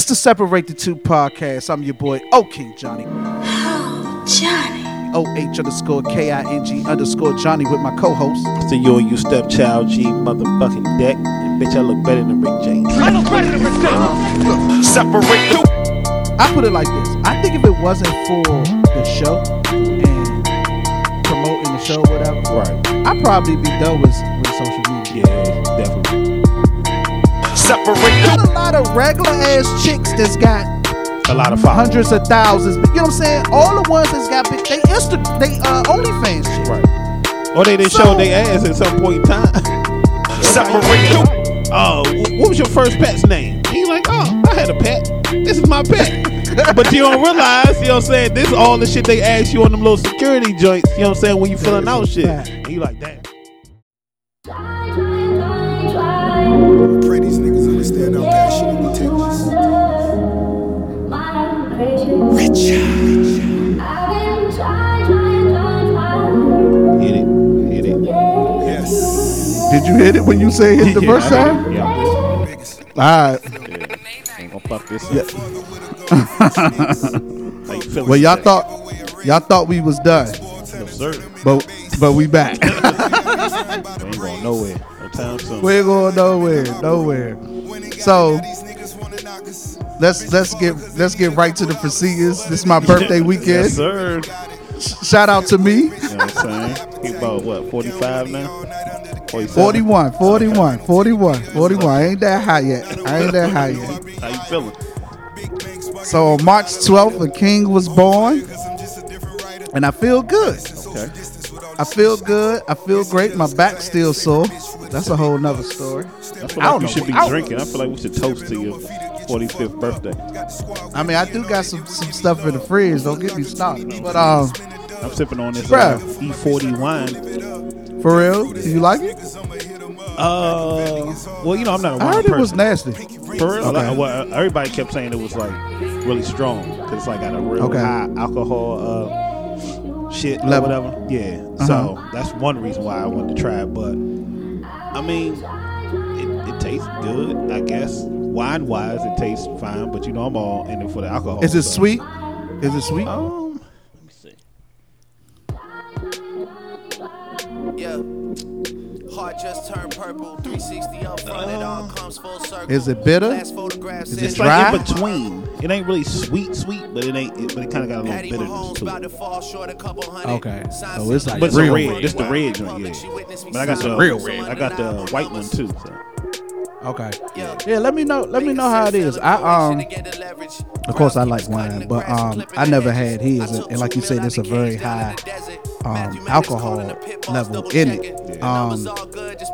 It's the Separate the Two podcast. I'm your boy, O King Johnny. Oh, Johnny. O H underscore K I N G underscore Johnny with my co host. So you and you stepchild G motherfucking deck. And bitch, I look better than Rick James. Separate the I put it like this I think if it wasn't for the show and promoting the show, whatever, Right. I'd probably be done with, with social media. Separate Got a lot of regular ass chicks that's got A lot of followers. hundreds of thousands. You know what I'm saying? All the ones that's got big, they Insta, they uh, OnlyFans shit. Right. Or they, they So- showed their ass at some point in time. separate Oh, wh- what was your first pet's name? He like, oh, I had a pet. This is my pet. but you don't realize, you know what I'm saying? This is all the shit they ask you on them little security joints, you know what I'm saying, when you filling out shit. And you like, damn. Passion it will take. Hit it. Hit it. Yes. Did you hit it when you say hit the Yeah, first I time? hit it. Yeah, I'm All right. listening. Ain't gonna fuck this up. Yeah. How you feeling Well, y'all thought y'all thought we was done, No, sir. but but we back. We ain't going nowhere. No time soon. we ain't going nowhere, nowhere. So let's let's get let's get right to the proceedings. This is my birthday weekend. Yes, sir. Shout out to me. You know what I'm saying? He about what, 45 now? 47? 41, 41, 41, 41. I ain't that high yet. I ain't that high yet. How you feeling? So on March 12th, a king was born, and I feel good. Okay. I feel good. I feel great. My back's still sore. That's a whole nother story. I feel I like you should be I drinking. I feel like we should toast to your 45th birthday. I mean, I do got some, some stuff in the fridge. Don't get me started. But um, I'm sipping on this uh, E40 wine. for real, do you like it? Uh, well, you know, I'm not a wine I heard person. it was nasty. For real? Okay. Like, well, everybody kept saying it was like really strong because it's like got a real Okay. high alcohol uh, shit Level. whatever. Yeah. Uh-huh. So that's one reason why I wanted to try it. But I mean, it, it tastes good, I guess. Wine wise, it tastes fine. But you know, I'm all in it for the alcohol. Is it so- sweet? Is it sweet? Um, let me see. Yeah. Heart just turned purple. 360 up front, it all comes full circle. Is it bitter? Last photograph Is it It's dry? like in between. It ain't really sweet, sweet, but it ain't. It, but it kind of got a little Patty bitterness Mahomes to it. to fall short a couple. Okay. Signs So it's like But it's real a red. red. This the red joint, yeah. But I got the real red. I got the white one too. So. Okay. Yeah, let me know. Let me know how it is. I um, of course I like wine, but um, I never had his, and, and like you said, it's a very high um alcohol level in it. Um,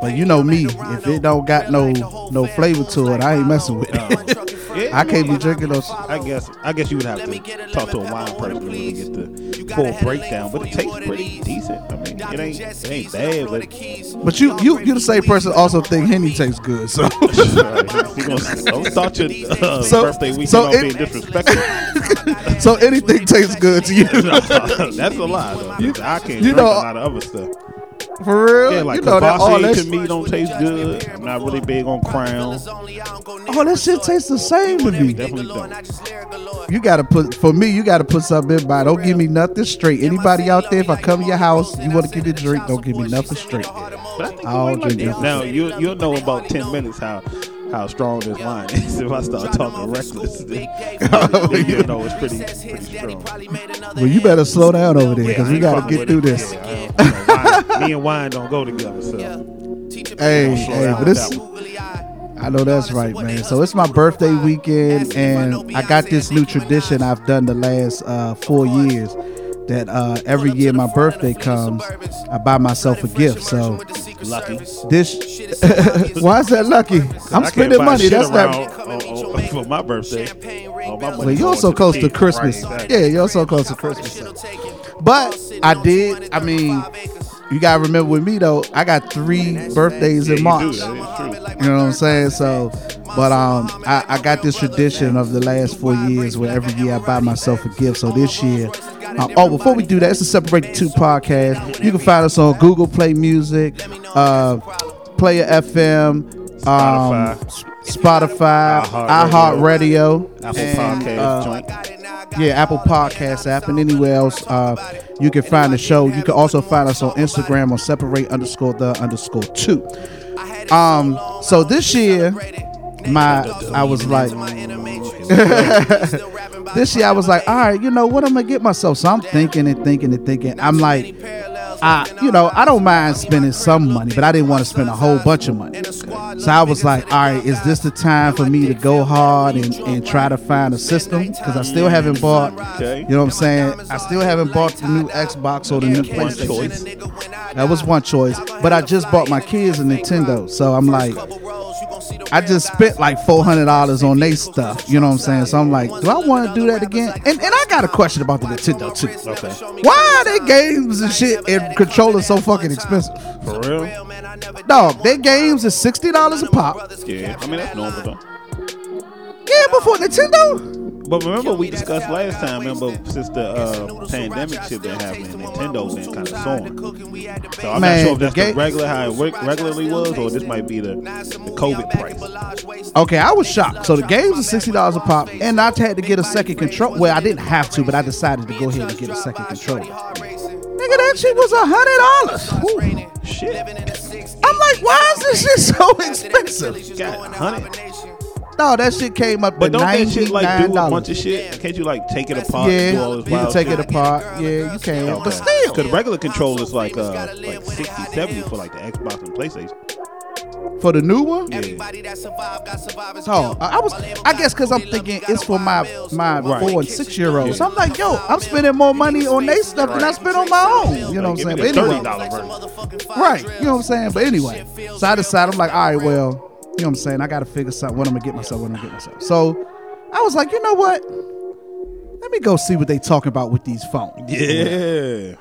but you know me, if it don't got no no flavor to it, I ain't messing with it. I can't be drinking those. I guess I guess you would have to talk to a wine person to really get the full breakdown, but it tastes pretty decent. I mean, it ain't it ain't bad, but But you you you the same person also think Henny tastes good, so you gonna, don't start your uh, So- birthday weekend so off it- being disrespectful. so anything tastes good to you. That's a lie. Though. I can't you drink know- a lot of other stuff. For real, Yeah, like you know that all that to me don't taste good. I'm not really big on Crown. Oh, that shit tastes the same to me. Definitely don't. You gotta put for me. You gotta put something in by. Don't give me nothing straight. Anybody out there, if I come to your house, you want to give me a drink, don't give me nothing straight. But I think I you don't might like drink Now you you'll know about ten minutes how how strong this wine is if I start talking reckless. Then, then you'll know it's pretty pretty strong. Well, you better slow down over there because I we gotta get through it. this. Yeah, I don't- you know, wine- me and wine don't go together. So Hey, hey, but this. I know that's right, man. So it's my birthday weekend, and I got this new tradition I've done the last uh, four years. That uh, every year my birthday comes, I buy myself a gift. So lucky. this, why is that lucky? I'm spending money. That's not. oh, oh, for my birthday. All my Well, you're going so close to. Christmas. Right, exactly. Yeah, you're so close to Christmas. so. But I did. I mean, you gotta remember with me though. I got three birthdays Yeah, in March. do, that is true. You know what I'm saying? So, but um, I, I got this tradition of the last four years where every year I buy myself a gift. So this year, uh, oh, before we do that, it's a Separate the Two podcast. You can find us on Google Play Music, uh, Player FM, Spotify. Spotify, iHeartRadio, iHeartRadio, Apple and, Podcast uh, yeah, Apple Podcast app, and anywhere else uh, you can find the show. You can also find us on Instagram on separate underscore the underscore two. Um, so this year, my I was like, this year I was like, all right, you know what I'm gonna get myself. So I'm thinking and thinking and thinking. I'm like, I, you know, I don't mind spending some money, but I didn't want to spend a whole bunch of money. So I was like, all right, is this the time for me to go hard and, and try to find a system? Because I still haven't bought, Okay. you know what I'm saying? I still haven't bought the new Xbox or the new PlayStation. That was one choice. But I just bought my kids a Nintendo. So I'm like, I just spent like four hundred dollars on they stuff. You know what I'm saying? So I'm like, do I want to do that again? And and I got a question about the Nintendo too. Okay. Why are they games and shit and controllers so fucking expensive? For real? Dog, their games is sixty dollars a pop. Yeah. I mean, that's normal though. Yeah, before Nintendo. But remember, we discussed last time. Remember, since the uh, pandemic shit been happening, Nintendo's been kind of soaring. So I'm Man, not sure if that's the the, regular how it work, regularly was, or this might be the, the COVID price. Okay, I was shocked. So the games are sixty dollars a pop, and I had to get a second control. Well, I didn't have to, but I decided to go ahead and get a second controller. Nigga, that shit was a hundred dollars. Shit, I'm like, why is this shit so expensive? got hundred. No, that shit came up But to don't that shit like nine do a bunch of shit? Can't you like take it apart? and do all Yeah, this you can take shit? it apart. Yeah, you can. But still, Because regular control is like uh like 60, 70 for like the Xbox and PlayStation. For the new one. Yeah. Oh, I I was. I guess because I'm thinking it's for my my Right. four and six year olds. So I'm like, yo, I'm spending more money on they stuff than I spend on my own. You know what I'm saying? But anyway, $30 right? You know what I'm saying? But anyway, so I decided I'm like, all right, well, you know what I'm saying? I got to figure something. What I'm gonna get myself? What I'm gonna get myself? So I was like, you know what? Let me go see what they talking about with these phones. Yeah.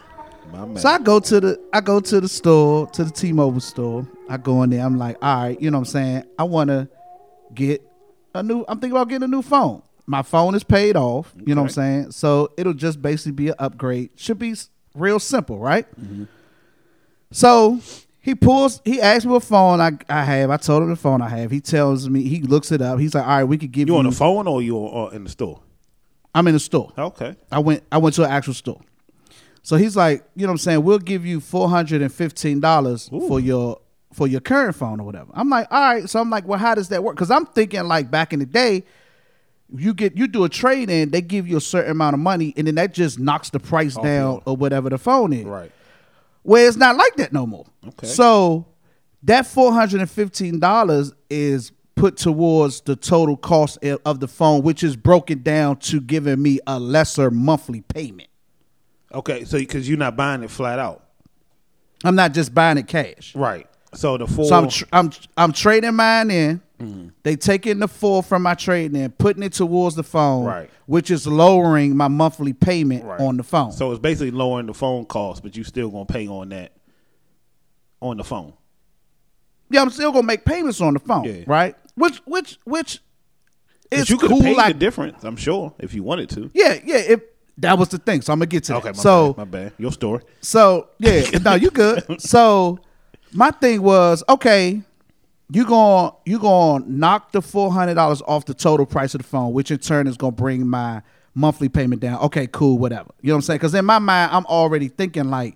My man. So I go to the I go to the store, to the T-Mobile store. I go in there. I'm like, all right, you know what I'm saying? I want to get a new I'm thinking about getting a new phone. My phone is paid off, you know what I'm saying? So it'll just basically be an upgrade. Should be real simple, right? So he pulls he asks me what phone I, I have. I told him the phone I have. He tells me he looks it up. He's like, "All right, we could give you, you on the phone or you on, uh, in the store? I'm in the store. Okay. I went I went to an actual store. So he's like, you know what I'm saying, we'll give you four hundred and fifteen dollars for your for your current phone or whatever. I'm like, all right. So I'm like, well, how does that work? Because I'm thinking like back in the day, you get you do a trade in, they give you a certain amount of money, and then that just knocks the price down yeah. or whatever the phone is. Right. Well, it's not like that no more. Okay. So that four hundred and fifteen dollars is put towards the total cost of- of the phone, which is broken down to giving me a lesser monthly payment. Okay. So because you're not buying it flat out. I'm not just buying it cash. Right. So the four. So I'm tr- I'm I'm trading mine in. They taking the four from my trading in, putting it towards the phone, Right. which is lowering my monthly payment right. on the phone. So it's basically lowering the phone cost, but you still gonna pay on that on the phone. yeah, I'm still gonna make payments on the phone, Yeah. right? Which which which is you could cool. paid like the difference, I'm sure, if you wanted to. Yeah, yeah. If that was the thing. So I'm gonna get to Okay, my. So, bad, my bad. Your story. so yeah. no, you good. So my thing was okay. You going you gonna knock the four hundred dollars off the total price of the phone, which in turn is gonna bring my monthly payment down. Okay, cool, whatever. You know what I'm saying? Because in my mind, I'm already thinking like,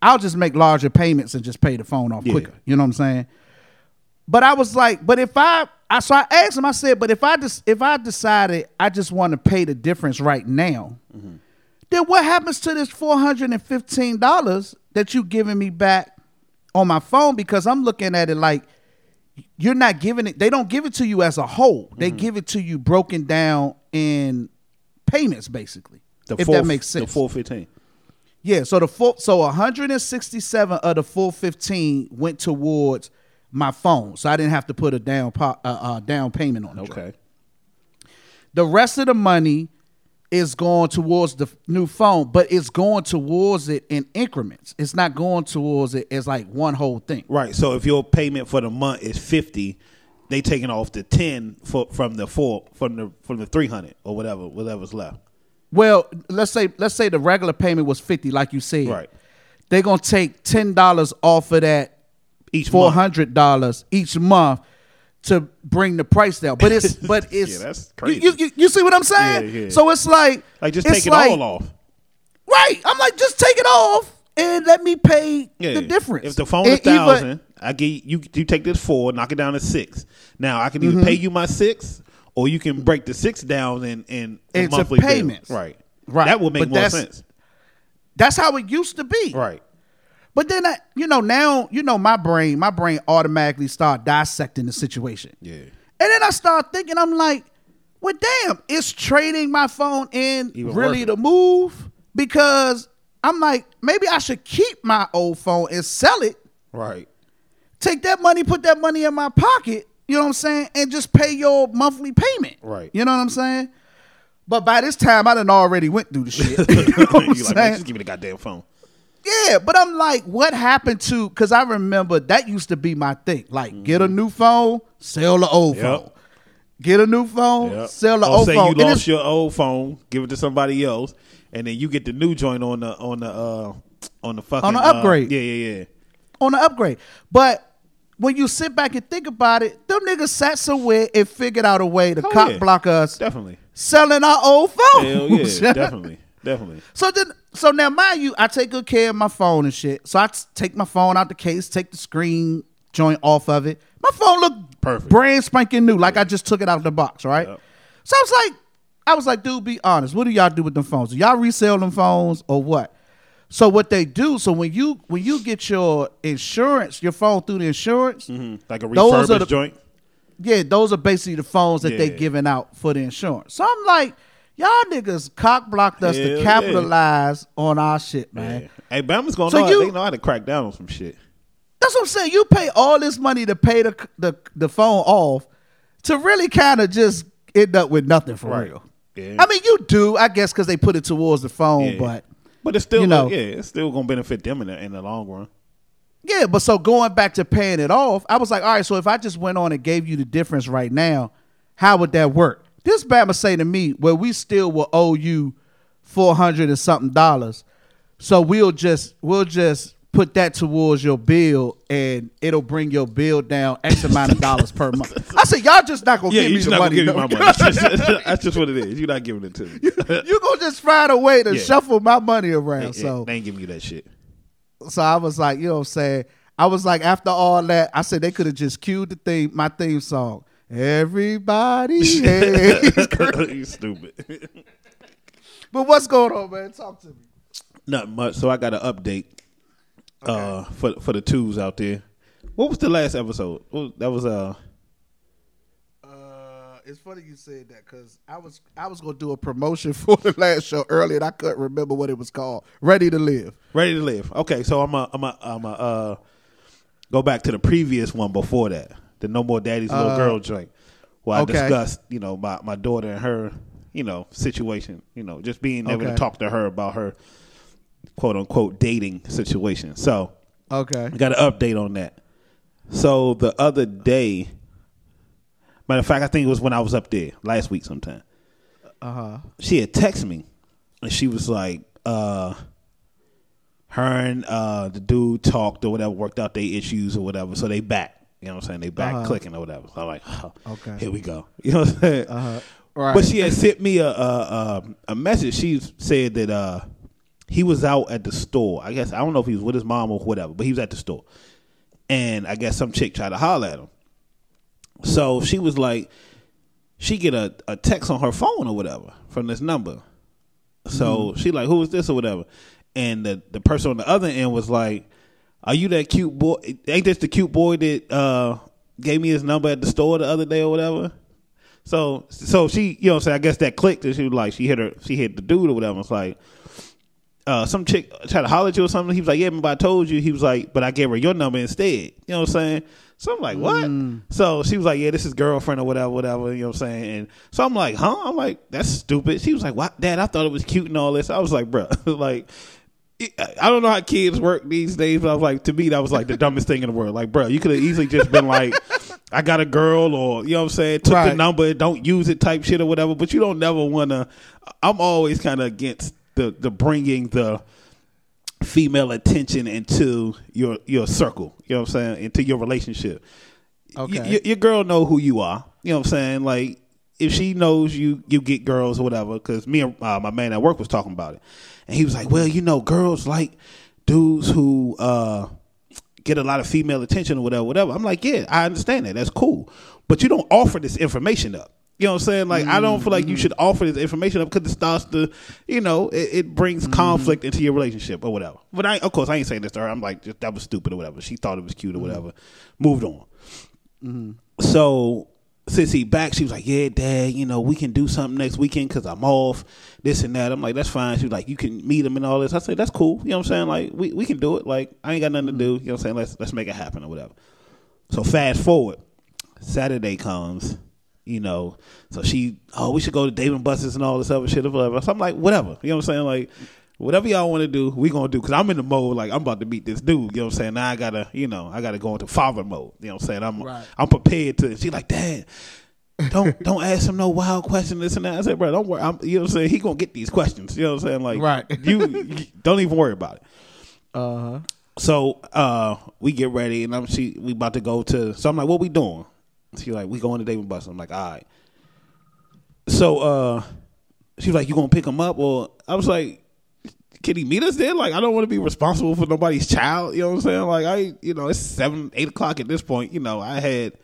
I'll just make larger payments and just pay the phone off Yeah. quicker. You know what I'm saying? But I was like, but if I, I so I asked him, I said, but if I just if I decided I just want to pay the difference right now, mm-hmm. then what happens to this four hundred and fifteen dollars that you giving me back on my phone? Because I'm looking at it like you're not giving it. They don't give it to you as a whole. They give it to you broken down in payments, basically. The if four, that makes sense. The four fifteen. Yeah, so the full so 167 of the full 15 went towards my phone, so I didn't have to put a down po- uh, uh, down payment on it. Okay. The rest of the money is going towards the new phone, but it's going towards it in increments. It's not going towards it as like one whole thing. Right. So if your payment for the month is fifty, they taking off the ten for, from the four from the from the three hundred or whatever whatever's left. Well, let's say let's say the regular payment was 50 like you said. Right. They're going to take $10 off of that Each four hundred dollars each month to bring the price down. But it's but it's Yeah, that's you- crazy. You, you, you see what I'm saying? Yeah, yeah. So it's like Like just take it like- all off. Right. I'm like, just take it off and let me pay the difference. If the phone And is even- thousand, I get you. You take this four, knock it down to six. Now I can either Mm-hmm. pay you my six, or you can break the six down and and monthly bill. payments. Right. Right. That would make But more sense. That's how it used to be. Right. But then, I, you know, now you know my brain. My brain automatically start dissecting the situation. Yeah. And then I start thinking, I'm like, well, damn, is trading my phone in Even really worth the move? Because I'm like, maybe I should keep my old phone and sell it, Right. take that money, put that money in my pocket, you know what I'm saying, and just pay your monthly payment. Right. You know what I'm saying? But by this time, I done already went through the shit. you know what I'm like, saying? just give me the goddamn phone. Yeah, but I'm like, what happened to? Because I remember that used to be my thing. Like, get a new phone, sell the old Mm-hmm. Yep. phone. Get a new phone, Yep. sell the or old say phone. you lost your old phone, give it to somebody else, and then you get the new joint on the on the uh on the fucking On the uh, upgrade. yeah, yeah, yeah. on the upgrade. But when you sit back and think about it, them niggas sat somewhere and figured out a way to Oh, cock yeah. block us Definitely. selling our old phones. Hell yeah, definitely, definitely. So then, so now, mind you, I take good care of my phone and shit. So I t- take my phone out the case, take the screen joint off of it. My phone look Perfect. brand spanking new, like I just took it out of the box, right? Yep. So I was like, I was like, dude, be honest. What do y'all do with them phones? Do y'all resell them phones or what? So what they do? So when you when you get your insurance, your phone through the insurance, mm-hmm. Like a refurbished the- joint. yeah, those are basically the phones that they Yeah. giving out for the insurance. So I'm like, y'all niggas cock blocked us Hell to yeah. capitalize on our shit, man. Yeah. Hey, Bama's gonna So know. you- they know how to crack down on some shit. That's what I'm saying. You pay all this money to pay the the, the phone off to really kind of just end up with nothing for Right. real. Yeah. I mean, you do, I guess, because they put it towards the phone, Yeah. but But it's still, you know. yeah, it's still gonna benefit them in the in the long run. yeah. But so going back to paying it off, I was like, all right. So if I just went on and gave you the difference right now, how would that work? This Bama say to me, well, we still will owe you four hundred and something dollars, so we'll just we'll just put that towards your bill, and it'll bring your bill down X amount of dollars per month. I said, y'all just not gonna Yeah, give me the not money. give me my money. That's just, that's just what it is. You're not giving it to me. you gonna just find a way to Yeah. shuffle my money around. Yeah, so they ain't giving you that shit. so I was like, you know what I'm saying? I was like, after all that, I said they could have just cued the theme, my theme song. Everybody hates. you stupid. but what's going on, man? Talk to me. Not much. So I got an update uh, for for the twos out there. What was the last episode? That was uh Uh, it's funny you said that because I was I was gonna do a promotion for the last show earlier and I couldn't remember what it was called. Ready to live. Ready to live. Okay, so I'm a I'm a I'm a uh, go back to the previous one before that, the No More Daddy's Little Uh, Girl joint, where okay. I discussed you know my my daughter and her you know situation, you know just being able to talk to her about her quote unquote dating situation. So Okay. I got an update on that. So the other day, matter of fact, I think it was when I was up there last week sometime. Uh huh. She had texted me, and she was like, uh, "Her and uh, the dude talked or whatever, worked out their issues or whatever, so they back." You know what I'm saying? They back Uh-huh. clicking or whatever. So I'm like, oh, Okay. here we go. You know what I'm saying? Uh-huh. Right. But she had sent me a, a a a message. She said that uh he was out at the store. I guess I don't know if he was with his mom or whatever, but he was at the store, and I guess some chick tried to holler at him. So she was like, she get a, a text on her phone or whatever from this number. So she like, who is this or whatever, and the the person on the other end was like, are you that cute boy? Ain't this the cute boy that uh gave me his number at the store the other day or whatever? So so she, you know, what I'm saying I guess that clicked, and she was like, she hit her, she hit the dude or whatever. It's like, uh, some chick tried to holler at you or something. He was like, yeah, remember I told you. He was like, but I gave her your number instead. You know what I'm saying? So I'm like, what? So she was like, yeah, this is girlfriend or whatever, whatever. You know what I'm saying? And so I'm like, huh? I'm like, that's stupid. She was like, what, Dad? I thought it was cute and all this. I was like, bro, like. I don't know how kids work these days, but I was like, to me, that was like the dumbest thing in the world. Like, bro, you could have easily just been like, I got a girl, or you know what I'm saying, took the number, don't use it, type shit or whatever. But you don't never want to. I'm always kind of against the the bringing the female attention into your your circle. You know what I'm saying, into your relationship. Okay. y- y- your girl know who you are. You know what I'm saying? Like if she knows you, you get girls or whatever. Because me and uh, my man at work was talking about it, and he was like, "Well, you know, girls like dudes who uh, get a lot of female attention or whatever, whatever." I'm like, "Yeah, I understand that. That's cool, but you don't offer this information up." You know what I'm saying? Like, I don't feel like you mm-hmm. should offer this information up because it starts to, you know, it, it brings mm-hmm. conflict into your relationship or whatever. But I, of course, I ain't saying this to her. I'm like, that was stupid or whatever. She thought it was cute or mm-hmm. whatever. Moved on. So since he back, she was like, "Yeah, Dad, you know we can do something next weekend because I'm off, this and that." I'm like, "That's fine." She was like, "You can meet him and all this." I said, "That's cool." You know what I'm saying? Like we, we can do it. Like I ain't got nothing to do. You know what I'm saying? Let's let's make it happen or whatever. So fast forward, Saturday comes. You know, so she, oh, we should go to Dave and Buster's and all this other shit or whatever. So I'm like, whatever. You know what I'm saying? Like, whatever y'all want to do, we gonna do. Cause I'm in the mode like I'm about to beat this dude. You know what I'm saying? Now I gotta, you know, I gotta go into father mode. You know what I'm saying? I'm, Right. I'm prepared to. She like, Dad, don't don't ask him no wild question. This and that. I said, bro, don't worry. I'm, you know what I'm saying? He gonna get these questions. You know what I'm saying? Like, Right. you, you don't even worry about it. Uh huh. So uh, we get ready, and I'm she we about to go to. So I'm like, what we doing? She like, we going to David Buster. I'm like, all right. So uh, she was like, you gonna pick him up, or I was like, can he meet us there? Like, I don't want to be responsible for nobody's child. You know what I'm saying? Like, I, you know, it's seven, eight o'clock at this point. You know, I had,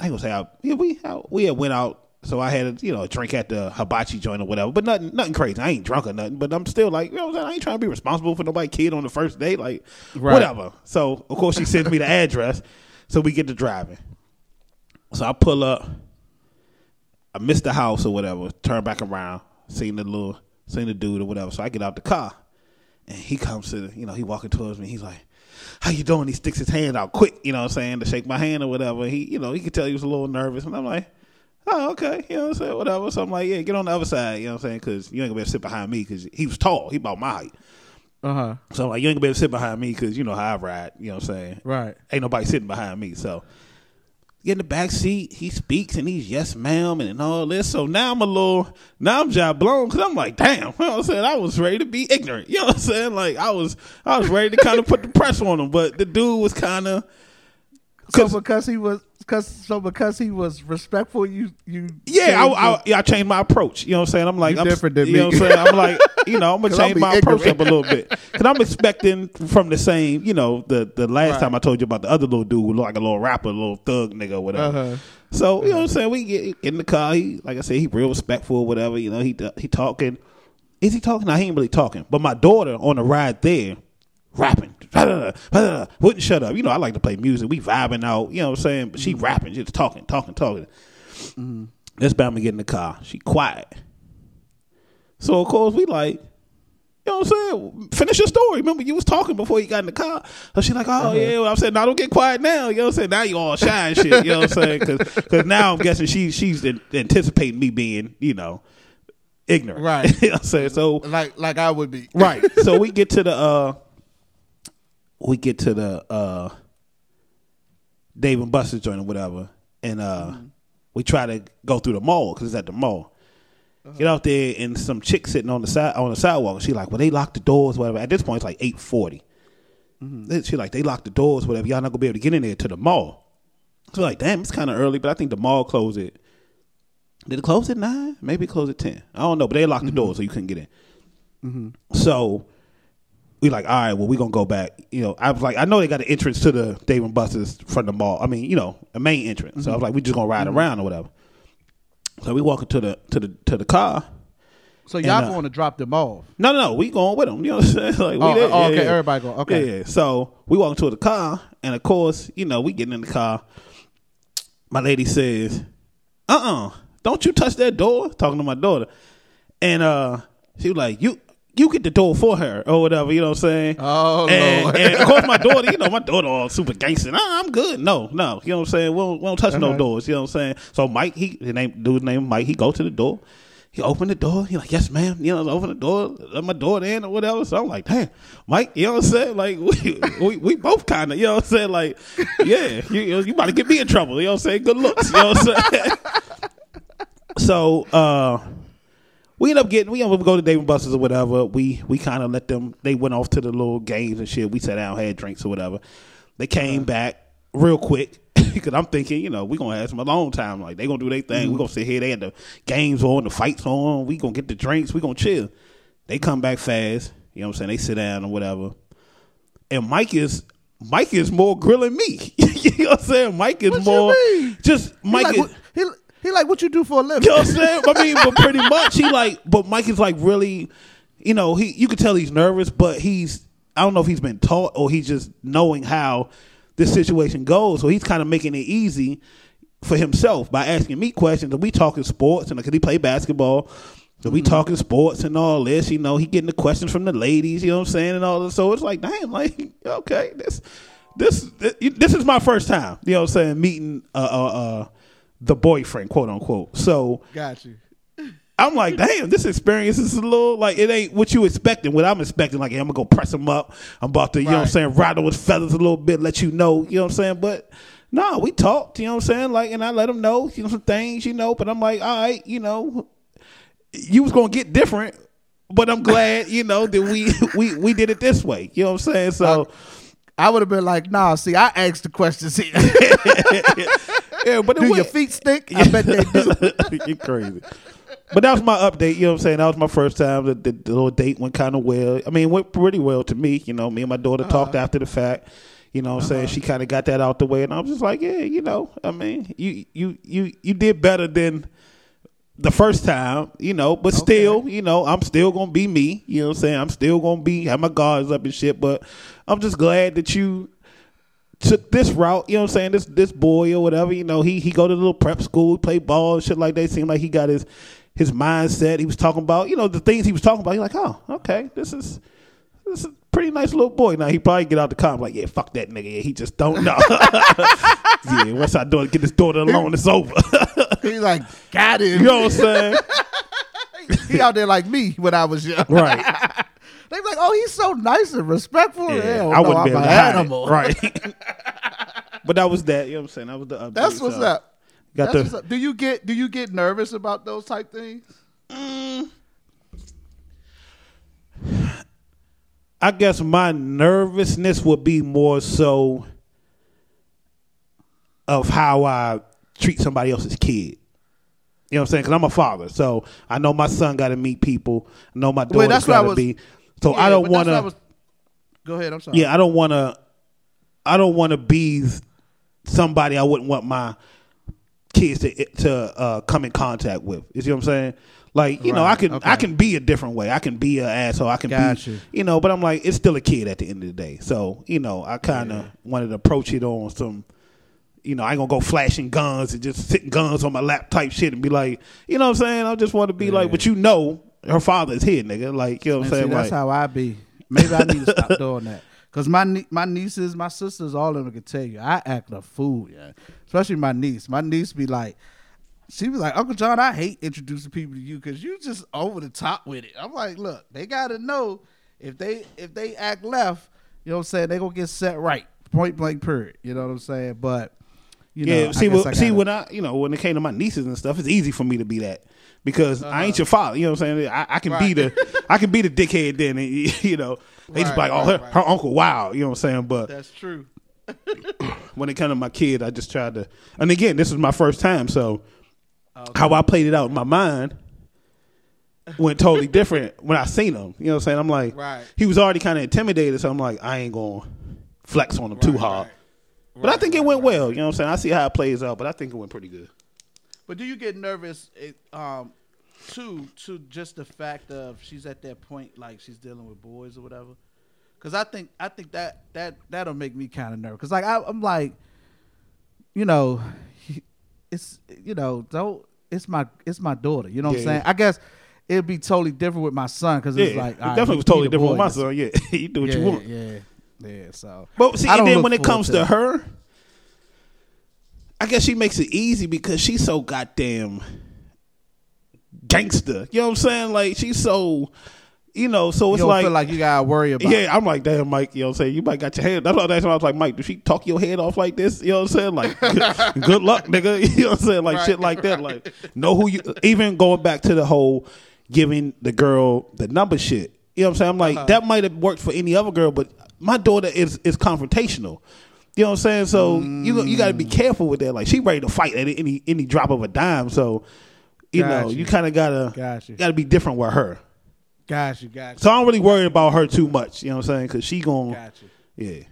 I ain't gonna say, I, yeah, we we had went out. So I had, a, you know, a drink at the hibachi joint or whatever, but nothing, nothing crazy. I ain't drunk or nothing, but I'm still like, you know, what I'm saying? I ain't trying to be responsible for nobody kid on the first date, like, Right. whatever. So of course she sends me the address, so we get to driving. So I pull up, I missed the house or whatever. Turn back around, seen the little, seen the dude or whatever. So I get out the car, and he comes to, the, you know, he walking towards me. He's like, "How you doing?" He sticks his hand out quick, you know, what I'm saying to shake my hand or whatever. He, you know, he could tell he was a little nervous, and I'm like, "Oh, okay," you know, what I'm saying whatever. So I'm like, "Yeah, get on the other side," you know, what I'm saying because you ain't gonna be able to sit behind me because he was tall. He about my height. Uh huh. So I'm like, you ain't gonna be able to sit behind me because you know how I ride. You know what I'm saying? Right. Ain't nobody sitting behind me. So get in the back seat. He speaks and he's yes, ma'am, and, and all this. So now I'm a little, now I'm job blown because I'm like, damn. You know what I'm saying? I was ready to be ignorant. You know what I'm saying? Like I was, I was ready to kind of put the press on him, but the dude was kind of. So because he was, cause so because he was respectful, you you Yeah, I, changed I, yeah, I changed my approach. You know what I'm saying? I'm like, You I'm different than you know me. what I'm saying? I'm like, you know, I'm gonna change my approach up a little bit because I'm expecting from the same. You know, the the last Right. time I told you about the other little dude like a little rapper, a little thug nigga, or whatever. Uh-huh. So you know what I'm saying? We get, get in the car. He, like I said, he real respectful, or whatever. You know, he he talking. Is he talking? No, he ain't really talking. But my daughter on the ride there, rapping, wouldn't shut up. You know, I like to play music. We vibing out. You know what I'm saying? But she mm. rapping, just talking, talking, talking. Mm-hmm. This Bama get in the car. She quiet. So of course we like, you know what I'm saying? Finish your story. Remember you was talking before you got in the car. So she like, oh uh-huh. yeah. Well, I'm saying, no, don't get quiet now. You know what I'm saying? Now you all shy and shit. You know what I'm saying? Because now I'm guessing she she's an- anticipating me being, you know, ignorant. Right. you know what I'm saying? So like like I would be. right. So we get to the uh we get to the uh Dave and Buster's joint or whatever, and uh mm-hmm. we try to go through the mall because it's at the mall. Uh-huh. Get out there and some chick sitting on the side on the sidewalk. She like, well, they locked the doors, whatever. At this point, it's like eight mm-hmm. She like, they locked the doors, whatever. Y'all not gonna be able to get in there to the mall. So like, damn, it's kind of early, but I think the mall closed it. Did it close at nine? Maybe it closed at ten. I don't know, but they locked the mm-hmm. doors so you couldn't get in. So we like, all right, well, we're gonna go back. You know, I was like, I know they got an entrance to the Dave and Buster's from the mall. I mean, you know, a main entrance. So I was like, we just gonna ride around or whatever. So we walking to the to the to the car. So y'all And, uh, going to drop them off? No, no, no, we going with them. You know what I'm saying? Like, we Oh, there. oh, Yeah, okay, yeah. everybody going, okay. Yeah, yeah. So we walk into the car, and of course, you know, we getting in the car. My lady says, "Uh, uh-uh, uh, do not you touch that door." Talking to my daughter, and uh, she was like, "You." You get the door for her or whatever, you know what I'm saying? Oh, and, Lord. and of course my daughter, you know, my daughter all super gangster. Nah, I'm good. No, no. You know what I'm saying? We don't, we don't touch no Uh-huh. doors. You know what I'm saying? So Mike, he his name dude's name Mike, he go to the door. He opened the door. He like, yes, ma'am. You know, open the door, let my daughter in or whatever. So I'm like, damn, Mike, you know what I'm saying? Like, we we, we both kind of, you know what I'm saying? Like, yeah, you, you about to get me in trouble. You know what I'm saying? Good looks. You know what I'm saying? so uh we end up getting we end up go to Dave and Buster's or whatever. We we kind of let them. They went off to the little games and shit. We sat down, had drinks or whatever. They came back real quick. because I'm thinking, you know, we're gonna have some alone time. Like they gonna do their thing. We mm-hmm. gonna sit here. They had the games on, the fights on. We gonna get the drinks. We gonna chill. They come back fast. You know what I'm saying? They sit down or whatever. And Mike is Mike is more grilling me. you know what I'm saying? Mike is What more just He Mike like, is. he, he like what you do for a living. You know what I'm saying? I mean, but pretty much he like, but Mike is like really, you know, he you could tell he's nervous, but he's I don't know if he's been taught or he's just knowing how this situation goes, so he's kind of making it easy for himself by asking me questions. And we talking sports, and because he play basketball, so we talking sports and all this. You know, he getting the questions from the ladies. You know what I'm saying, and all this. So it's like, damn, like okay, this this this is my first time. You know what I'm saying, meeting uh uh. Uh the boyfriend, quote unquote. So Got you. I'm like, damn, this experience is a little like it ain't what you expecting. What I'm expecting, like, hey, I'm gonna go press him up. I'm about to, you know what I'm Right. saying, rattle with feathers a little bit, let you know, you know what I'm saying. But no, we talked, you know what I'm saying, like, and I let him know, you know, some things, you know. But I'm like, all right, you know, you was gonna get different, but I'm glad, you know, that we we we did it this way. You know what I'm saying? So. I would have been like, nah, see, I asked the questions here. yeah, but it do your feet stink? I bet they do. You're crazy. But that was my update. You know what I'm saying? That was my first time. The, the, the little date went kind of well. I mean, it went pretty well to me. You know, me and my daughter uh-huh. talked after the fact. You know what I'm saying? Uh-huh. She kind of got that out the way. And I was just like, yeah, you know, I mean, you you you you did better than the first time, you know, but still, you know, I'm still gonna be me. You know what I'm saying? I'm still gonna be have my guards up and shit. But I'm just glad that you took this route, you know what I'm saying? This this boy or whatever, you know, he he go to the little prep school, play ball, shit like that. Seemed like he got his his mindset. He was talking about, you know, the things he was talking about. You're like, oh, okay, this is this is pretty nice little boy. Now he probably get out the car like, yeah, fuck that nigga. Yeah, he just don't know. yeah, once I do get his daughter alone, it's over. He's like, got him. you know what I'm saying? he out there like me when I was young. Right. They be like, oh, he's so nice and respectful. Hell, I no, wouldn't I'm be an to it. animal. Right. but that was that. You know what I'm saying? That was the update. That's what's So, up. Got That's the what's up. Do you get do you get nervous about those type things? Mm, I guess my nervousness would be more so of how I treat somebody else's kid. You know what I'm saying? Because I'm a father, so I know my son got to meet people. I know my daughter that's what I got to be. So Yeah, I don't want to. Go ahead. I'm sorry. Yeah, I don't want to. I don't want to be somebody I wouldn't want my kids to to uh, come in contact with. You see what I'm saying? Like you know, I can okay. I can be a different way. I can be an asshole. I can Got be you. you know, but I'm like it's still a kid at the end of the day. So you know, I kind of wanted to approach it on some. You know, I ain't gonna go flashing guns and just sitting guns on my lap type shit and be like, you know what I'm saying? I just want to be like, but you know, her father is here, nigga. Like, you know what I'm And see, saying? that's Like, how I be. Maybe I need to stop doing that. Cause my nie- my nieces, my sisters, all of them can tell you, I act a fool, yeah. Especially my niece. My niece be like, she was like, Uncle John, I hate introducing people to you because you just over the top with it. I'm like, look, they gotta know if they if they act left, you know what I'm saying, they gonna get set right. Point blank period. You know what I'm saying? But you yeah, I see, I see when I, you know, when it came to my nieces and stuff, it's easy for me to be that because I Uh-huh. ain't your father. You know what I'm saying? I, I can be the, I can be the dickhead then. And, you know, they just be like, Right, oh, right, her, right. her uncle, wow. You know what I'm saying? But That's true. when it came to my kid, I just tried to. And again, this is my first time, so how I played it out in my mind went totally different when I seen him. You know what I'm saying? I'm like, Right. he was already kind of intimidated, so I'm like, I ain't going to flex on him too hard. right. But I think it went well. You know what I'm saying? I see how it plays out, but I think it went pretty good. But do you get nervous, it, um, too, to just the fact of she's at that point, like she's dealing with boys or whatever? Because I think I think that that that'll make me kind of nervous. Because like I, I'm like, you know, it's you know, don't it's my it's my daughter. You know what I'm saying? yeah. I guess it'd be totally different with my son because Yeah, it's like it definitely he- was totally different with my son. Yeah, you do what yeah, you want. Yeah, yeah. So, But see, and then when it comes to that. her, I guess she makes it easy because she's so goddamn gangster. You know what I'm saying? Like she's so, you know. So you it's don't like, feel like you gotta worry about. yeah, I'm like, damn, Mike. You know what I'm saying? You might got your head. That's why I was like, Mike, Did she talk your head off like this? You know what I'm saying? Like, good, luck, nigga. You know what I'm saying? Like shit like that. Like, know who you. Even going back to the whole giving the girl the number shit. You know what I'm saying? I'm like, Uh-huh. that might have worked for any other girl, but my daughter is is confrontational. You know what I'm saying? So you you got to be careful with that. Like she ready to fight at any any drop of a dime. So you know Gotcha. you kind of gotta Gotcha. gotta be different with her. Got you, got you, So I don't really worry about her too much. You know what I'm saying? Because she gon' got yeah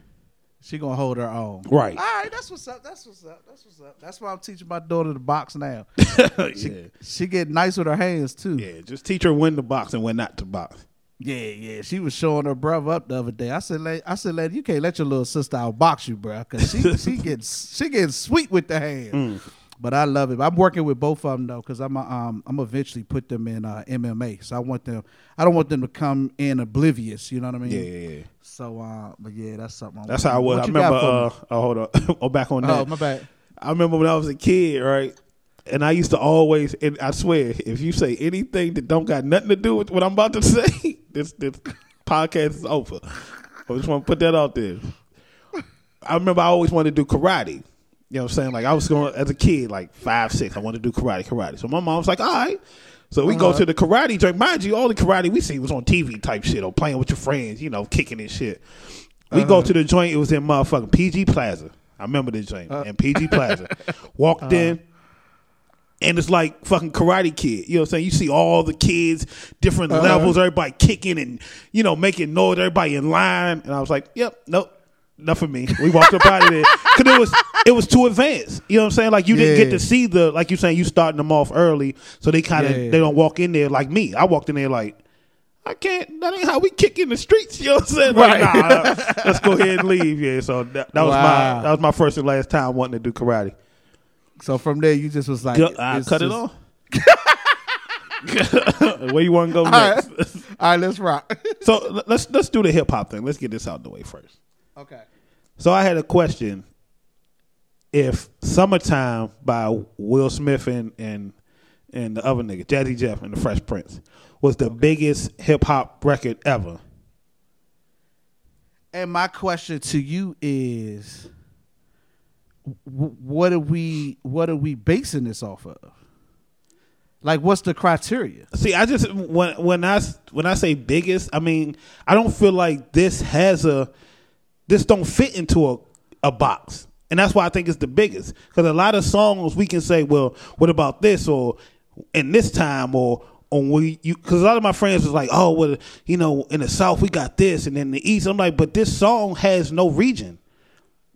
She gonna hold her own. right. All right, that's what's up. That's what's up. That's what's up. That's why I'm teaching my daughter to box now. yeah. She get nice with her hands too. Yeah, just teach her when to box and when not to box. Yeah, yeah. She was showing her brother up the other day. I said, "La- I said, lady, you can't let your little sister outbox you, bro, because she she gets she gets sweet with the hand. Mm. But I love it. I'm working with both of them though, because I'm a, um I'm eventually put them in uh, MMA. So I want them. I don't want them to come in oblivious. You know what I mean? Yeah, yeah, yeah. So, uh, but yeah, that's something. I'm That's how I was. I remember. Uh, oh, hold on. oh, back on that. oh, my bad. I remember when I was a kid, right? And I used to always, and I swear, if you say anything that don't got nothing to do with what I'm about to say, this this podcast is over. I just want to put that out there. I remember I always wanted to do karate. You know what I'm saying? Like I was going as a kid, like five, six, I wanted to do karate, karate. So my mom was like, all right. So we go uh-huh. to the karate joint. Mind you, all the karate we see was on TV type shit or playing with your friends, you know, kicking and shit. We go uh-huh. to the joint, it was in motherfucking PG Plaza. I remember the joint. Uh-huh. in PG Plaza. Walked in, and it's like fucking Karate Kid. You know what I'm saying? You see all the kids, different levels, everybody kicking and, you know, making noise, everybody in line. And I was like, yep, nope. Not for me. We walked up out of there because it was it was too advanced. You know what I'm saying? Like you didn't get to see the like you saying you starting them off early, so they kind of Yeah. they don't walk in there like me. I walked in there like I can't. That ain't how we kick in the streets. You know what I'm saying? Like, Right. nah, uh, let's go ahead and leave. Yeah. So that, that was my that was my first and last time wanting to do karate. So from there, you just was like, Cut- I cut it off. Where you want to go next? right, all right, let's rock. So let's let's do the hip hop thing. Let's get this out the way first. okay. So I had a question: If "Summertime" by Will Smith and and and the other nigga, Jazzy Jeff and the Fresh Prince, was the biggest hip hop record ever, And my question to you is, what are we what are we basing this off of? Like, what's the criteria? See, I just when when I when I say biggest, I mean I don't feel like this has a this don't fit into a a box, and that's why I think it's the biggest. Because a lot of songs we can say, well, what about this or in this time or on we you because a lot of my friends was like, oh, well, you know, in the South we got this, and in the East I'm like, but this song has no region.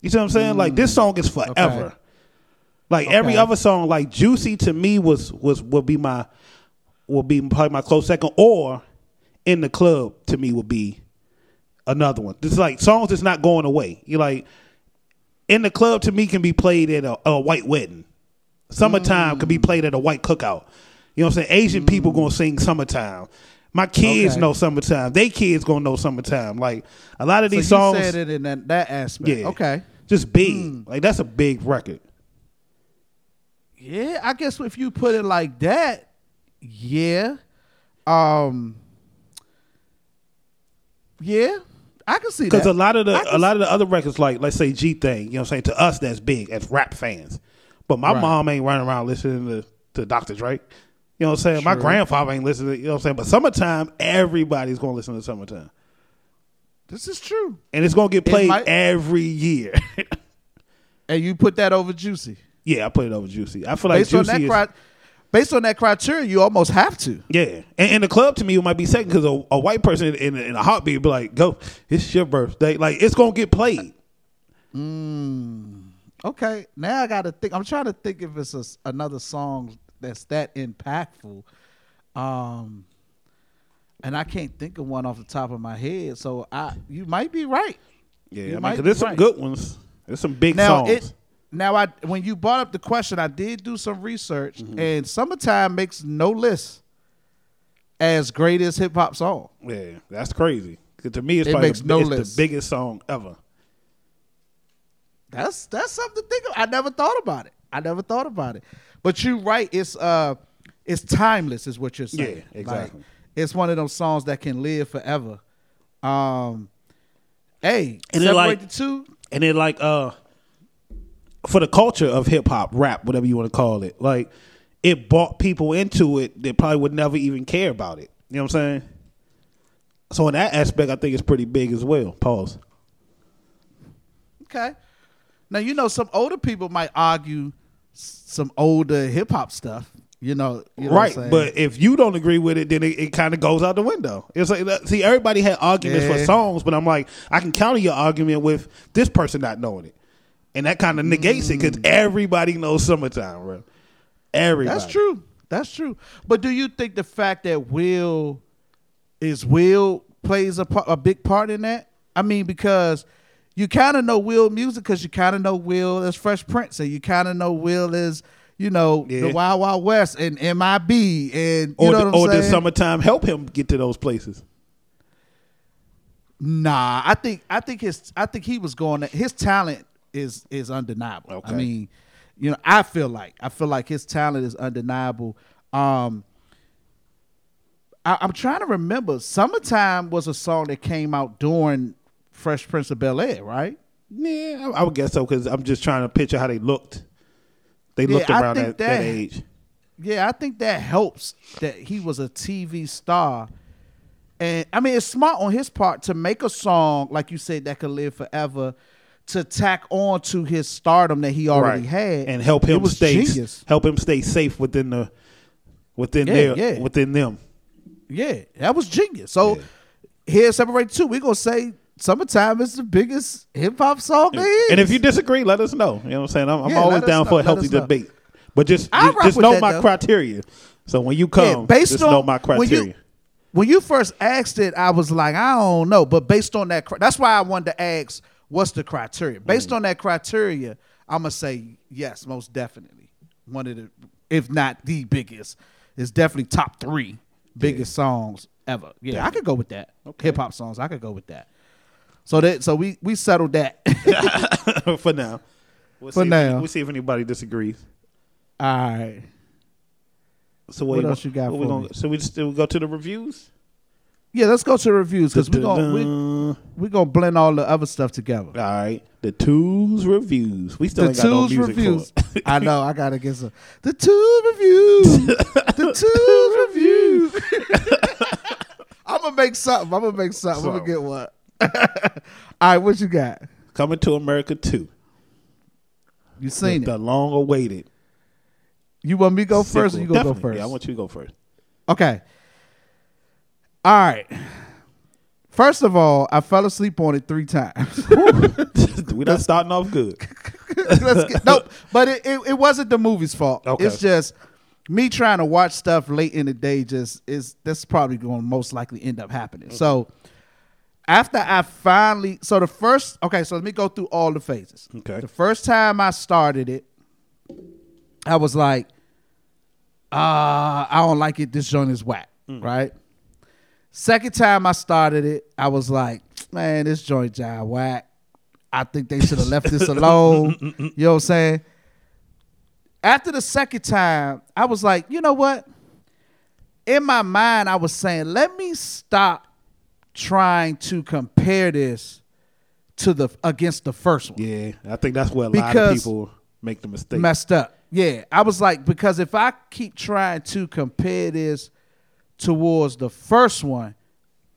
You see what I'm saying? Like this mm. song is forever. Okay. Like every other song, like Juicy to me was was would be my would be probably my close second, or in the club to me would be another one. It's like songs that's not going away. You like in the club to me can be played at a, a white wedding. Summertime can be mm. played at a white cookout. You know what I'm saying? Asian people mm. gonna sing summertime. My kids Okay. know summertime. They kids gonna know summertime. Like a lot of these so songs, you said it in that, that aspect. yeah, Okay. just big. Mm. Like that's a big record. Yeah, I guess if you put it like that, yeah. Um. Yeah, I can see that. Because a lot of the a lot of the other records, like let's say G Thang, you know, what I'm saying to us that's big as rap fans, but my Right. mom ain't running around listening to to Dr. Dre. You know what I'm saying? My grandfather ain't listening. You know what I'm saying? But summertime, everybody's gonna listen to summertime, this is true. and it's gonna get played might- every year. And you put that over Juicy. yeah, I put it over Juicy. I feel like Based on Juicy that, is cri- based on that criteria, you almost have to. yeah. And in the club, to me, it might be second because a, a white person in, in a heartbeat be like, "Go, it's your birthday." Like it's gonna get played. Okay, now I got to think. I'm trying to think if it's a another song that's that impactful. Um, and I can't think of one off the top of my head. So I, you might be right. Yeah, You I mean, might 'cause be there's some good ones. There's some big Now songs. it. Now I, when you brought up the question, I did do some research, Mm-hmm. and "Summertime" makes no list as greatest hip hop song. Yeah, that's crazy. to me, it's It probably makes the, no it's list. the biggest song ever. That's that's something to think of. I never thought about it. I never thought about it. But you're right. It's uh, it's timeless, is what you're saying. Yeah, exactly. Like, it's one of those songs that can live forever. Um, hey, And separate like- the two. And then like uh, for the culture of hip hop, rap, whatever you want to call it, like it brought people into it that probably would never even care about it. You know what I'm saying? So in that aspect, I think it's pretty big as well. Pause. Okay. Now you know some older people might argue some older hip hop stuff. You know, you know what I'm right. But if you don't agree with it, then it, it kind of goes out the window. It's like see, everybody had arguments for songs, but I'm like, I can counter your argument with this person not knowing it, and that kind of negates it because everybody knows "Summertime," bro. Everybody. That's true. That's true. But do you think the fact that Will is Will plays a par- a big part in that? I mean, because you kind of know Will music because you kind of know Will as Fresh Prince, and you kind of know Will as you know Yeah. the Wild Wild West and MIB, and you Or, know did- what I'm or saying? did "Summertime" help him get to those places? Nah, I think I think his I think he was going. His talent is is undeniable. Okay. I mean, you know, I feel like I feel like his talent is undeniable. Um, I, I'm trying to remember. "Summertime" was a song that came out during Fresh Prince of Bel Air, right? Yeah, I, I would guess so because I'm just trying to picture how they looked. They looked around that, that that- age. Yeah, I think that helps that he was a TV star. And I mean, it's smart on his part to make a song, like you said, that could live forever, to tack on to his stardom that he already Right. had. and help him stay genius. help him stay safe within the within Yeah, their yeah. within them. Yeah, that was genius. So here, separate two, we're gonna say Summertime is the biggest hip hop song there is. And if you disagree, let us know. You know what I'm saying? I'm, I'm Yeah, always down know, for a healthy us know. debate. But just just, just know that, my though. criteria. So when you come, Yeah, based just on know my when you- criteria. when you first asked it, I was like, I don't know. But based on that, that's why I wanted to ask, what's the criteria? Based Mm. on that criteria, I'm gonna say yes, most definitely. One of the, if not the biggest, is definitely top three biggest songs ever. Yeah, I could go with that. Hip hop songs, I could go with that. So that, so we we settled that. for now. We'll For if now. we'll see if anybody disagrees. All right. So What wait, else you got what we for gonna, me? So we just we go to the reviews. Yeah, let's go to the reviews because we're gonna we, we gonna blend all the other stuff together. All right, the twos reviews. We still the ain't got no music reviews. for. I know. I gotta get some. The two reviews. the two reviews. I'm gonna make something. I'm gonna make something. I'm gonna get one. All right, what you got? Coming to America two. You seen the it? long awaited. You want me to go first, or you gonna go first? Yeah, I want you to go first. Okay. All right. First of all, I fell asleep on it three times. we not starting off good. Let's get, nope. But it, it, it wasn't the movie's fault. Okay. It's just me trying to watch stuff late in the day. Just is that's probably going to most likely end up happening. So after I finally, so the first, okay, so let me go through all the phases. Okay. The first time I started it, I was like, uh, I don't like it. This joint is whack, right? Second time I started it, I was like, man, this joint job whack. I think they should have left this alone. you know what I'm saying? After the second time, I was like, you know what? In my mind, I was saying, let me stop trying to compare this to the against the first one Yeah, I think that's where a lot of people make the mistake. messed up. Yeah, I was like because if I keep trying to compare this towards the first one,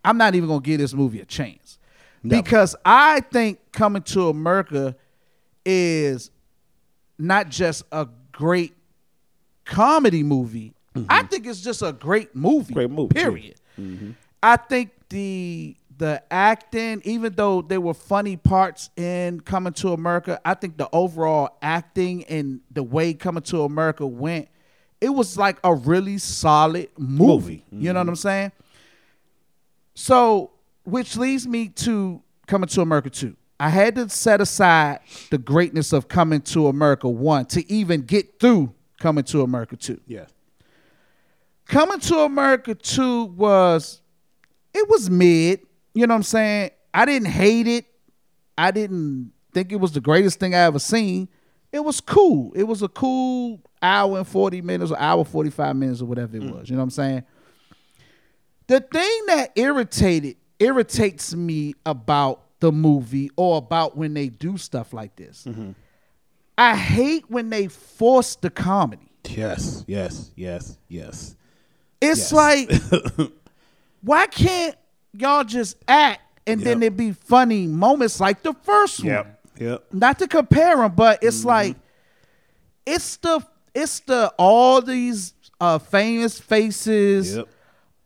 I'm not even gonna give this movie a chance Never. because I think Coming to America is not just a great comedy movie. I think it's just a great movie. Mm-hmm. Great movie. Period. I think the the acting, even though there were funny parts in Coming to America, I think the overall acting and the way Coming to America went, it was like a really solid movie. Movie. You know what mm-hmm. I'm saying? So, which leads me to Coming to America 2. I had to set aside the greatness of Coming to America 1 to even get through Coming to America 2. yeah, Coming to America 2 was it was mid, you know what I'm saying? I didn't hate it. I didn't think it was the greatest thing I ever seen. It was cool. It was a cool hour and 40 minutes or hour 45 minutes or whatever it mm. was, you know what I'm saying? The thing that irritated irritates me about the movie or about when they do stuff like this. Mm-hmm. I hate when they force the comedy. yes, yes, yes, yes. It's Yes. like, why can't y'all just act and then it be funny moments like the first one? Yep, Yep. not to compare them, but it's mm-hmm. like it's the it's the all these uh famous faces, Yep.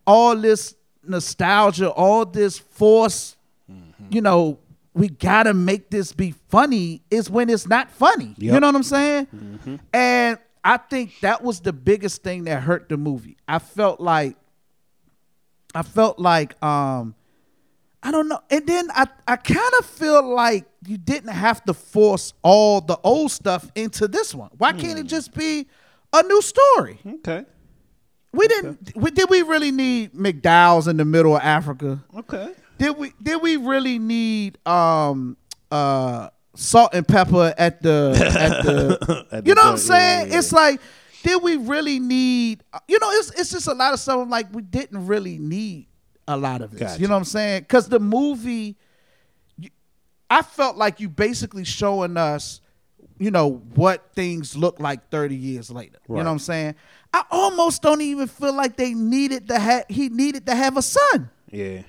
all this nostalgia, all this force, Mm-hmm. you know, we gotta make this be funny is when it's not funny. You know what I'm saying? And I think that was the biggest thing that hurt the movie. I felt like I felt like um I don't know. And then I, I kind of feel like you didn't have to force all the old stuff into this one. Why can't it just be a new story? Okay. We didn't. We, did we really need McDowell's in the middle of Africa? Okay. Did we? Did we really need um uh salt and pepper at the at the? At you the know what I'm joint, yeah, saying? yeah. It's like, did we really need? You know, it's it's just a lot of stuff. I'm Like we didn't really need a lot of this. Gotcha. You know what I'm saying? Because the movie, I felt like you basically showing us, you know, what things look like 30 years later. You know what I'm saying? I almost don't even feel like they needed to have. He needed to have a son. Yeah.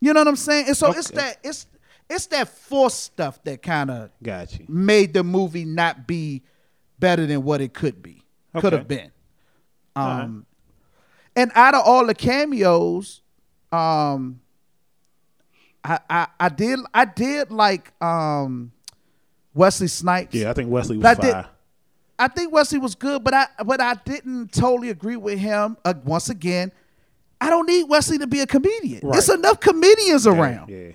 You know what I'm saying? And so it's that it's it's that forced stuff that kind of Got you. made the movie not be better than what it could be. Could have been. All Um and out of all the cameos, um I, I I did I did like um Wesley Snipes. Yeah, I think Wesley was But I did- fire. I think Wesley was good, but I but I didn't totally agree with him. Uh, once again, I don't need Wesley to be a comedian. Right. There's enough comedians around. Yeah.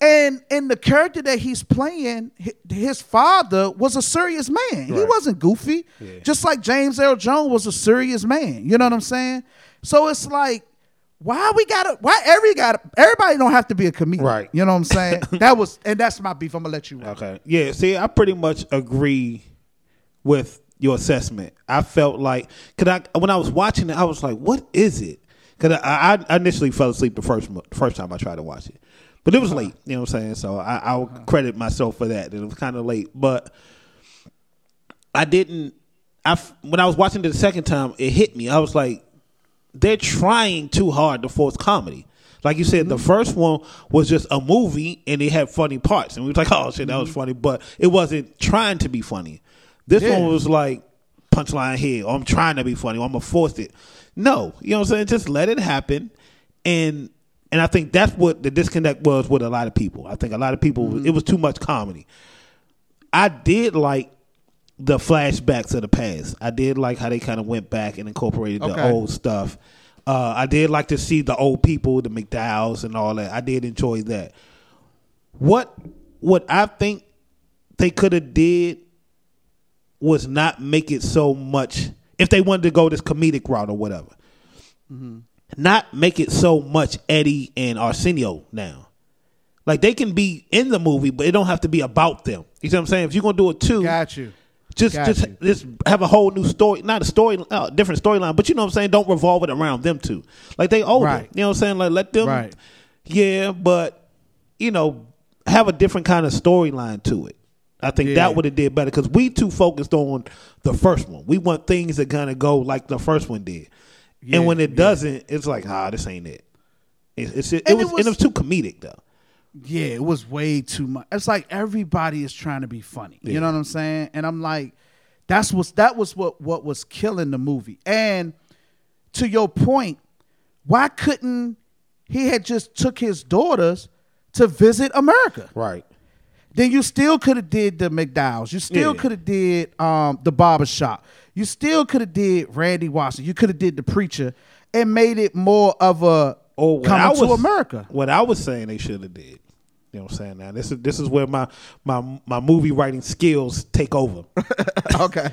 And and the character that he's playing, his father was a serious man. He wasn't goofy. Yeah. Just like James Earl Jones was a serious man. You know what I'm saying? So it's like, why we gotta why every gotta everybody don't have to be a comedian. Right. You know what I'm saying? that was and that's my beef. I'm gonna let you. Okay. Yeah. See, I pretty much agree with your assessment. I felt like, cause I when I was watching it, I was like, "What is it?" Cause I, I initially fell asleep the first first time I tried to watch it, but it was uh-huh. late. You know what I'm saying? So I, I'll credit myself for that. That it was kind of late, but I didn't. i when I was watching it the second time, it hit me. I was like, they're trying too hard to force comedy. Like you said, the mm-hmm. first one was just a movie and it had funny parts, and we was like, "Oh shit, that was mm-hmm. funny," but it wasn't trying to be funny. This Yeah. one was like punchline here, or I'm trying to be funny, or I'm gonna force it. No, you know what I'm saying? Just let it happen, and and I think that's what the disconnect was with a lot of people. I think a lot of people mm-hmm. it was too much comedy. I did like the flashbacks of the past. I did like how they kind of went back and incorporated the Okay. old stuff. Uh, I did like to see the old people, the McDowells, and all that. I did enjoy that. What what I think they could have did was not make it so much. If they wanted to go this comedic route or whatever, not make it so much Eddie and Arsenio now. Like they can be in the movie, but it don't have to be about them. You see what I'm saying? If you're gonna do it too, Got you. Just Got just you. just have a whole new story, not a story, uh, different storyline. But you know what I'm saying? Don't revolve it around them two. Like they older, Right. you know what I'm saying? Like let them, Right. yeah, but you know, have a different kind of storyline to it. I think Yeah. that would have did better because we too focused on the first one. We want things that kind of go like the first one did, Yeah, and when it yeah. doesn't, it's like ah, this ain't it. It's, it's it, it was, was- and it was too comedic though. Yeah, it was way too much. It's like everybody is trying to be funny. You know what I'm saying? And I'm like, that's what's that was what what was killing the movie. And to your point, why couldn't he had just took his daughters to visit America? Right. Then you still could have did the McDowell's. You still Yeah. could have did um, the barber shop. You still could have did Randy Watson. You could have did the preacher and made it more of a what coming to was- America. What I was saying they should have did. You know what I'm saying? Now this is this is where my my my movie writing skills take over. okay.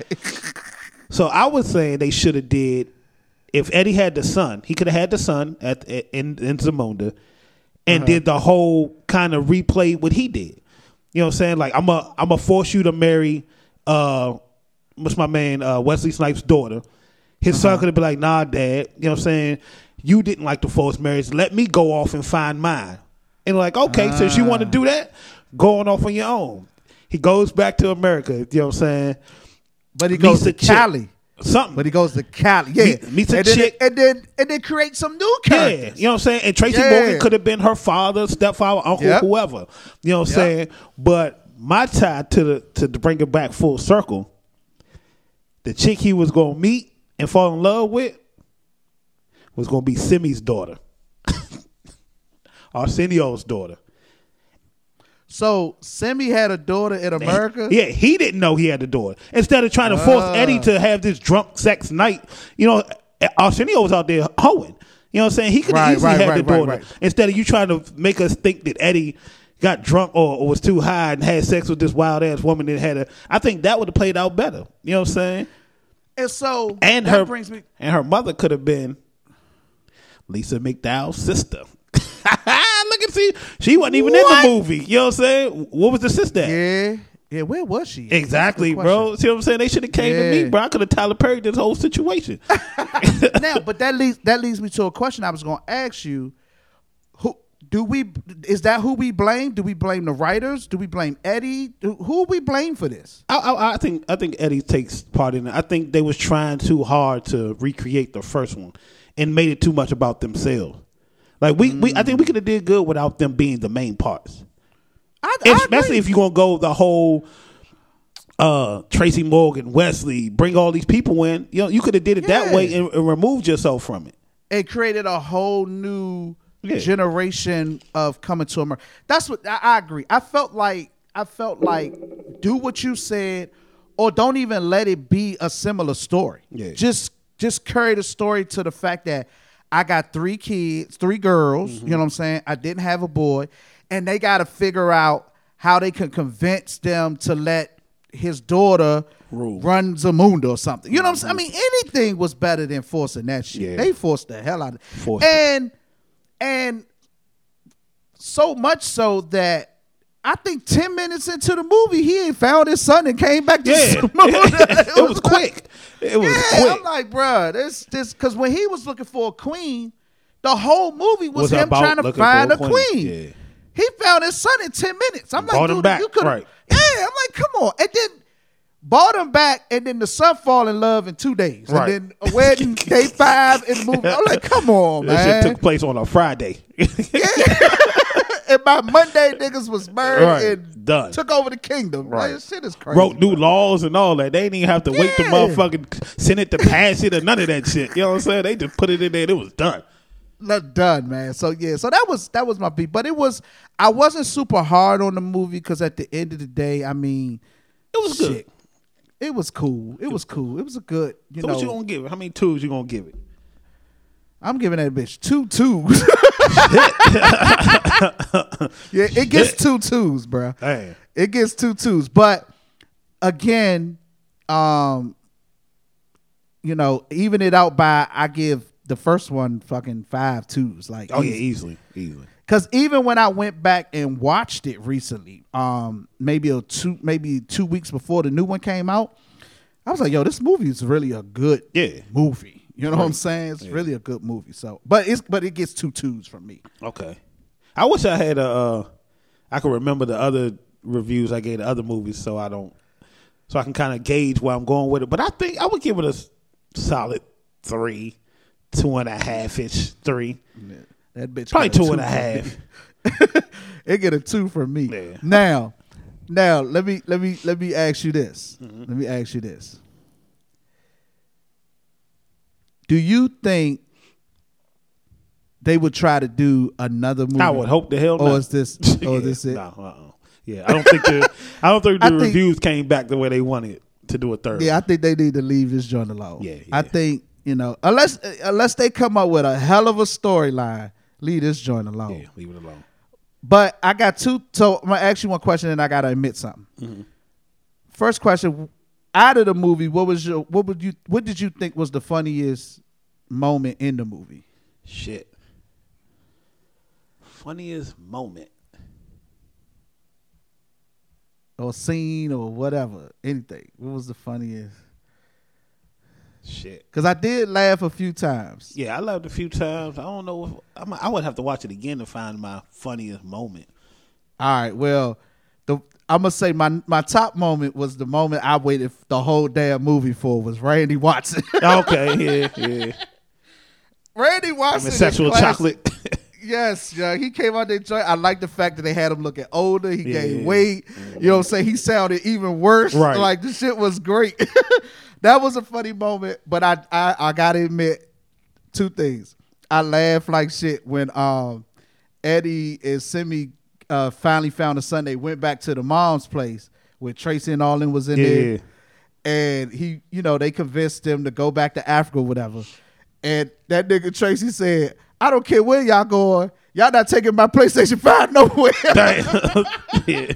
so I was saying they should have did if Eddie had the son, he could have had the son at in in Zamunda and did the whole kind of replay what he did. You know what I'm saying? Like I'm a I'm a force you to marry uh what's my man uh Wesley Snipes' daughter. His son could have been like, nah, dad, you know what I'm saying? You didn't like the forced marriage. Let me go off and find mine. And like, okay, since you want to do that, going off on your own. He goes back to America, you know what I'm saying? But he goes to. Cali. Something. But he goes to Cali. Yeah. Meet- meets a and then, chick. And then and then create some new Yeah, you know what I'm saying? And Tracy Yeah. Morgan could have been her father, stepfather, uncle, Yep. whoever. You know what I'm Yep. saying? But my tie to the to, to bring it back full circle, the chick he was gonna meet and fall in love with was gonna be Semmi's daughter, Arsenio's daughter. So Semmi had a daughter in America. Yeah, he didn't know he had a daughter. Instead of trying to force Ah. Eddie to have this drunk sex night, you know, Arsenio was out there hoeing. You know what I'm saying? He could Right, easily right, have right, the daughter. Instead of you trying to make us think that Eddie got drunk or, or was too high and had sex with this wild ass woman that had a I think that would have played out better. You know what I'm saying? And so And that her brings me. and her mother could have been Lisa McDowell's sister. Look at see, she wasn't even What? in the movie. You know what I'm saying? What was the sister? at? Yeah, yeah. Where was she? Exactly, That's bro. See what I'm saying? They should have came to Yeah. me, bro. I could have Tyler Perry this whole situation. question. now, but that leads that leads me to a question I was going to ask you. Who do we? Is that who we blame? Do we blame the writers? Do we blame Eddie? Who who we blame for this? I, I, I think I think Eddie takes part in it. I think they was trying too hard to recreate the first one and made it too much about themselves. Like we, we I think we could have did good without them being the main parts. I, I Especially agree. if you're gonna go the whole uh Tracy Morgan, Wesley, bring all these people in. You know, you could have did it that way and, and removed yourself from it. it created a whole new Yeah. generation of coming to America. That's what I, I agree. I felt like I felt like do what you said, or don't even let it be a similar story. Yeah. Just just carry the story to the fact that I got three kids, three girls. Mm-hmm. You know what I'm saying? I didn't have a boy, and they got to figure out how they can convince them to let his daughter Rule. run Zamunda or something. You know what I'm saying? I mean, anything was better than forcing that shit. Yeah. They forced the hell out of it. Forced it. And and so much so that I think ten minutes into the movie, he ain't found his son and came back to Yeah, Zamunda. it was quick. It was Yeah, quick. I'm like, bruh, this this because when he was looking for a queen, the whole movie was, Was him trying to find a queen. queen. Yeah. He found his son in ten minutes. I'm like, dude, you could right. Yeah, I'm like, come on, and then. Bought him back, and then the son fall in love in two days, Right. and then a wedding day five in the movie. I'm like, come on, man! shit took place on a Friday. And by Monday, niggas was married Right. and Done. took over the kingdom. Right, this shit is crazy. Wrote new laws and all that. They didn't even have to wait the Yeah. motherfucking Senate to pass it or none of that shit. You know what I'm saying? They just put it in there and it was done. not done, man. So yeah, so that was that was my beat. But it was I wasn't super hard on the movie because at the end of the day, I mean, It was good. It was cool. It was cool. It was a good. You So know, what you gonna give it? How many twos you gonna give it? I'm giving that bitch two twos. yeah, it gets two twos, bro. Damn. It gets two twos. But again, um, you know, even it out by I give the first one fucking five twos. Like Oh yeah, easily, easily. Cause even when I went back and watched it recently, um, maybe a two maybe two weeks before the new one came out, I was like, yo, this movie is really a good Yeah. movie. You know what I'm saying? It's really a good movie. So but it's but it gets two twos from me. Okay. I wish I had a. Uh, I could remember the other reviews I gave the other movies, so I don't. So I can kind of gauge where I'm going with it. But I think I would give it a solid three, two and a half ish, three, That bitch probably a two and a half. it get a two from me. Yeah. Now, now let me let me let me ask you this. Mm-hmm. Let me ask you this. Do you think they would try to do another movie? I would hope the hell Or not. is this or is this it? No, uh-uh. Yeah, I don't think the I don't think the think- reviews came back the way they wanted to do a third. Yeah, I think they need to leave this joint alone. Yeah, I think you know unless unless they come up with a hell of a storyline, leave this joint alone. yeah, leave it alone. But I got two. So I'm gonna ask you one question, and I gotta admit something. Mm-hmm. First question: Out of the movie, what was your what would you what did you think was the funniest moment in the movie? Shit. Funniest moment. or scene or whatever, anything. What was the funniest? Shit. Because I did laugh a few times. Yeah, I laughed a few times. I don't know if I'm, I would have to watch it again to find my funniest moment. All right, well, the I'm gonna say my my top moment was the moment I waited the whole damn movie for was Randy Watson. okay, yeah, yeah. Randy I Watson, mean, sexual chocolate. Yes, yeah, he came out there joint. I like the fact that they had him looking older. He Yeah. gained weight. You know what I'm saying? He sounded even worse. Right. Like the shit was great. that was a funny moment. But I, I I gotta admit two things. I laughed like shit when um Eddie and Semmi uh finally found a son. They went back to the mom's place where Tracy and all them was in Yeah. there. And he, you know, they convinced him to go back to Africa or whatever. And that nigga Tracy said, I don't care where y'all going. Y'all not taking my PlayStation 5 nowhere. yeah.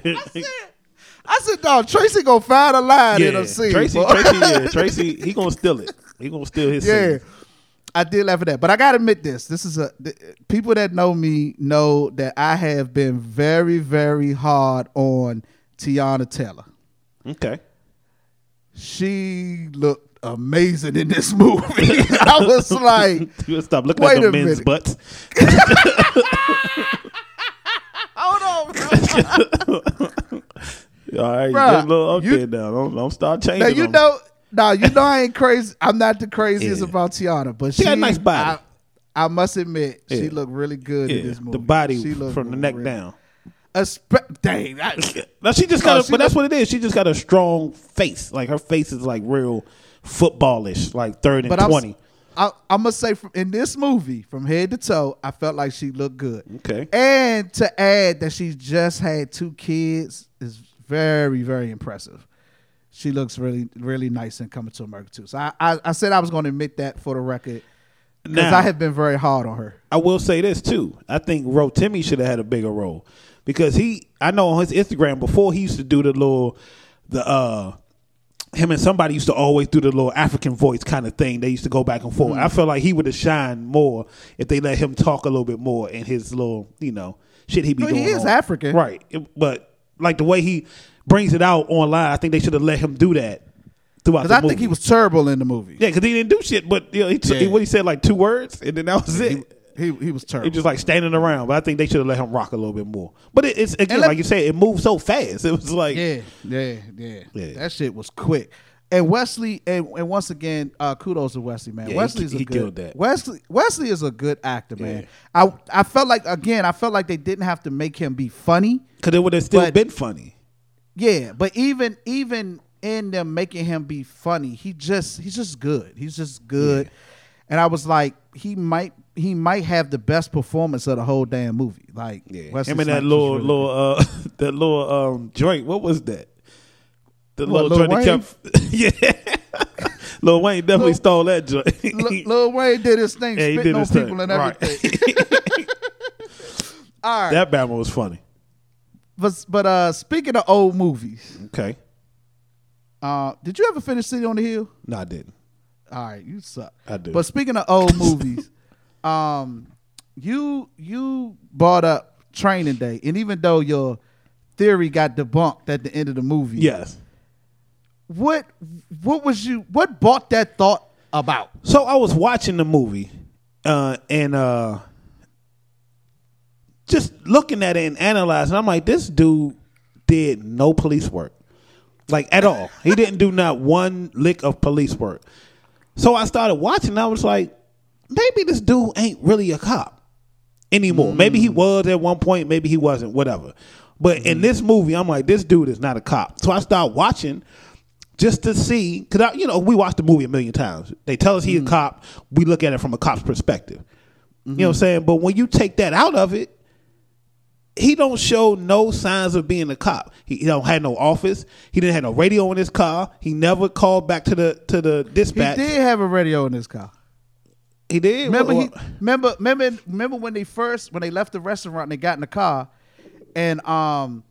I said, dog, Tracy gonna find a line in a scene. Tracy, boy." Tracy, yeah, Tracy, he gonna steal it. He gonna steal his yeah. scene. I did laugh at that, but I gotta admit this. This is a th- people that know me know that I have been very, very hard on Teyana Taylor. Okay. She looked amazing in this movie. I was like, You stop looking at the a men's minute. butts. hold on, bro. All right, Bruh, get a little up you- there now. Don't, don't start changing. Now you them. know, now you know I ain't crazy. I'm not the craziest Yeah. about Teyana, but She she, got a nice body. I, I must admit, she looked really good yeah, in this movie. the body She looked from the neck really- down. Espe- dang, I, Now she just No, got, a, but that's what it is. She just got a strong face. Like her face is like real footballish, like third and but I'm, twenty. I, I must say, from, in this movie, from head to toe, I felt like she looked good. Okay. And to add that she just had two kids is very, very impressive. She looks really, really nice in Coming to America too. So I, I, I said I was going to admit that for the record because I have been very hard on her. I will say this too. I think Rotimi should have had a bigger role because he. I know on his Instagram before he used to do the little, the uh, him and somebody used to always do the little African voice kind of thing. They used to go back and forth. I feel like he would have shined more if they let him talk a little bit more in his little, you know, shit he be Well, he doing. is on- African. right? It- but like the way he brings it out online, I think they should have let him do that throughout. Because The I think he was terrible in the movie. Yeah, because he didn't do shit, but you know, he, took Yeah. what he said like two words, and then that was it. He, he, he was terrible. He terrible. just like standing around, but I think they should have let him rock a little bit more. But it, it's again, let- like you said, it moved so fast. It was like, Yeah, yeah, yeah, Yeah. That shit was quick. And Wesley, and, and once again, uh, kudos to Wesley, man. Yeah, he- a he good. that. Wesley, Wesley is a good actor, man. I, I felt like again, I felt like they didn't have to make him be funny. because it would have still But- been funny. Yeah, but even even in them making him be funny, he just he's just good. He's just good. And I was like, he might he might have the best performance of the whole damn movie. Like Yeah, Wesley him and that Snipes little really little uh that little um joint. What was that? The What, little Lil joint that kept yeah. Lil Wayne definitely Lil- stole that joint. good. Lil, Lil Wayne did his thing, Yeah, he spitting did on his thing. people and Right. All right, that Batman was funny. But but uh, speaking of old movies, Okay, uh, did you ever finish City on the Hill? no, I didn't. All right, you suck. I do. But speaking of old movies, um, you you brought up Training Day, and even though your theory got debunked at the end of the movie, Yes. what what was you what brought that thought about? So I was watching the movie, uh, and uh, just looking at it and analyzing. I'm like, this dude did no police work, like at all. he didn't do not one lick of police work. So I started watching. And I was like, maybe this dude ain't really a cop anymore. Mm. Maybe he was at one point. Maybe he wasn't. Whatever. But in mm. this movie, I'm like, this dude is not a cop. So I start watching just to see, because you know we watch the movie a million times. They tell us he's a mm. cop. We look at it from a cop's perspective. You know what I'm mm-hmm. saying? But when you take that out of it, he don't show no signs of being a cop. He, he don't have no office. He didn't have no radio in his car. He never called back to the to the dispatch. He did have a radio in his car. He did. Remember, he, remember, remember, remember when they first when they left the restaurant and they got in the car, and um,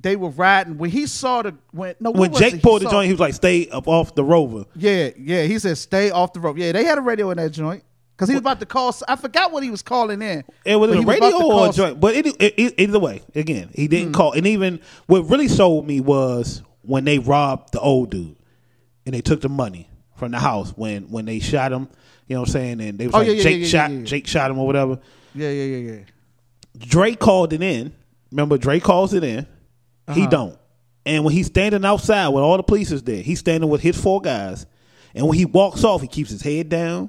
they were riding. When he saw the when no when was it? Jake He pulled the joint, he was like, "Stay up off the Rover." Yeah, yeah. He said, "Stay off the rover." Yeah, they had a radio in that joint because he was about to call. I forgot what he was calling in. It was a radio to or a joint, but it, it, it- either way, again, he didn't call. And even what really sold me was when they robbed the old dude and they took the money from the house when when they shot him. You know what I'm saying? And they was Oh, like, yeah, yeah, Jake yeah, shot. Jake shot him or whatever. Yeah, yeah, yeah, yeah. Drake called it in. Remember, Drake calls it in. He Uh-huh. don't. And when he's standing outside with all the police is there, he's standing with his four guys. And when he walks off, he keeps his head down.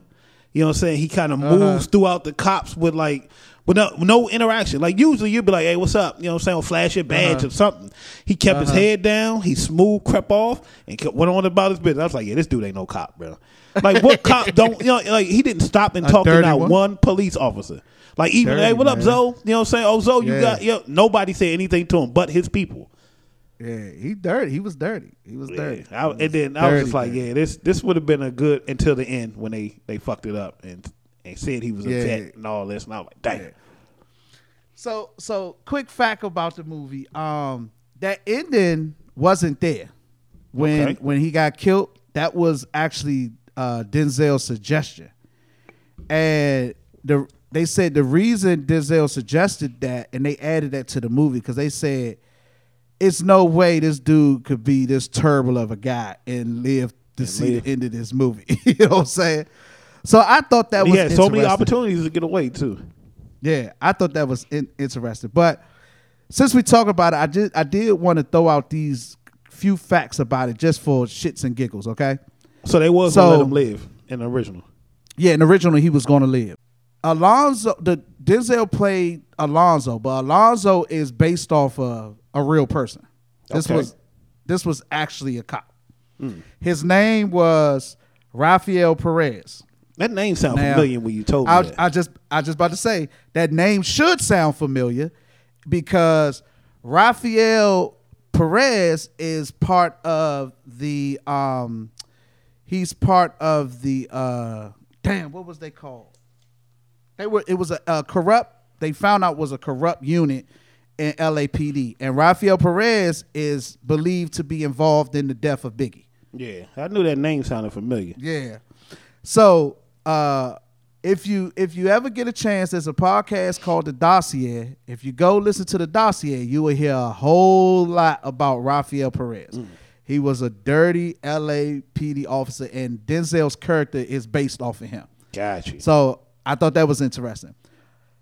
You know what I'm saying? He kind of Uh-huh. moves throughout the cops with like with no, no interaction. Like usually you'd be like, "Hey, what's up?" You know what I'm saying? Or flash your badge Uh-huh. or something. He kept his head down. He smooth, crept off, and kept, went on about his business. I was like, "Yeah, this dude ain't no cop, bro." Like what cop don't you know? Like he didn't stop and talk to not one? one police officer. Like even, Dirty, hey, what up, man. Zoe? You know what I'm saying? Oh, Zoe, you Yeah. got yo. Nobody said anything to him but his people. Yeah, he dirty. He was dirty. He was dirty. Yeah. I, and then I was just like, dirty. yeah, this this would have been a good until the end when they they fucked it up and and said he was a Yeah. vet and all this. And I was like, damn. Yeah. So so quick fact about the movie. Um that ending wasn't there when Okay. when he got killed. That was actually uh Denzel's suggestion. And the they said the reason Denzel suggested that and they added that to the movie because they said it's no way this dude could be this terrible of a guy and live to see live. the end of this movie. you know what I'm saying? So I thought that He was had so many opportunities to get away too. Yeah, I thought that was in- interesting. But since we talk about it, I did I did want to throw out these few facts about it just for shits and giggles. Okay. So they was gonna So- let him live in the original. Yeah, and originally he was going to live. Alonzo, the Denzel played Alonzo, but Alonzo is based off of a real person. This Okay. was this was actually a cop. His name was Rafael Perez. That name sounds familiar when you told me I, that. I just I just about to say that name should sound familiar because Rafael Perez is part of the um he's part of the uh damn what was they called? They were it was a, a corrupt they found out was a corrupt unit in LAPD and Rafael Perez is believed to be involved in the death of Biggie. yeah, I knew that name sounded familiar. Yeah. So uh if you if you ever get a chance, there's a podcast called The Dossier. If you go listen to the dossier, you will hear a whole lot about Rafael Perez. He was a dirty LAPD officer, and Denzel's character is based off of him. Got you. So I thought that was interesting.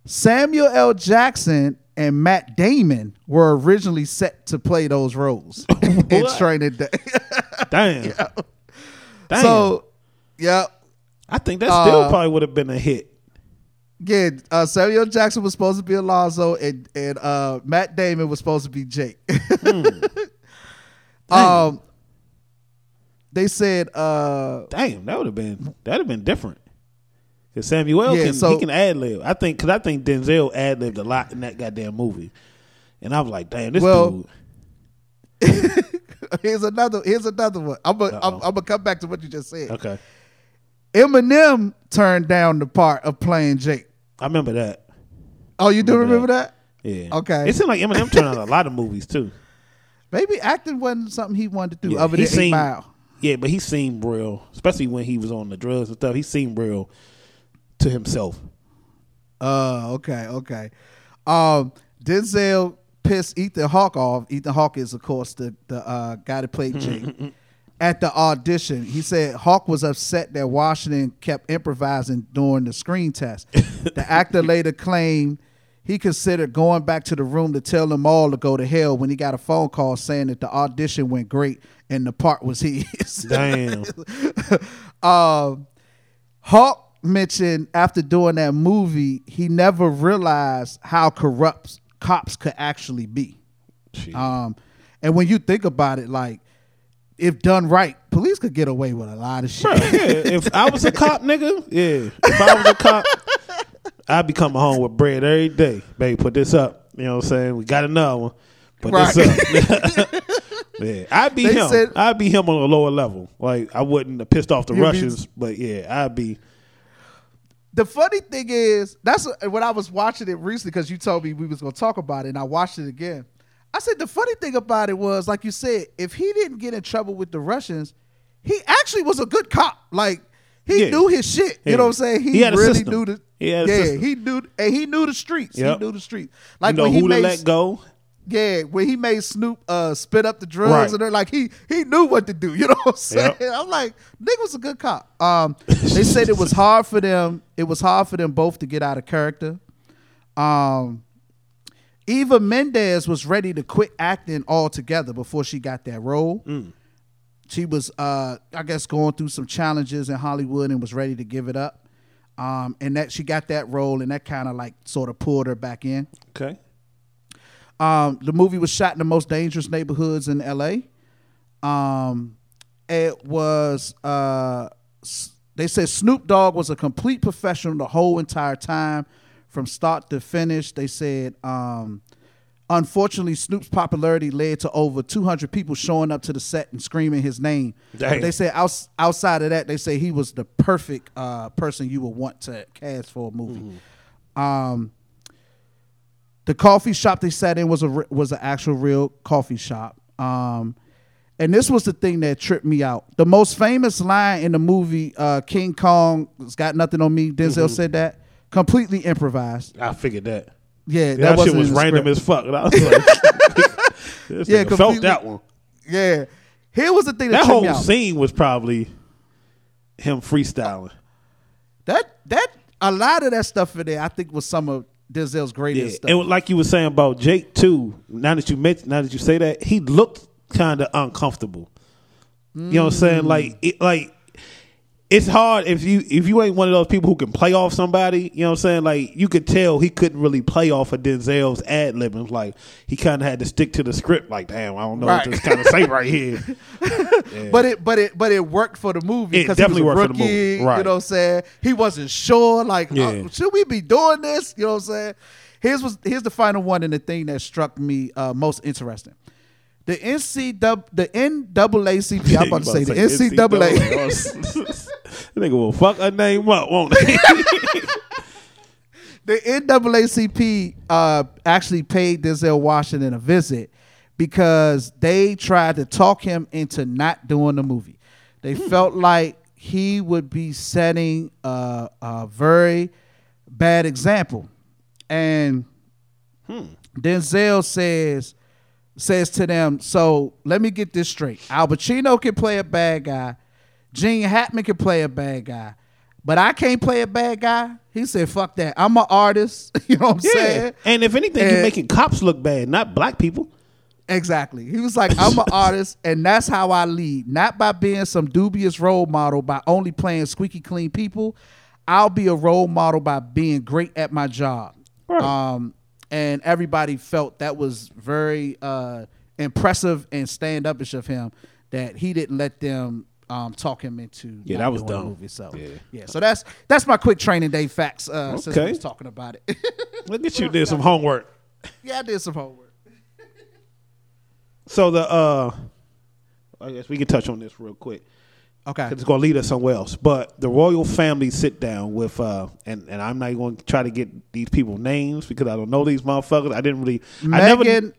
Samuel L. Jackson and Matt Damon were originally set to play those roles in? Training Day. Damn. Damn. so, yeah, I think that still uh, probably would have been a hit. Yeah, uh, Samuel Jackson was supposed to be Alonzo, and and uh, Matt Damon was supposed to be Jake. um, they said, uh, Damn, that would have been that'd have been different. Cause Samuel Yeah, can so- he can ad lib. I think because I think Denzel ad libbed a lot in that goddamn movie, and I was like, damn, this Well, dude. here's another. Here's another one. I'm gonna I'm, I'm gonna come back to what you just said. Okay, Eminem turned down the part of playing Jake. I remember that. Oh, you do Remember remember that? Yeah. Okay. It seemed like Eminem turned out a lot of movies too. Maybe acting wasn't something he wanted to do Yeah, other he than Eight seemed- Mile. Yeah, but he seemed real, especially when he was on the drugs and stuff. He seemed real to himself. Uh, okay, okay. Um, Denzel pissed Ethan Hawke off. Ethan Hawke is, of course, the the uh, guy that played Jake. At the audition, he said Hawke was upset that Washington kept improvising during the screen test. the actor later claimed he considered going back to the room to tell them all to go to hell when he got a phone call saying that the audition went great and the part was his. Damn. um, Hawke mentioned after doing that movie, he never realized how corrupt cops could actually be. Um, and when you think about it, like if done right, police could get away with a lot of shit. Bruh, yeah, if I was a cop, nigga, yeah. If I was a cop, I'd be coming home with bread every day. Baby, put this up. You know what I'm saying? We got another one. Put Right. this up. yeah, I'd be They him. said- I'd be him on a lower level. Like I wouldn't have pissed off the You'd be- Russians, but yeah, I'd be. The funny thing is, that's when I was watching it recently because you told me we was gonna talk about it, and I watched it again. I said the funny thing about it was, like you said, if he didn't get in trouble with the Russians, he actually was a good cop. Like he Yeah. knew his shit. Yeah. You know what I'm saying? He, He really knew the. He had a yeah, he knew, and he knew the streets. Yep. He knew the streets. Like you know when he who to made, let go. Yeah, when he made Snoop uh, spit up the drugs Right. and they're like he he knew what to do. You know what I'm saying? Yep. I'm like, nigga was a good cop. Um, they said it was hard for them. It was hard for them both to get out of character. Um, Eva Mendes was ready to quit acting altogether before she got that role. She was, uh, I guess, going through some challenges in Hollywood and was ready to give it up. um, and that she got that role, and that kind of like sort of pulled her back in. Okay. Um, the movie was shot in the most dangerous neighborhoods in L.A. Um, it was. Uh, they said Snoop Dogg was a complete professional the whole entire time, from start to finish. They said. Um, Unfortunately, Snoop's popularity led to over 200 people showing up to the set and screaming his name. They said outs- outside of that, they say he was the perfect uh, person you would want to cast for a movie. Um, the coffee shop they sat in was a was an actual real coffee shop. Um, and this was the thing that tripped me out. The most famous line in the movie uh, King Kong has got nothing on me. Denzel said that completely improvised. I figured that. Yeah, That, shit wasn't was random script. as fuck. And I was like, Yeah, felt that one. Yeah, here was the thing that, That tripped me whole scene was probably him freestyling. That that a lot of that stuff in there, I think, was some of Denzel's Yeah, greatest stuff. and like you were saying about Jake too. Now that you mentioned, now that you say that, he looked kind of uncomfortable. You know what I'm saying? Mm. Like, it, like it's hard if you if you ain't one of those people who can play off somebody. You know what I'm saying? Like you could tell he couldn't really play off of Denzel's ad libbing. Like he kind of had to stick to the script. Like, damn, I don't know Right. what this kind of say right here. But it, but it, but it worked for the movie It because definitely he was a worked for the rookie. movie. Right. You know what I'm saying? He wasn't sure. Like, Yeah. uh, should we be doing this? You know what I'm saying? Here's was here's the final one and the thing that struck me uh, most interesting. The NCAA, the NAACP. I'm about to say the NCAA. That nigga will fuck a name up, won't he? the NAACP uh, actually paid Denzel Washington a visit because they tried to talk him into not doing the movie. They felt like he would be setting a, a very bad example, and Denzel says says to them, "So let me get this straight: Al Pacino can play a bad guy, Gene Hackman can play a bad guy, but I can't play a bad guy." He said, "Fuck that! I'm an artist." you know what I'm yeah. saying? And if anything, And- you're making cops look bad, not black people. Exactly. He was like, I'm an artist, and that's how I lead. Not by being some dubious role model by only playing squeaky clean people. I'll be a role model by being great at my job. Right. Um, and everybody felt that was very uh, impressive and stand upish of him that he didn't let them um, talk him into Yeah, that was the dumb. movie. So Yeah. yeah. so that's that's my quick training day facts. Uh, since we was talking about it. Look at you did some homework. yeah, I did some homework. So the uh I guess we can touch on this real quick. Okay. 'cause It's gonna lead us somewhere else. But the royal family sit down with uh and, and I'm not going to try to get these people names because I don't know these motherfuckers. I didn't really I never Meghan,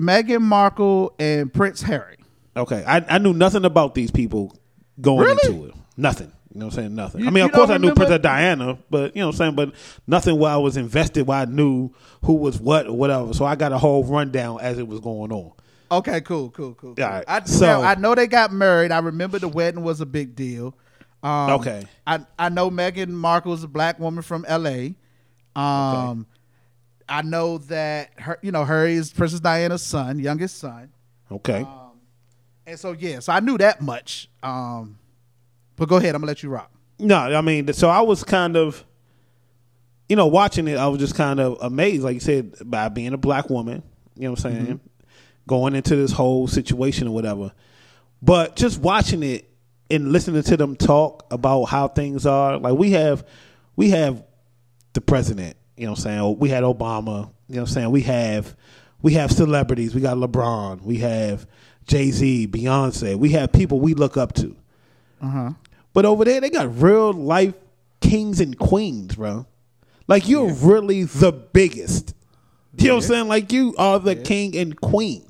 Meghan Markle and Prince Harry. Okay. I, I knew nothing about these people going Really? into it. Nothing. You know what I'm saying? Nothing. You- I mean, you of course I don't knew remember- Princess Diana, but you know what I'm saying? But nothing where I was invested where I knew who was what or whatever. So I got a whole rundown as it was going on. Okay, cool, cool, cool. cool. All right, I, so- now, I know they got married. I remember the wedding was a big deal. Um, Okay. I I know Meghan Markle is a black woman from L.A. Um, I know that her, you know, Harry is Princess Diana's son, youngest son, Okay. and so yeah, so I knew that much. Um, but go ahead, I'm gonna let you rock. No, I mean, so I was kind of, you know, watching it. I was just kind of amazed, like you said, by being a black woman. You know what I'm saying? Going into this whole situation or whatever. But just watching it and listening to them talk about how things are, like we have, we have the president. You know what I'm saying? We had Obama. You know what I'm saying? We have, we have celebrities. We got LeBron. We have Jay Z, Beyonce. We have people we look up to. Uh-huh. But over there, they got real life kings and queens, bro. Like you're really the biggest. You know what I'm saying? Like you are the king and queen.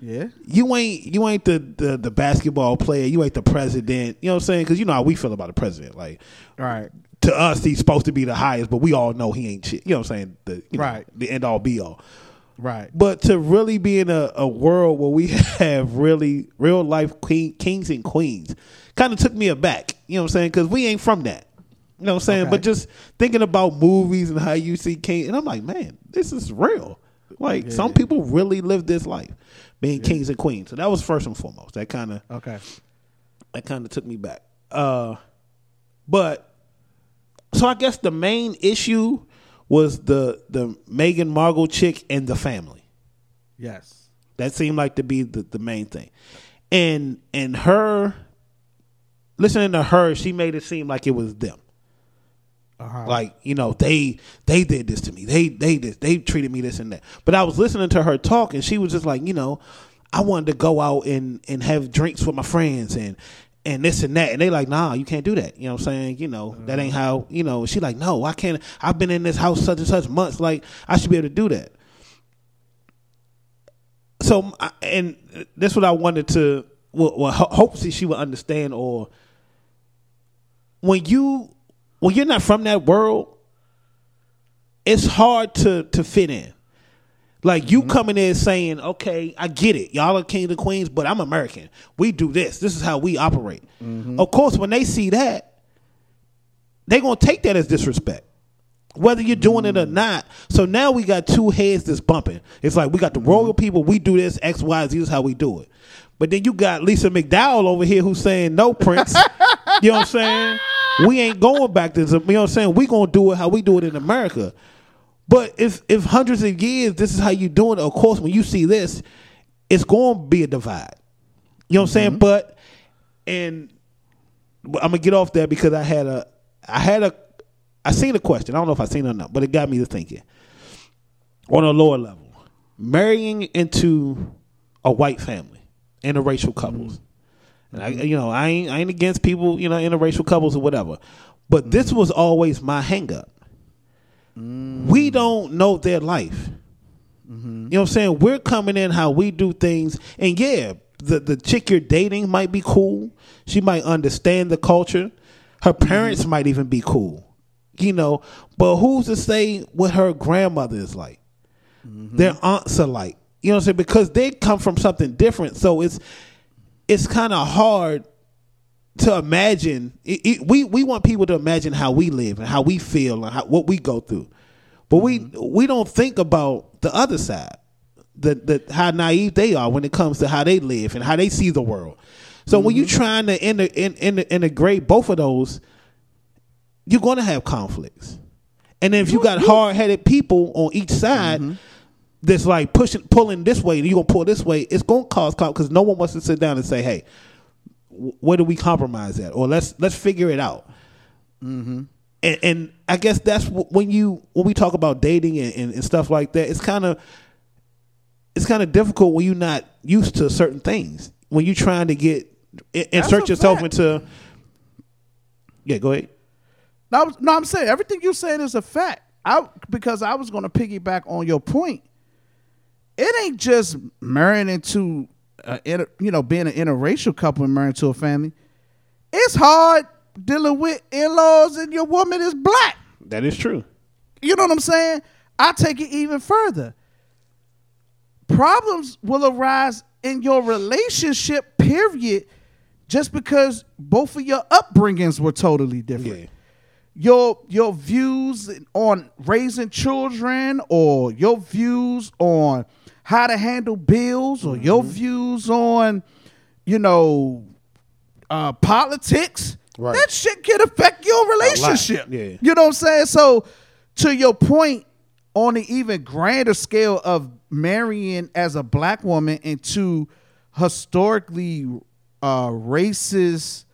Yeah, You ain't you ain't the, the the basketball player. You ain't the president. You know what I'm saying? Because you know how we feel about the president. Like right. to us, he's supposed to be the highest, but we all know he ain't shit. You know what I'm saying? The you know, Right. the end all be all. Right. But to really be in a, a world where we have really real life queen, kings and queens kind of took me aback. You know what I'm saying? Because we ain't from that. You know what I'm saying? Okay. But just thinking about movies and how you see king, and I'm like, man, this is real. Like some people really live this life, being kings and queens. So that was first and foremost. That kind of Okay. that kind of took me back. Uh, but so I guess the main issue was the the Meghan Markle chick and the family. Yes. That seemed like to be the, the main thing. And and her listening to her, she made it seem like it was them. Uh-huh. Like, you know, they they did this to me. They they did they treated me this and that. But I was listening to her talk and she was just like, you know, I wanted to go out and and have drinks with my friends and and this and that. And they like, nah, you can't do that. You know what I'm saying? You know, that ain't mm-hmm. how, you know, she like, no, I can't I've been in this house such and such months. Like, I should be able to do that so and that's what I wanted to well, well hopefully she would understand or when you when you're not from that world it's hard to to fit in like you mm-hmm. coming in saying okay I get it y'all are king and queens but I'm American we do this this is how we operate mm-hmm. of course when they see that they're gonna take that as disrespect whether you're doing it or mm. not. So now we got two heads that's bumping. It's like we got the royal mm-hmm. people, we do this, X, Y, Z is how we do it. But then you got Lisa McDowell over here who's saying, no, Prince. you know what I'm saying? We ain't going back to, you know what I'm saying? We going to do it how we do it in America. But if if hundreds of years this is how you doing it, of course, when you see this, it's going to be a divide. You know what I'm saying? Mm-hmm. But and I'm gonna get off that because I had a I had a I seen a question. I don't know if I seen it or not, but it got me to thinking. On a lower level, marrying into a white family, interracial couples. Mm-hmm. And I, you know, I ain't I ain't against people, you know, interracial couples or whatever. But this mm. was always my hang up. Mm. We don't know their life. Mm-hmm. You know what I'm saying? We're coming in how we do things. And yeah, the, the chick you're dating might be cool. She might understand the culture. Her mm-hmm. parents might even be cool. You know, but who's to say what her grandmother is like? Mm-hmm. Their aunts are like. You know what I'm saying? Because they come from something different. So it's it's kind of hard to imagine. It, it, we we want people to imagine how we live and how we feel and how, what we go through, but we mm-hmm. we don't think about the other side, the the how naive they are when it comes to how they live and how they see the world. So when you're mm-hmm. trying to in, in, in, integrate both of those, you're going to have conflicts. And then if you got hard headed people on each side mm-hmm. That's like pushing, pulling this way, and you gonna pull this way, it's gonna cause conflict because no one wants to sit down and say, "Hey, where do we compromise at?" Or let's let's figure it out. Mm-hmm. And, and I guess that's when you when we talk about dating and, and, and stuff like that. It's kind of it's kind of difficult when you're not used to certain things. When you're trying to get insert yourself fact. into. Yeah, go ahead. No, I'm- no, I'm saying everything you're saying is a fact. I because I was going to piggyback on your point. It ain't just marrying into, a, you know, being an interracial couple and marrying to a family. It's hard dealing with in-laws and your woman is black. That is true. You know what I'm saying? I take it even further. Problems will arise in your relationship, period, just because both of your upbringings were totally different. Yeah. Your your views on raising children or your views on how to handle bills or your Mm-hmm. views on, you know, uh, politics. Right. That shit can affect your relationship. yeah. You know what I'm saying? So, to your point, on the even grander scale of marrying as a black woman into historically uh, racist,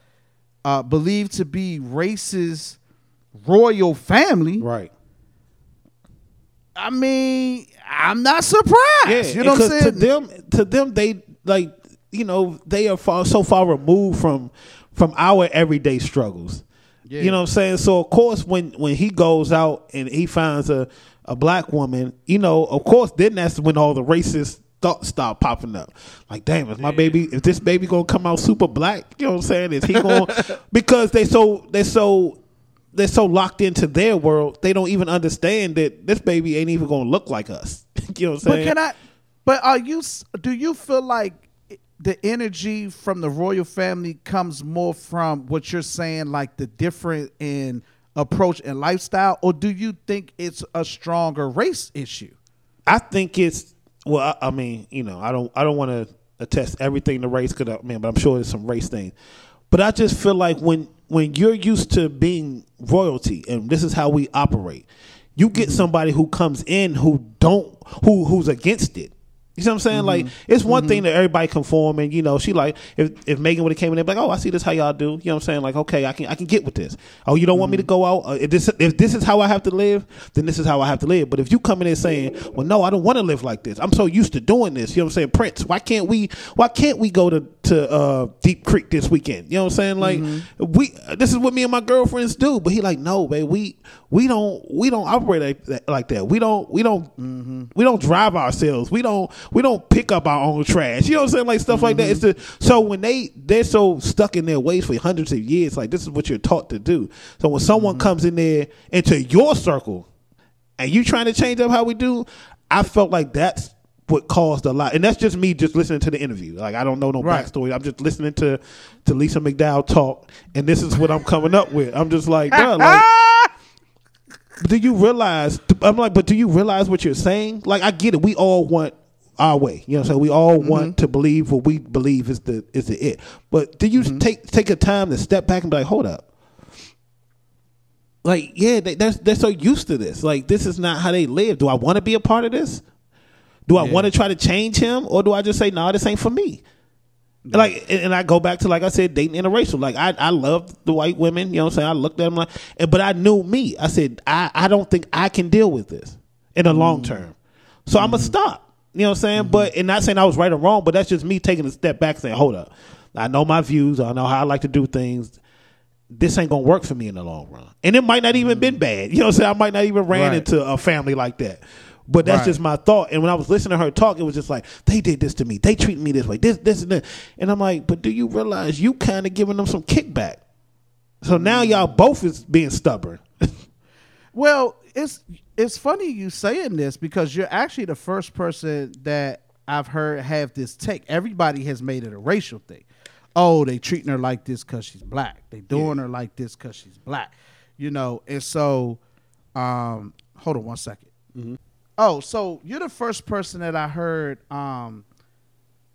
uh, believed to be racist royal family. Right. I mean, I'm not surprised. Yeah, you know what I'm because saying? To them, to them, they like you know they are far, so far removed from from our everyday struggles. You know what I'm saying? So of course, when when he goes out and he finds a a black woman, you know, of course, then that's when all the racist thoughts start popping up. Like, damn, is my baby, is this baby gonna come out super black? You know what I'm saying? Is he going because they so they so they're so locked into their world, they don't even understand that this baby ain't even gonna look like us. you know what I'm saying? But can I? But are you? Do you feel like the energy from the royal family comes more from what you're saying, like the different in approach and lifestyle, or do you think it's a stronger race issue? I think it's well. I, I mean, you know, I don't. I don't want to attest everything to race, cause I mean, but I'm sure there's some race things. But I just feel like when when you're used to being royalty and this is how we operate, you get mm-hmm. somebody who comes in who don't who who's against it. You see what I'm saying? Like mm-hmm. it's one thing mm-hmm. that everybody conform and you know, she like if if Meghan would have came in there like, Oh, I see this how y'all do. You know what I'm saying? Like, okay, I can I can get with this. Oh, you don't want me to mm-hmm. go out? Uh, if this if this is how I have to live, then this is how I have to live. But if you come in there saying, Well, no, I don't want to live like this. I'm so used to doing this. You know what I'm saying? Prince, why can't we why can't we go to, to uh Deep Creek this weekend? You know what I'm saying? Like we this is what me and my girlfriends do. But he like, no, babe, we we don't we don't operate like that, like that. We don't we don't we don't drive ourselves. We don't we don't pick up our own trash. You know what I'm saying? Like stuff like that. It's mm-hmm. the so when they they're so stuck in their ways for hundreds of years, like this is what you're taught to do. So when someone mm-hmm. comes in there into your circle and you trying to change up how we do, I felt like that's what caused a lot. And that's just me just listening to the interview. Like I don't know no Right. backstory. I'm just listening to to Lisa McDowell talk and this is what I'm coming up with. I'm just like, like do you realize I'm like, but do you realize what you're saying? Like I get it. We all want our way. You know so? We all mm-hmm. want to believe what we believe is the is the it. But do you mm-hmm. take take a time to step back and be like, hold up. Like, yeah, they, they're they're so used to this. Like, this is not how they live. Do I want to be a part of this? Do I want to try to change him, or do I just say, no, this ain't for me? Like, and, and I go back to like I said, dating interracial. Like, I I love the white women. You know what I'm saying? I looked at them like, and- but I knew me. I said, I I don't think I can deal with this in the long mm. term. So I'm gonna mm-hmm. stop. You know what I'm saying? Mm-hmm. But and not saying I was right or wrong, but that's just me taking a step back, saying, hold up. I know my views. I know how I like to do things. This ain't gonna work for me in the long run, and it might not even been mm. bad. You know what I'm saying? I might not even ran Right. into a family like that. But that's Right. just my thought. And when I was listening to her talk, it was just like they did this to me. They treat me this way. This, this, and that. And I'm like, but do you realize you kind of giving them some kickback? So now mm. y'all both is being stubborn. Well, it's it's funny you saying this because you're actually the first person that I've heard have this take. Everybody has made it a racial thing. Oh, they treating her like this because she's black. They doing her like this because she's black. You know, and so, um, hold on one second. Oh, so you're the first person that I heard um,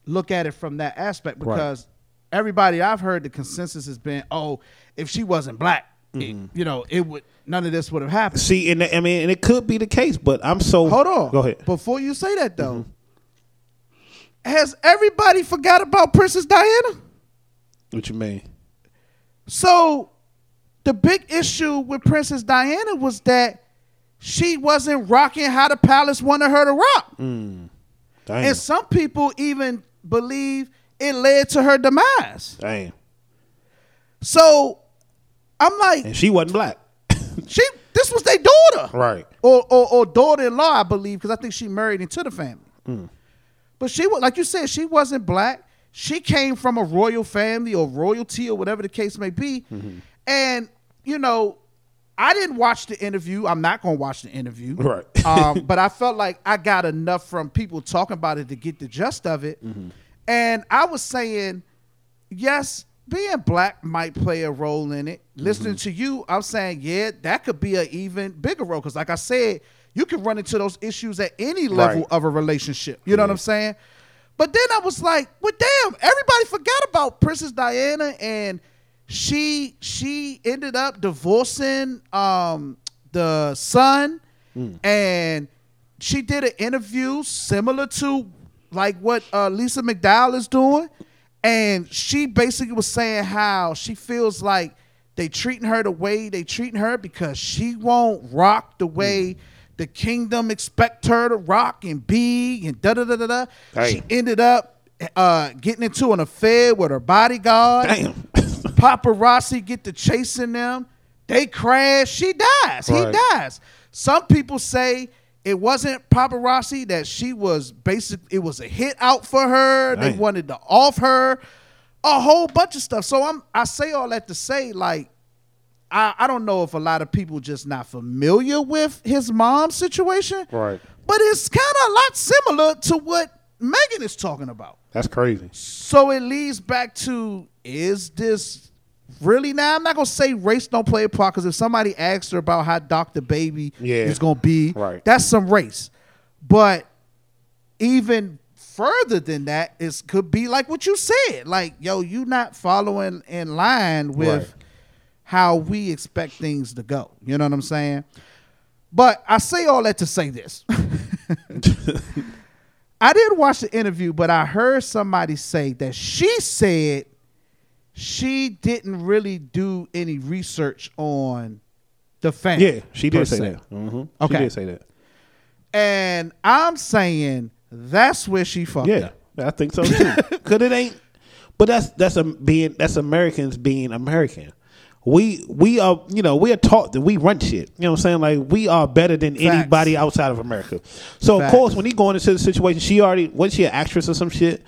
look at it from that aspect Right. because everybody I've heard the consensus has been, oh, if she wasn't black, it- you know, it would none of this would have happened. See, and I mean, and it could be the case, but I'm so Hold on. Go ahead. Before you say that though, mm-hmm. has everybody forgot about Princess Diana? What you mean? So the big issue with Princess Diana was that she wasn't rocking how the palace wanted her to rock. Mm. Damn. And some people even believe it led to her demise. Damn. So I'm like, And she wasn't black. She this was their daughter. Right. or or, or daughter-in-law, I believe, because I think she married into the family. Mm. But she was, like you said, she wasn't black. She came from a royal family or royalty or whatever the case may be. Mm-hmm. And you know, I didn't watch the interview. I'm not going to watch the interview. Right. um, but I felt like I got enough from people talking about it to get the gist of it. Mm-hmm. And I was saying, yes, being black might play a role in it. Listening to you, I'm saying, yeah, that could be an even bigger role. Because, like I said, you can run into those issues at any level Right. of a relationship. You know what I'm saying? But then I was like, well, damn, everybody forgot about Princess Diana and she she ended up divorcing um the son and she did an interview similar to like what uh, Lisa McDowell is doing, and she basically was saying how she feels like they treating her the way they treating her because she won't rock the way the kingdom expect her to rock and be and da da da da da. She ended up uh, getting into an affair with her bodyguard. Damn. Paparazzi get to chasing them. They crash. She dies. Right. He dies. Some people say it wasn't paparazzi that she was basic. It was a hit out for her. They wanted to off her. A whole bunch of stuff. So I'm. I say all that to say like. I, I don't know if a lot of people just not familiar with his mom's situation, Right. But it's kind of a lot similar to what Meghan is talking about. That's crazy. So it leads back to is this really now? I'm not gonna say race don't play a part because if somebody asks her about how Dr. Baby Yeah. is gonna be, Right. that's some race. But even further than that, it could be like what you said. Like, yo, you not following in line with Right. how we expect things to go. You know what I'm saying? But I say all that to say this. I didn't watch the interview, but I heard somebody say that she said she didn't really do any research on the family. Yeah, she did say se. that. hmm Okay. She did say that. And I'm saying that's where she fucked Yeah, up. I think so too. Cause it ain't. But that's that's a being that's Americans being American. We we are you know we are taught that we run shit. You know what I'm saying? Like we are better than Facts. anybody outside of America. So of course when he going into the situation, she already was she an actress or some shit.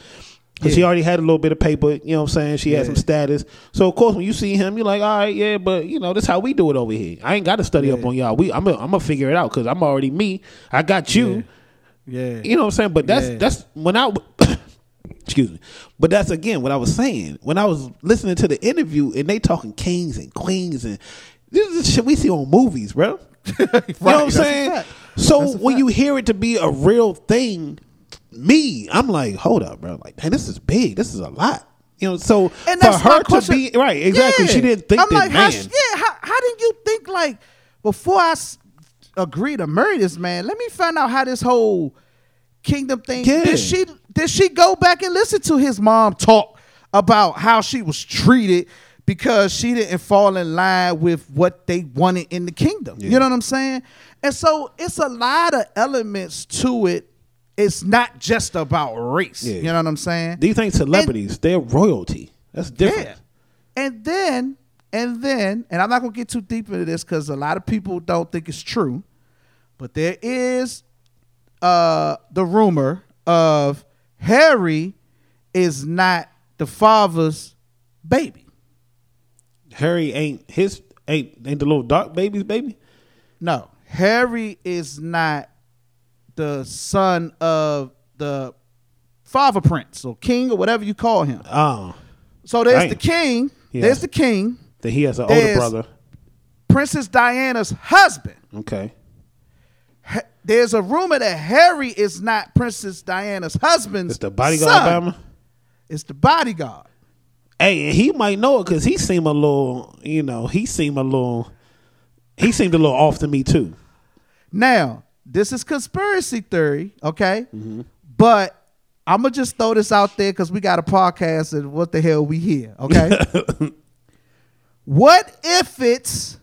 Cause she already had a little bit of paper, you know what I'm saying? She had some status. So of course when you see him, you're like, all right, yeah, but you know, this how we do it over here. I ain't got to study up on y'all. We I'm gonna I'm gonna figure it out because I'm already me. I got you. Yeah. You know what I'm saying? But that's Yeah. that's when I excuse me. But that's again what I was saying. When I was listening to the interview and they talking kings and queens and this is shit we see on movies, bro. You know what I'm saying? So when fact. you hear it to be a real thing, me, I'm like, hold up, bro. Like, man, this is big. This is a lot. You know, so And for her to be right, exactly. Yeah. She didn't think I'm that like, man. How, yeah, how, how did you think like before I s- agree to marry this man? Let me find out how this whole kingdom thing. Yeah. Did she did she go back and listen to his mom talk about how she was treated because she didn't fall in line with what they wanted in the kingdom? You know what I'm saying? And so it's a lot of elements to it. It's not just about race. Yeah. You know what I'm saying? Do you think celebrities, they're royalty? That's different. Yeah. And then, and then, and I'm not gonna get too deep into this because a lot of people don't think it's true, but there is uh the rumor of Harry is not the father's baby. Harry ain't his ain't ain't the little dark baby's baby. No, Harry is not the son of the father prince or king or whatever you call him. Oh, So there's Dang. the king, Yeah. there's the king, that he has an older There's- brother. Princess Diana's husband. Okay. Ha- there's a rumor that Harry is not Princess Diana's husband. It's the bodyguard son. Alabama. It's the bodyguard. Hey, and he might know it because he seemed a little, you know, he seemed a little, he seemed a little off to me too. Now, this is conspiracy theory, okay? Mm-hmm. But I'm gonna just throw this out there because we got a podcast and what the hell we here, okay? what if it's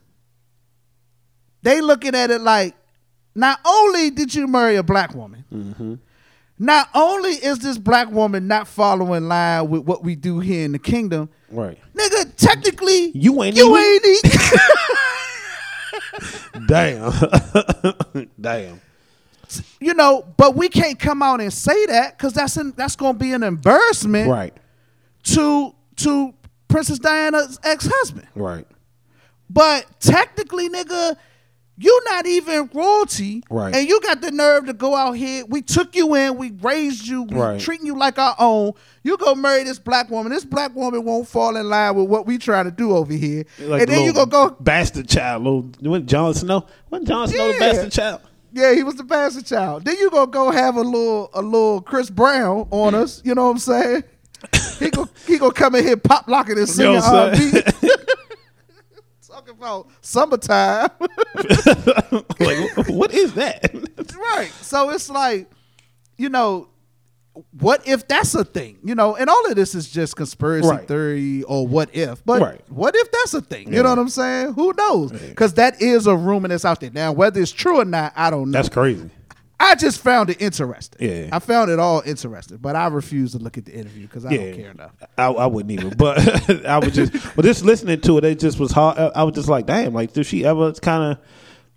they looking at it like not only did you marry a black woman, Mm-hmm. not only is this black woman not following line with what we do here in the kingdom, Right. nigga, technically You ain't you even- ain't. Damn. Damn. you know, but we can't come out and say that because that's an, that's gonna be an embarrassment Right. to to Princess Diana's ex husband. Right. But technically, nigga, you not even royalty, Right. And you got the nerve to go out here. We took you in, we raised you, we Right. treating you like our own. You go marry this black woman. This black woman won't fall in line with what we trying to do over here, Like and then you gonna go. bastard child. Little when Jon Snow. When Jon Snow the bastard child. Yeah, he was the bastard child. Then you gonna go have a little a little Chris Brown on us. You know what I'm saying? He go he gonna come in here pop locking and You singing know R&B. Talking about summertime, like what is that? right? So it's like, you know, what if that's a thing? You know, and all of this is just conspiracy Right. theory or what if. But Right. what if that's a thing? You Yeah. know what I'm saying? Who knows? Because that is a rumor that's out there now. Whether it's true or not, I don't know. That's crazy. I just found it interesting. Yeah. I found it all interesting, but I refuse to look at the interview because I don't care enough. I, I wouldn't even, but I was just, but just listening to it, it just was hard. I was just like, damn, like, did she ever kind of,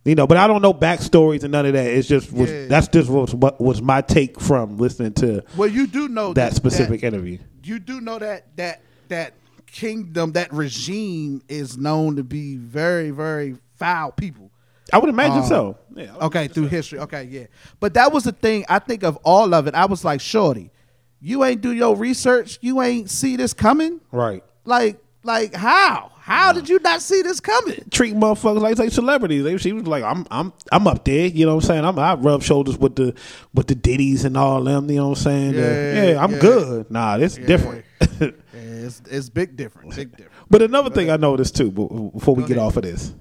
you know? But I don't know backstories and none of that. It's just was Yeah. that's just was what was my take from listening to Well, you do know that specific interview. you do know that that that kingdom, that regime is known to be very, very foul people. I would imagine Um, so. Yeah. Okay, through history. Okay, yeah. But that was the thing. I think of all of it. I was like, Shorty, you ain't do your research. You ain't see this coming. Right. Like, like how? How did you not see this coming? Treat motherfuckers like they celebrities. They, she was like, I'm, I'm, I'm up there. You know what I'm saying? I'm, I rub shoulders with the, with the Diddys and all them. You know what I'm saying? Yeah, yeah, I'm yeah. good. Nah, it's different. It's it's big difference. Big difference. But another thing I noticed too, before we get off of this,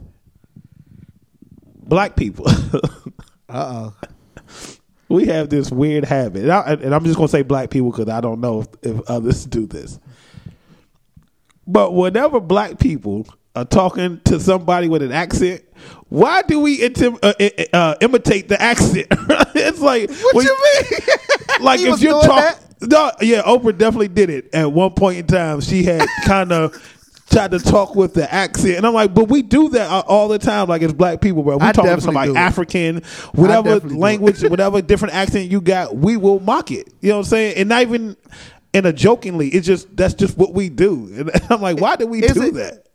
black people, Uh oh. we have this weird habit, and, I, and I'm just gonna say black people because I don't know if, if others do this. But whenever black people are talking to somebody with an accent, why do we intim- uh, uh, uh, imitate the accent? it's like What you mean? like if you're talking, no, yeah, Oprah definitely did it at one point in time. She had kind of tried to talk with the accent, and I'm like, but we do that all the time, like as black people, bro. We I talking to somebody. African, whatever definitely do it. language, whatever different accent you got, we will mock it. You know what I'm saying? And not even in a jokingly, it's just that's just what we do. And I'm like, why do we Is do it- that?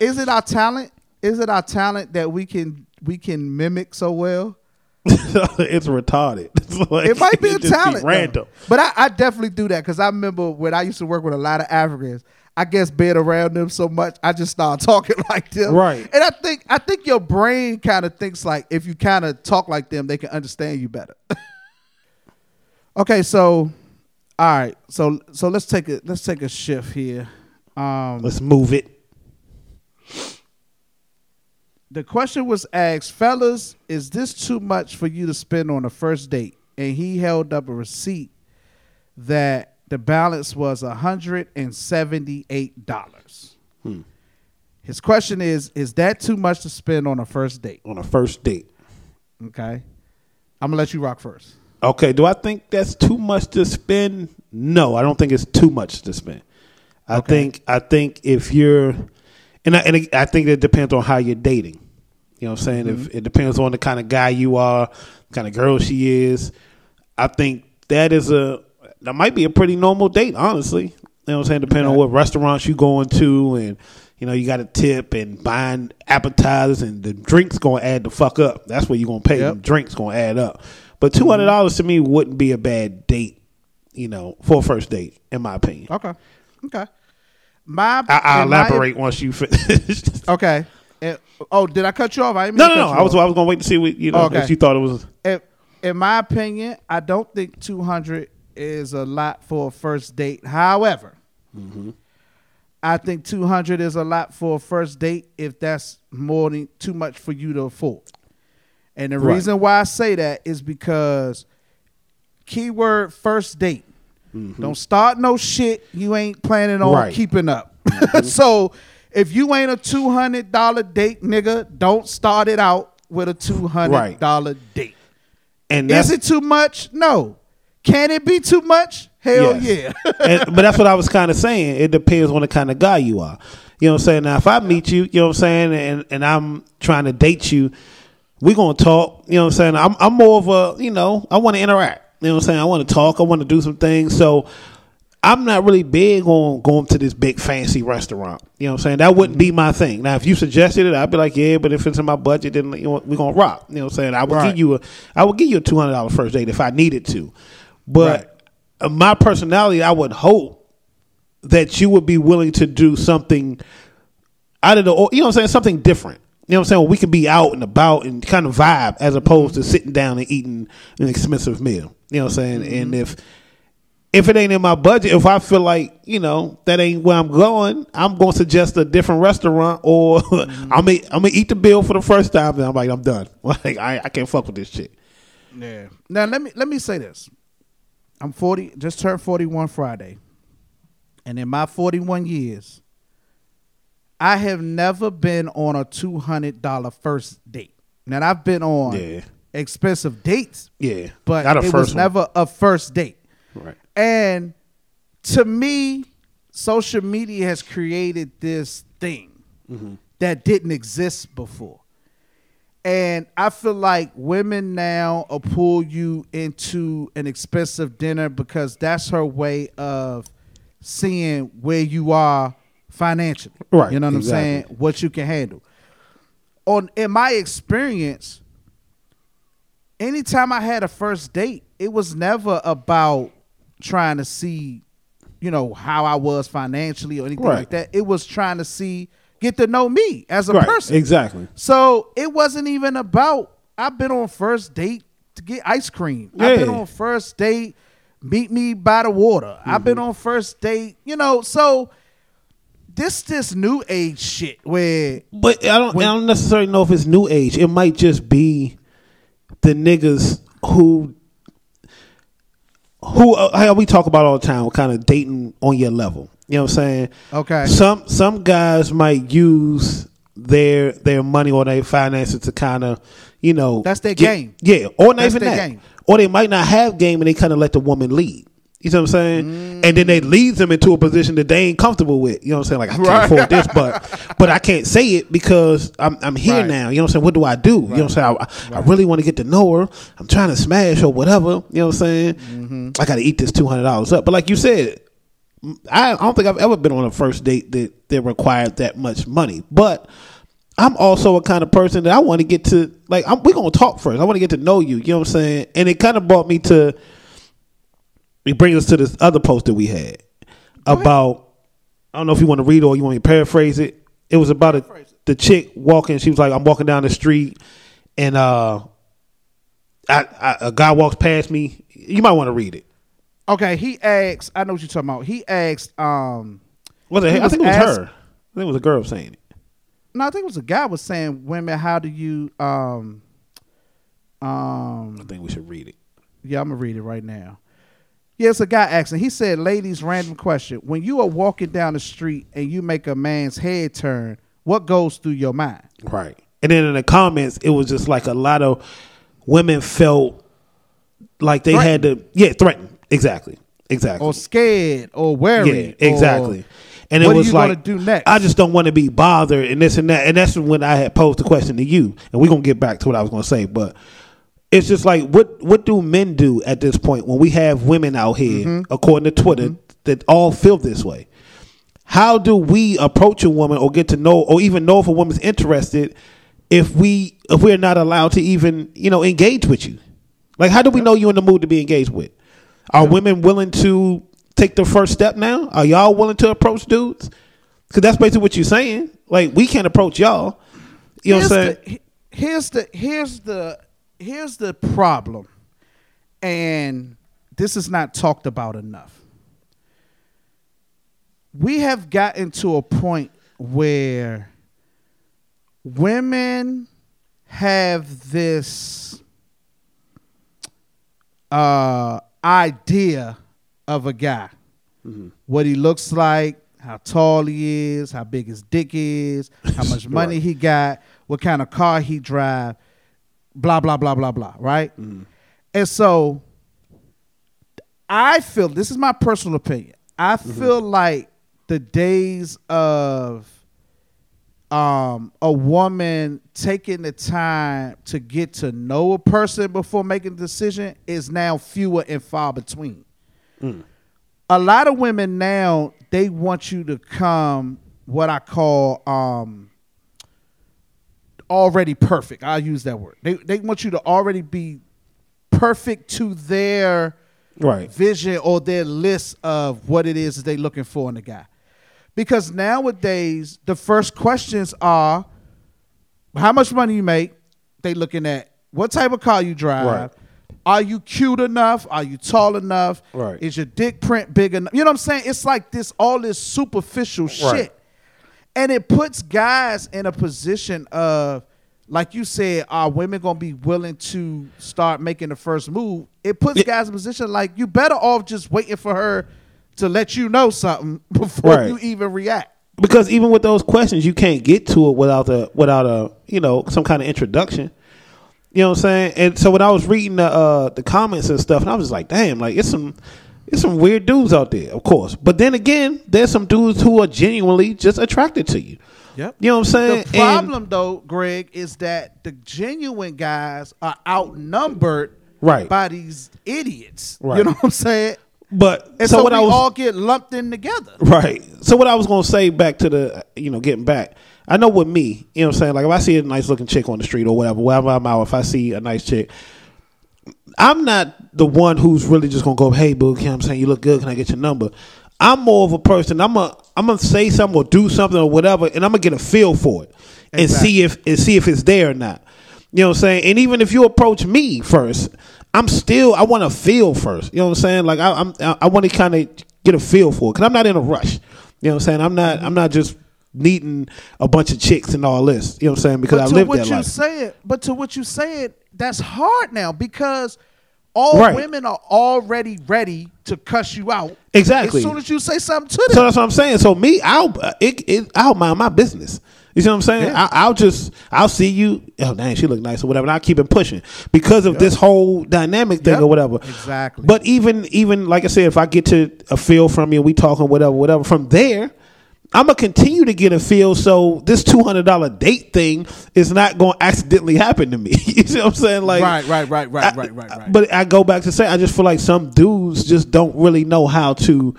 Is it our talent? Is it our talent that we can we can mimic so well? it's retarded. It's like- It might be a it just talent, though. random. But I, I definitely do that because I remember when I used to work with a lot of Africans. I guess being around them so much, I just started talking like them. Right. And I think I think your brain kind of thinks like if you kind of talk like them, they can understand you better. okay, so all right, so so let's take it. let's take a shift here. Um, Let's move it. the question was asked, fellas, is this too much for you to spend on a first date? And he held up a receipt that the balance was $178. Hmm. His question is, is that too much to spend on a first date? on a first date. Okay. I'm gonna let you rock first. Okay, do I think that's too much to spend? No, I don't think it's too much to spend. I think I think if you're, and I, and I think it depends on how you're dating. You know what I'm saying? If mm-hmm. it depends on the kind of guy you are, kind of girl she is. I think that is a that might be a pretty normal date, honestly. You know what I'm saying? Depending on what restaurants you going to, and you know you got a tip and buying appetizers, and the drinks gonna add the fuck up. That's what you're gonna pay. Yep. Them drinks gonna add up. But mm-hmm. two hundred dollars to me wouldn't be a bad date. You know, for a first date, in my opinion. Okay. Okay. My I, I'll in my- elaborate once you finish. Okay. And- oh, did I cut you off? I didn't mean no, to no, no. I was off. I was gonna wait to see what you know Okay. if you thought it was. in, in my opinion, I don't think 200 is a lot for a first date. However, I think 200 is a lot for a first date if that's more than too much for you to afford. And the Right. reason why I say that is because keyword first date. Mm-hmm. Don't start no shit you ain't planning on Right. keeping up. Mm-hmm. so if you ain't a two hundred dollar date, nigga, don't start it out with a two hundred dollar date. And Is it too much? No. Can it be too much? Hell Yes. yeah. and, but that's what I was kind of saying. It depends on the kind of guy you are. You know what I'm saying? Now, if I meet you, you know what I'm saying, and, and I'm trying to date you, we're going to talk. You know what I'm saying? I'm, I'm more of a, you know, I want to interact. You know what I'm saying? I want to talk. I want to do some things. So I'm not really big on going to this big fancy restaurant. You know what I'm saying? That wouldn't be mm-hmm. my thing. Now, if you suggested it, I'd be like, yeah, but if it's in my budget, then you know, we're going to rock. You know what I'm saying? I would Right. give you a, I would give you a $200 first date if I needed to. But uh, my personality, I would hope that you would be willing to do something out of the, you know what I'm saying, something different. You know what I'm saying? Where we can be out and about and kind of vibe as opposed to sitting down and eating an expensive meal. You know what I'm saying? And if if it ain't in my budget, if I feel like you know that ain't where I'm going, I'm going to suggest a different restaurant, or I'm gonna, I'm gonna eat the bill for the first time, and I'm like, I'm done. Like I, I can't fuck with this shit. Yeah. Now let me let me say this. I'm 40, just turned 41 Friday. And in my 41 years, I have never been on a $200 first date. Now I've been on Yeah. expensive dates, Yeah, but Not a it was one. never a first date. right. And to me, social media has created this thing mm-hmm. that didn't exist before. And I feel like women now will pull you into an expensive dinner because that's her way of seeing where you are financially. Right, You know what exactly. I'm saying? What you can handle. On in my experience, anytime I had a first date, it was never about trying to see, you know, how I was financially or anything Right. like that. It was trying to see, get to know me as a Right, person. exactly. So it wasn't even about. I've been on first date to get ice cream. I've been on first date meet me by the water. I've Mm-hmm. been on first date, you know. So this this new age shit where But I don't. When- I don't necessarily know if it's new age. It might just be the niggas who who uh, how we talk about all the time, kind of dating on your level. You know what I'm saying? Okay. Some some guys might use their their money or their finances to kind of you know That's their get- game. Yeah, or not That's even that. game. Or they might not have game and they kind of let the woman lead. You know what I'm saying? And then they lead them into a position that they ain't comfortable with. You know what I'm saying? Like I can't afford this, but but I can't say it because I'm I'm here Right. now. You know what I'm saying? What do I do? You know what I'm saying? I, I really want to get to know her. I'm trying to smash or whatever. You know what I'm saying? Mm-hmm. I got to eat this two hundred dollars up. But like you said, I, I don't think I've ever been on a first date that that required that much money. But I'm also a kind of person that I want to get to like I'm, we're gonna talk first. I want to get to know you. You know what I'm saying? And it kind of brought me to. It brings us to this other post that we had about. I don't know if you want to read or you want me to paraphrase it. It was about a, the chick walking. She was like, "I'm walking down the street, and uh, I, I, a guy walks past me. You might want to read it. Okay, he asked. I know what you're talking about. He asked. Um, Was it? I was think it was asked- her. I think it was a girl saying it. no, I think it was a guy was saying, "Women, how do you?" Um, um, I think we should read it. Yeah, I'm gonna read it right now. Yeah, it's a guy asking. He said, "Ladies, random question: When you are walking down the street and you make a man's head turn, what goes through your mind?" Right. And then in the comments, it was just like a lot of women felt like they had to, yeah, threatened. Exactly. Exactly. Or scared, or worried? Yeah, exactly. or And it was you like, do next? I just don't want to be bothered and this and that. And that's when I had posed the question to you. And we're gonna get back to what I was gonna say, but it's just like what what do men do at this point when we have women out here, Mm-hmm. according to Twitter, that all feel this way? How do we approach a woman or get to know or even know if a woman's interested if we if we're not allowed to even, you know, engage with you? Like how do we know you're in the mood to be engaged with? Are women willing to take the first step now? Are y'all willing to approach dudes? Because that's basically what you're saying. Like we can't approach y'all. You know what I'm saying? The, here's the here's the here's the problem, and this is not talked about enough. We have gotten to a point where women have this uh, idea of a guy, mm-hmm. what he looks like, how tall he is, how big his dick is, how much money he got, what kind of car he drive, blah blah blah blah blah. Right, mm-hmm. and so I feel this is my personal opinion. I mm-hmm. feel like the days of um, a woman taking the time to get to know a person before making a decision is now fewer and far between. A lot of women now they want you to come what I call um, already perfect. I'll use that word. They they want you to already be perfect to their Right. vision or their list of what it is that they're looking for in a guy. Because nowadays the first questions are how much money you make. They looking at what type of car you drive. Right. Are you cute enough? Are you tall enough? Right. Is your dick print big enough? You know what I'm saying? It's like this all this superficial shit. Right. And it puts guys in a position of, like you said, are women gonna be willing to start making the first move? It puts guys in a position like you better off just waiting for her to let you know something before Right. you even react. because even with those questions, you can't get to it without a without a you know some kind of introduction. You know what I'm saying? And so when I was reading the uh, the comments and stuff, and I was like, damn, like it's some it's some weird dudes out there, of course. But then again, there's some dudes who are genuinely just attracted to you. Yep. You know what I'm saying? The problem, though, Greg, is that the genuine guys are outnumbered Right. by these idiots. Right. You know what I'm saying? But And so, so, what we I was all get lumped in together. Right. So what I was gonna say back to the you know, getting back. I know with me, you know what I'm saying? Like if I see a nice looking chick on the street or whatever, wherever I'm out, if I see a nice chick, I'm not the one who's really just gonna go, Hey boo, you know I'm saying, you look good, can I get your number? I'm more of a person, I'm a I'm gonna say something or do something or whatever, and I'm gonna get a feel for it and Exactly. see if and see if it's there or not. You know what I'm saying? And even if you approach me first, I'm still I want to feel first. You know what I'm saying? Like I, I'm I want to kind of get a feel for it because I'm not in a rush. You know what I'm saying? I'm not I'm not just needing a bunch of chicks and all this. You know what I'm saying? Because but I to lived what that you life. said, but to what you said, that's hard now because all Right. women are already ready to cuss you out. Exactly. As soon as you say something to them. So that's what I'm saying. So me, I'll it, it I'll mind my business. You see what I'm saying? Yeah. I, I'll just I'll see you. Oh dang, she look nice or whatever. And I'll keep it pushing because of this whole dynamic thing Yep. or whatever. Exactly. But even even like I said, if I get to a feel from you, and we talking whatever whatever from there. I'm gonna continue to get a feel, so this two hundred dollar date thing is not gonna accidentally happen to me. you see what I'm saying? Like, Right, right, right, right, I- right, right, right. But I go back to say, I just feel like some dudes just don't really know how to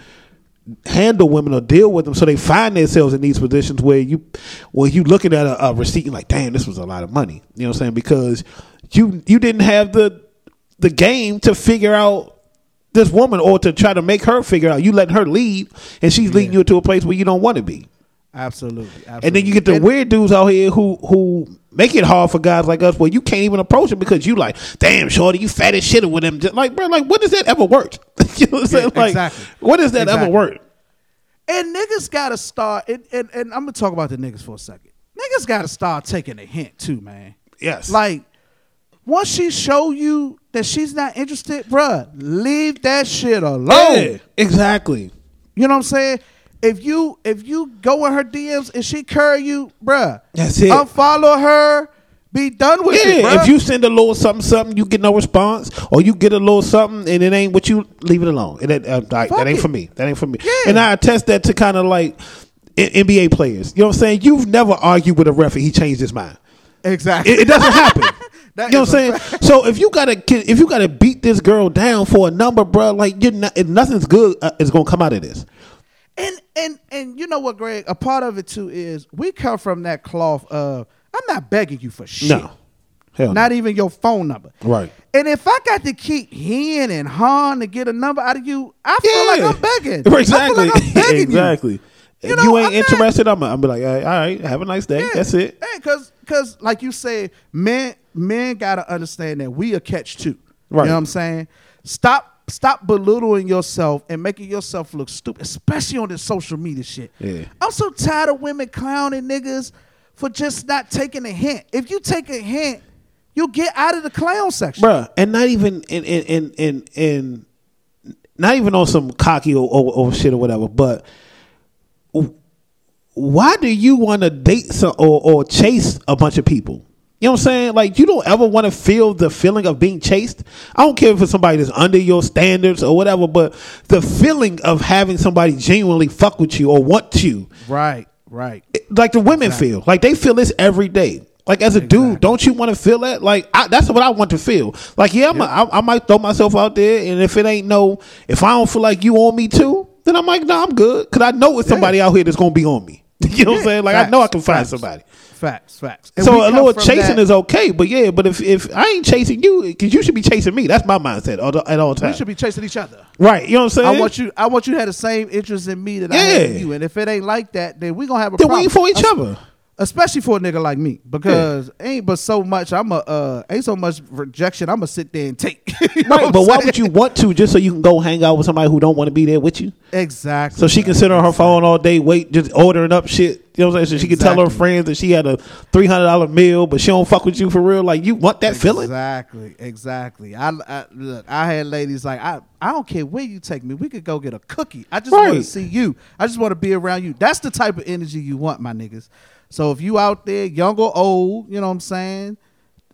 handle women or deal with them, so they find themselves in these positions where you, where you looking at a, a receipt, and like, damn, this was a lot of money. You know what I'm saying? Because you you didn't have the the game to figure out this woman or to try to make her figure out. You letting her lead, and she's leading you to a place where you don't want to be. Absolutely, absolutely. And then you get the weird dudes out here who who make it hard for guys like us. Well, you can't even approach them because you like, damn, shorty, you fat as shit with them. Just like, bro, like, when does that ever work? you know what I'm saying? Yeah, like, exactly. when does that ever work? And niggas gotta start and, and, and I'm gonna talk about the niggas for a second. Niggas gotta start taking a hint too, man. Yes. Like once she show you that she's not interested, bruh, leave that shit alone. yeah, exactly. You know what I'm saying? If you if you go in her DMs and she curry you, bruh, That's it. Unfollow her. Be done with it, Yeah, bruh. if you send a little something, something, you get no response, or you get a little something and it ain't what you leave it alone. That, uh, like, that ain't it. for me. That ain't for me. Yeah. And I attest that to kind of like NBA players. You know what I'm saying? You've never argued with a ref and he changed his mind. exactly. It, it doesn't happen. You know what I'm saying? So if you gotta if you gotta beat this girl down for a number, bro, like you're not, nothing's good uh, is gonna come out of this. And and you know what, Greg? A part of it too is we come from that cloth of I'm not begging you for shit. No, hell, Not no. even your phone number. Right. And if I got to keep hen and hon to get a number out of you, I feel like I'm begging. Exactly. Like I'm begging exactly. You, You know, you ain't I'm not- interested, I'm I'm be like, all right, all right, have a nice day. Yeah. That's it. Hey, cause cause like you said, men men gotta understand that we a catch too. Right. You know what I'm saying? Stop stop belittling yourself and making yourself look stupid, especially on this social media shit. Yeah. I'm so tired of women clowning niggas for just not taking a hint. If you take a hint, you'll get out of the clown section. Bruh, and not even in in in in, in not even on some cocky or, or, or shit or whatever, but why do you want to date some, or, or chase a bunch of people? You know what I'm saying? Like you don't ever want to feel the feeling of being chased. I don't care if it's somebody that's under your standards or whatever, but the feeling of having somebody genuinely fuck with you or want you, Right, right. like the women feel, like they feel this every day. Like as a dude, don't you want to feel that? Like I, that's what I want to feel. Like yeah, I'm a, I, I might throw myself out there, and if it ain't no, if I don't feel like you on me too, then I'm like, nah, I'm good, because I know it's somebody out here that's gonna be on me. you know what I'm saying? Like I know I can find Facts. somebody. Facts, facts. And So a uh, little chasing that- is okay, but yeah, but if if I ain't chasing you, because you should be chasing me. That's my mindset all the- at all times. we should be chasing each other. right? You know what I'm saying? I want you. I want you to have the same interest in me that I have in you. And if it ain't like that, then we gonna have a Then problem. we ain't for each Es- other. Especially for a nigga like me, because ain't but so much. I'm a uh, ain't so much rejection. I'm gonna sit there and take. You know Right, but why would you want to just so you can go hang out with somebody who don't want to be there with you? Exactly. So she can sit on her phone all day, wait, just ordering up shit. You know what I'm saying? So she can tell her friends that she had a three hundred dollar meal, but she don't fuck with you for real. Like you want that feeling? Exactly, exactly. I, I look. I had ladies like I. I don't care where you take me. We could go get a cookie. I just want to see you. I just want to be around you. That's the type of energy you want, my niggas. So if you out there, young or old, you know what I'm saying,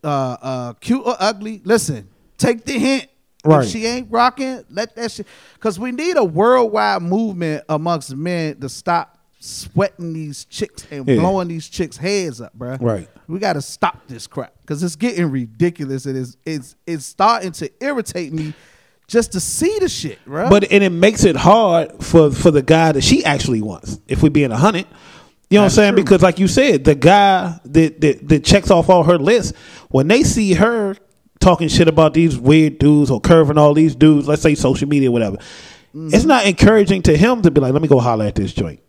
uh, uh, cute or ugly, listen. Take the hint. Right. If she ain't rocking, let that shit. Because we need a worldwide movement amongst men to stop sweating these chicks and Yeah. blowing these chicks' heads up, bruh. Right. We got to stop this crap because it's getting ridiculous. It is. It's. It's starting to irritate me just to see the shit, bro. But and it makes it hard for for the guy that she actually wants. If we being a hundred, you know That's what I'm saying? true. Because like you said, the guy that, that that checks off all her list when they see her talking shit about these weird dudes or curving all these dudes, let's say social media, whatever. Mm-hmm. It's not encouraging to him to be like, let me go holler at this joint.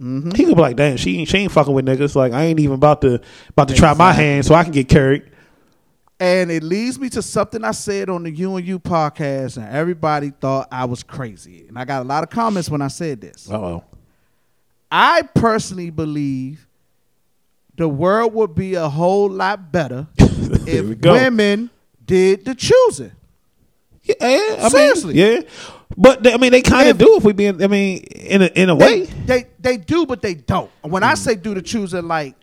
Mm-hmm. He could be like, damn, she ain't she ain't fucking with niggas. Like I ain't even about to about to try my hand so I can get carried. And it leads me to something I said on the U and U podcast, and everybody thought I was crazy. And I got a lot of comments when I said this. Uh oh. I personally believe the world would be a whole lot better if women did the choosing. Yeah, I Seriously. mean, yeah. But they, I mean, they kind of do if we being. I mean, in a in a They, way. they they do, but they don't. When Mm. I say do the choosing, like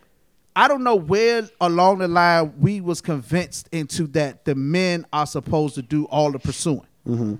I don't know where along the line we was convinced into that the men are supposed to do all the pursuing. Mm-hmm.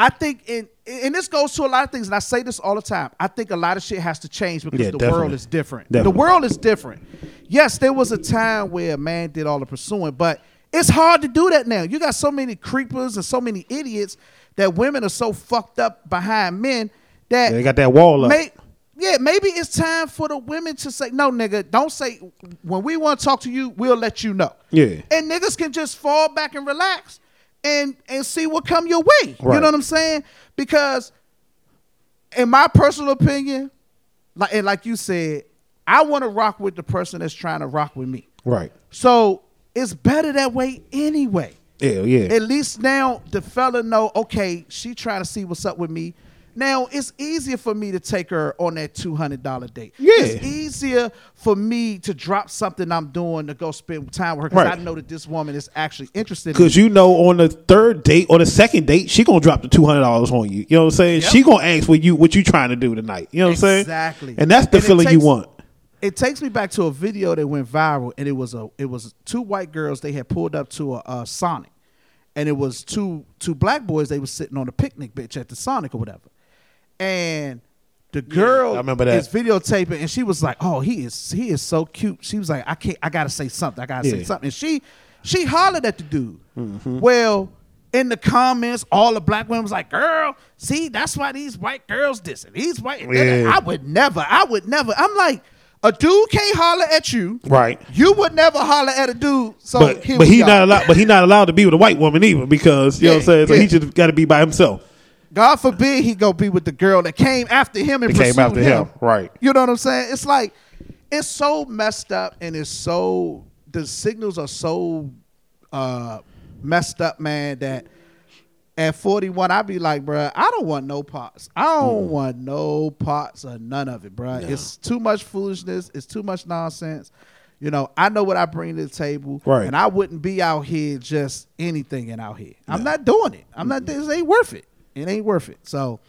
I think in and this goes to a lot of things, and I say this all the time. I think a lot of shit has to change because Yeah, the world is different. Definitely. The world is different. Yes, there was a time where a man did all the pursuing, but it's hard to do that now. You got so many creepers and so many idiots that women are so fucked up behind men that They got that wall up. May, yeah, maybe it's time for the women to say, no, nigga, don't say, when we want to talk to you, we'll let you know. Yeah. And niggas can just fall back and relax and and see what come your way. You know what I'm saying? Because in my personal opinion, like and like you said, I want to rock with the person that's trying to rock with me. Right. So it's better that way anyway. Yeah. Yeah. At least now the fella know, okay, she trying to see what's up with me. Now it's easier for me to take her on that two hundred dollar date. Yeah. it's easier for me to drop something I'm doing to go spend time with her because Right. I know that this woman is actually interested. in Because you know, on the third date or the second date, she gonna drop the two hundred dollars on you. You know what I'm saying? Yep. She gonna ask what you what you trying to do tonight. You know what I'm saying? Exactly. And that's the And feeling you want. It takes me back to a video that went viral, and it was a it was two white girls. They had pulled up to a, a Sonic, and it was two two black boys. They were sitting on a picnic bench at the Sonic or whatever, and the girl I remember that. is videotaping, and she was like, "Oh, he is he is so cute." She was like, "I can't, I gotta say something. I gotta say something." And she she hollered at the dude. Mm-hmm. Well. In the comments, all the black women was like, "Girl, see, that's why these white girls dissing. These white, Yeah. I would never, I would never." I'm like, a dude can't holler at you, Right. You would never holler at a dude. So, but but he not allowed. But he not allowed to be with a white woman either because you know what I'm saying. So Yeah, he just got to be by himself. God forbid he go be with the girl that came after him and came after him, right. You know what I'm saying? It's like it's so messed up and it's so the signals are so uh messed up, man, that at 41, I'd be like, bruh, I don't want no parts. I don't Mm. want no parts or none of it, bruh. It's too much foolishness. It's too much nonsense. You know, I know what I bring to the table. Right. And I wouldn't be out here just anything and out here. I'm not doing it. I'm not, this ain't worth it. It ain't worth it. So,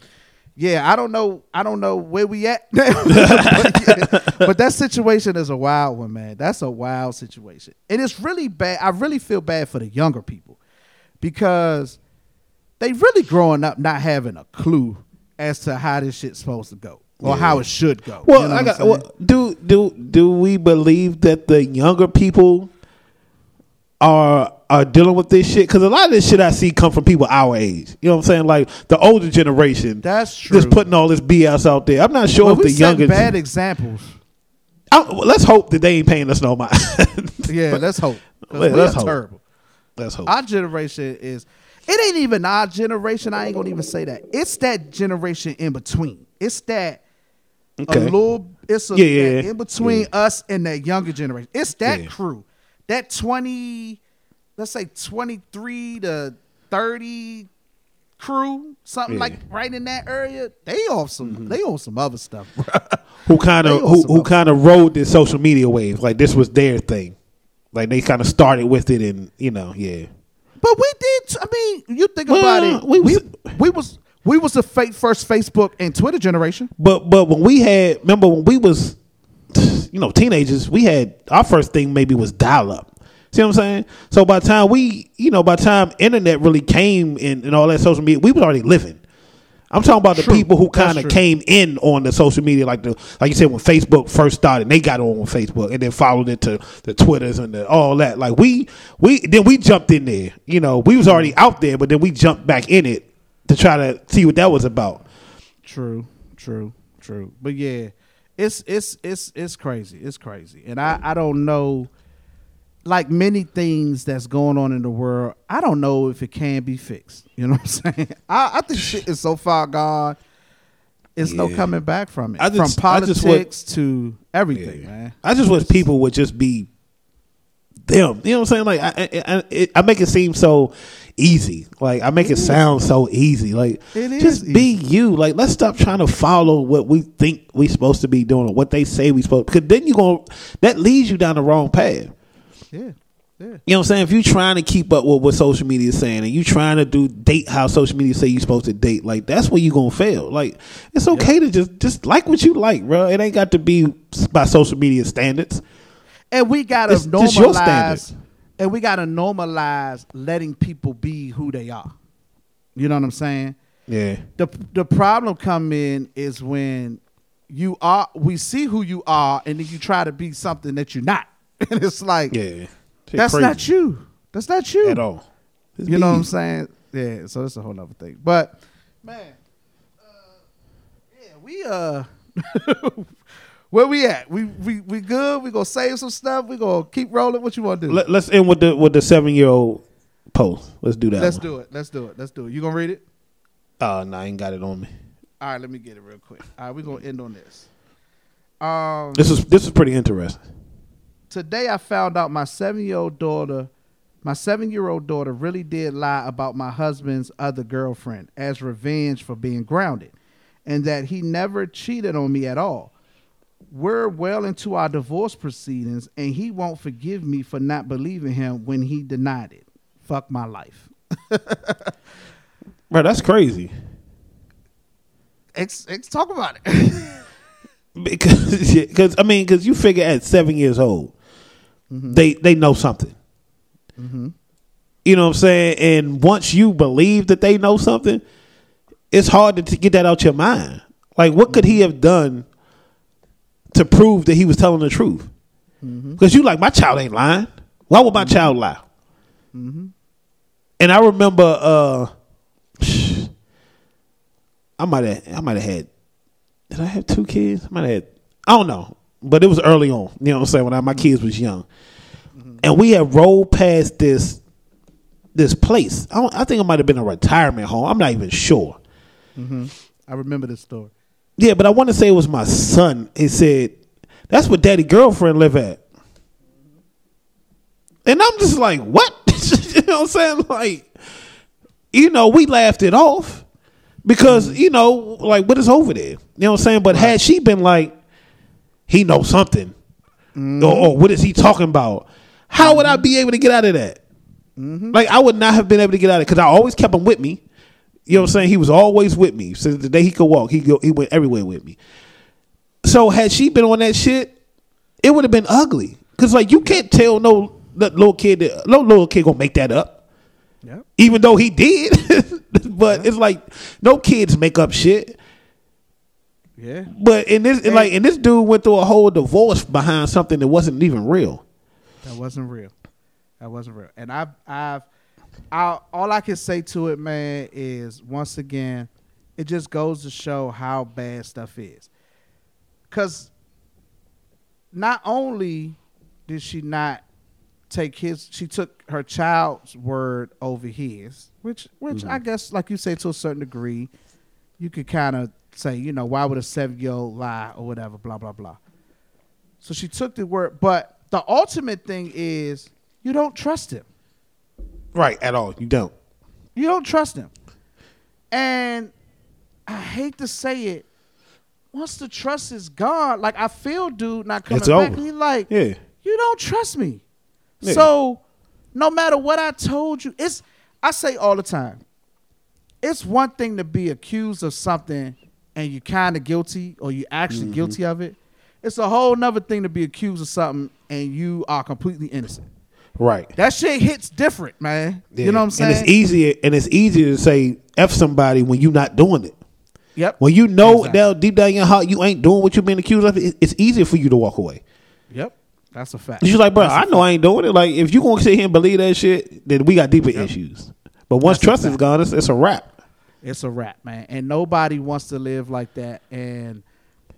yeah, I don't know. I don't know where we at, but, yeah. but that situation is a wild one, man. That's a wild situation, and it's really bad. I really feel bad for the younger people because they really growing up not having a clue as to how this shit's supposed to go or how it should go. Well, You know I got. Well, do do do we believe that the younger people are are dealing with this shit? Because a lot of this shit I see come from people our age. You know what I'm saying? Like the older generation. That's true. Just putting all this BS out there. I'm not sure Well, if the younger. bad examples. I- well, let's hope that they ain't paying us no mind. Yeah, let's hope. Let- let's hope. terrible. let's hope. Our generation is. It ain't even our generation. I ain't gonna even say that. It's that generation in between. It's that Okay. a little. It's a Yeah, yeah, in between Yeah. us and that younger generation. It's that crew. That twenty, let's say twenty three to thirty crew, something Yeah. like right in that area. They on some. Mm-hmm. They on some other stuff. bro. who kind of who, who kind of rode this social media wave? Like this was their thing. Like they kind of started with it, and you know, yeah. But we did. I mean, you think Well, about it. we We was- we, was we was the fake first Facebook and Twitter generation. But but when we had remember when we was you know teenagers, we had our first thing maybe was dial up. See what I'm saying? So by the time we you know by the time internet really came in and all that social media, we was already living. I'm talking about the True. people who kind of came in on the social media, like the like you said when Facebook first started, they got on Facebook and then followed it to the Twitters and the, all that. Like we we then we jumped in there. You know, we was already out there, but then we jumped back in it to try to see what that was about. True, true, true. But yeah, it's it's it's it's crazy. It's crazy, and I I don't know. Like many things that's going on in the world, I don't know if it can be fixed. You know what I'm saying? I, I think shit is so far gone. It's no coming back from it. Just- from politics to everything, Yeah. man. I just wish people would just be them. You know what I'm saying? Like I, I, I, it, I make it seem so easy. Like I make it sound so easy. Like It just be you. Like let's stop trying to follow what we think we're supposed to be doing or what they say we supposed. Because then you going that leads you down the wrong path. Yeah. Yeah. You know what I'm saying? If you're trying to keep up with what social media is saying and you're trying to do date how social media say you're supposed to date, like that's where you're gonna fail. Like it's okay to just just like what you like, bro. It ain't got to be by social media standards. And we gotta It's normalize and we gotta normalize letting people be who they are. You know what I'm saying? Yeah. The the problem come in is when you are we see who you are and then you try to be something that you're not. And it's like Yeah. Shit that's crazy. not you. That's not you at all. Just You be know what I'm saying? Yeah, so it's a whole other thing. But man, uh, yeah, we uh where we at? We we we good? We gonna save some stuff? We gonna keep rolling? What you wanna do? Let, us end with the with the seven year old post. Let's do that. Let's one. do it. Let's do it. Let's do it. You gonna read it? Oh no, I ain't got it on me. All right, let me get it real quick. All right, we're gonna end on this. Um This is this is pretty interesting. Today I found out my seven year old daughter, my seven year old daughter really did lie about my husband's other girlfriend as revenge for being grounded, and that he never cheated on me at all. We're well into our divorce proceedings, and he won't forgive me for not believing him when he denied it. Fuck my life. Bro, that's crazy. Let's, let's talk about it. Because because I mean because you figure at seven years old, Mm-hmm. they they know something. Mm-hmm. You know what I'm saying? And once you believe that they know something, it's hard to t- get that out your mind. Like, what could he mm-hmm. have done to prove that he was telling the truth? Because you like my child ain't lying. Why would my child lie? And I remember, uh, I might have, I might have had did I have two kids? I might have had, I don't know, but it was early on. You know what I'm saying? When I, my kids was young, mm-hmm. and we had rolled past this this place. I, don't, I think it might have been a retirement home. I'm not even sure. Mm-hmm. I remember this story. Yeah, but I want to say it was my son. He said, "That's where daddy girlfriend live at," and I'm just like, "What?" you know what I'm saying? Like, you know, we laughed it off because mm-hmm. you know, like, what is over there? You know what I'm saying? But had she been like, "He knows something," or, mm-hmm. or oh, "What is he talking about?" How would I mm-hmm. be able to get out of that? Mm-hmm. Like, I would not have been able to get out of it because I always kept him with me. You know what I'm saying? He was always with me since the day he could walk. He go, he went everywhere with me. So had she been on that shit, it would have been ugly. Cause like you can't tell no that little kid that no little kid gonna make that up. Yep. Even though he did, but it's like no kids make up shit. Yeah. But in this, like, and this dude went through a whole divorce behind something that wasn't even real. That wasn't real. That wasn't real. And I've, I've, I, all I can say to it, man, is once again, it just goes to show how bad stuff is. Cause not only did she not take his, she took her child's word over his, which, which mm-hmm. I guess, like you say, to a certain degree, you could kind of say, you know, why would a seven year old lie or whatever, blah blah blah. So she took the word, but the ultimate thing is you don't trust him. Right at all. You don't. You don't trust him. And I hate to say it, once the trust is gone, like I feel dude not coming It's back. over. He like, Yeah. you don't trust me. Yeah. So no matter what I told you, it's I say all the time, it's one thing to be accused of something and you're kind of guilty or you actually Mm-hmm. guilty of it. It's a whole nother thing to be accused of something and you are completely innocent. Right. That shit hits different, man. Yeah. You know what I'm saying? And it's easier and it's easier to say F somebody when you're not doing it. Yep. When you know Exactly. down deep down in your heart you ain't doing what you're being accused of, it- it's easier for you to walk away. Yep. That's a fact. She's like, bro, That's I know I ain't doing it. Like, if you gonna sit here and believe that shit, then we got deeper issues. But once That's trust is gone, it's, it's a wrap. It's a wrap, man. And nobody wants to live like that. And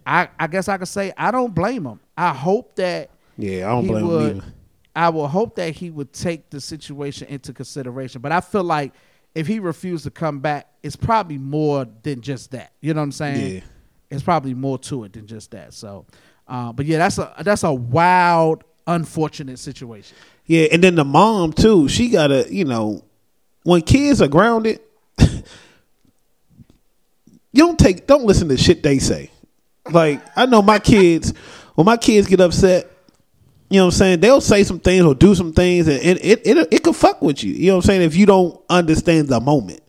I, I guess I could say I don't blame him. I hope that Yeah, I don't blame would, him either. I will hope that he would take the situation into consideration. But I feel like if he refused to come back, it's probably more than just that. You know what I'm saying? Yeah. It's probably more to it than just that. So, uh, but yeah, that's a that's a wild unfortunate situation. Yeah, and then the mom too. She gotta, you know, when kids are grounded, you don't take, don't listen to shit they say. Like I know my kids, when my kids get upset, you know what I'm saying, they'll say some things or do some things, and it it it, it could fuck with you. You know what I'm saying if you don't understand the moment.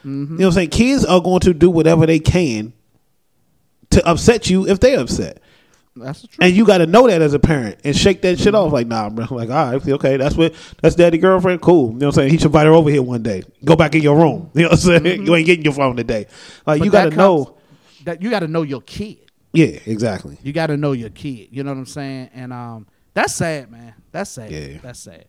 Mm-hmm. You know what I'm saying? Kids are going to do whatever they can to upset you if they're upset. That's the truth. And you got to know that as a parent and shake that shit off. Like, nah, bro. Like, all right, okay, that's what that's daddy girlfriend. Cool. You know what I'm saying? He should invite her over here one day. Go back in your room. You know what I'm saying? You ain't getting your phone today. Like, But you got to know. that you got to know your kid. Yeah, exactly. You got to know your kid. You know what I'm saying? And um, that's sad, man. That's sad. Yeah. That's sad.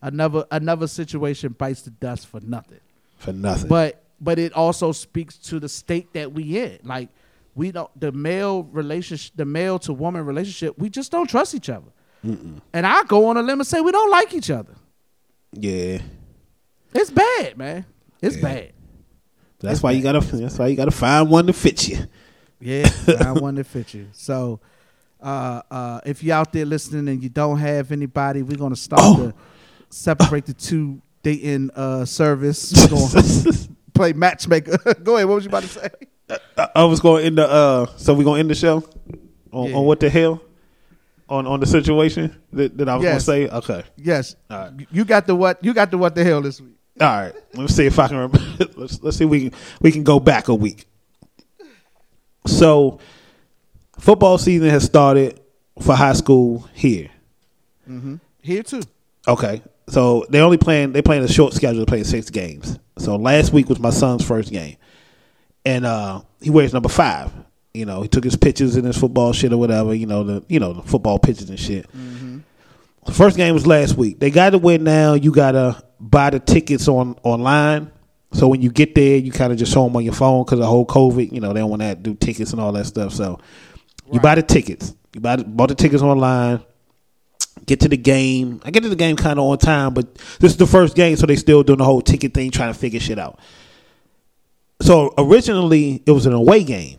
Another another situation bites the dust for nothing. For nothing. But but it also speaks to the state that we in. Like we don't the male relationship, the male to woman relationship. We just don't trust each other. And I go on a limb and say we don't like each other. yeah. It's bad, man. It's Yeah. bad. That's why you gotta. That's why you gotta find one to fit you. Yeah, I want to fit you. So, uh, uh, if you're out there listening and you don't have anybody, we're gonna start Oh. to separate the two dating uh, service. We're gonna play matchmaker. Go ahead. What was you about to say? I, I was going in the. Uh, so we're gonna end the show on, Yeah. on what the hell on on the situation that, that I was Yes. gonna say. Okay. Yes, All right. you got the what? You got the what the hell this week? All right. Let's see if I can. Remember. let's let's see if we can we can go back a week. So, football season has started for high school here. Here too. Okay. So they only playing they playing a short schedule, playing six games. So last week was my son's first game. And uh he wears number five. You know, he took his pictures in his football shit or whatever, you know, the you know, the football pictures and shit. The first game was last week. They got to win now. You gotta buy the tickets on online. So when you get there, you kind of just show them on your phone because of the whole COVID. You know, they don't want to do tickets and all that stuff. So you buy the tickets. You buy the, bought the tickets online get to the game. I get to the game kind of on time, but this is the first game, so they still doing the whole ticket thing, trying to figure shit out. So originally it was an away game,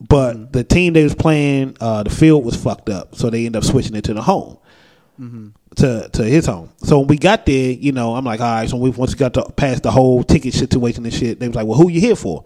but the team they was playing, uh, the field was fucked up, so they ended up switching it to the home. To, to his home. So when we got there, you know, I'm like, all right. So we once we got to past the whole ticket situation and shit, they was like, well, who you here for?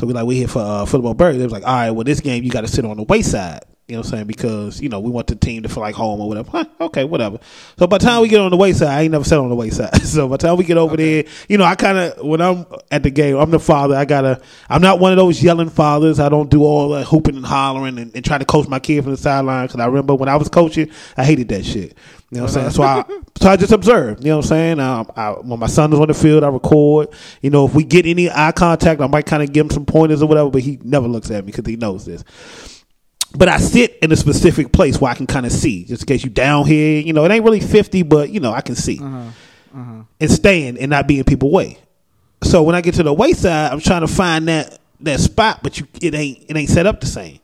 So we like, we here for uh, football bird. They was like, all right, well, this game you got to sit on the wayside. You know what I'm saying? Because, you know, we want the team to feel like home or whatever. Huh, okay, whatever. So by the time we get on the wayside, I ain't never sat on the wayside. So by the time we get over there, you know, I kind of, when I'm at the game, I'm the father. I got to, I'm not one of those yelling fathers. I don't do all the hooping and hollering and, and try to coach my kid from the sideline. Because I remember when I was coaching, I hated that shit. You know what I'm saying? So I, so I just observe. You know what I'm saying? Um, I, when my son is on the field, I record. You know, if we get any eye contact, I might kind of give him some pointers or whatever. But he never looks at me because he knows this. But I sit in a specific place where I can kind of see, just in case you down here. You know, it ain't really fifty, but you know, I can see uh-huh, uh-huh. and staying and not being people way. So when I get to the wayside, I'm trying to find that that spot, but you it ain't it ain't set up the same.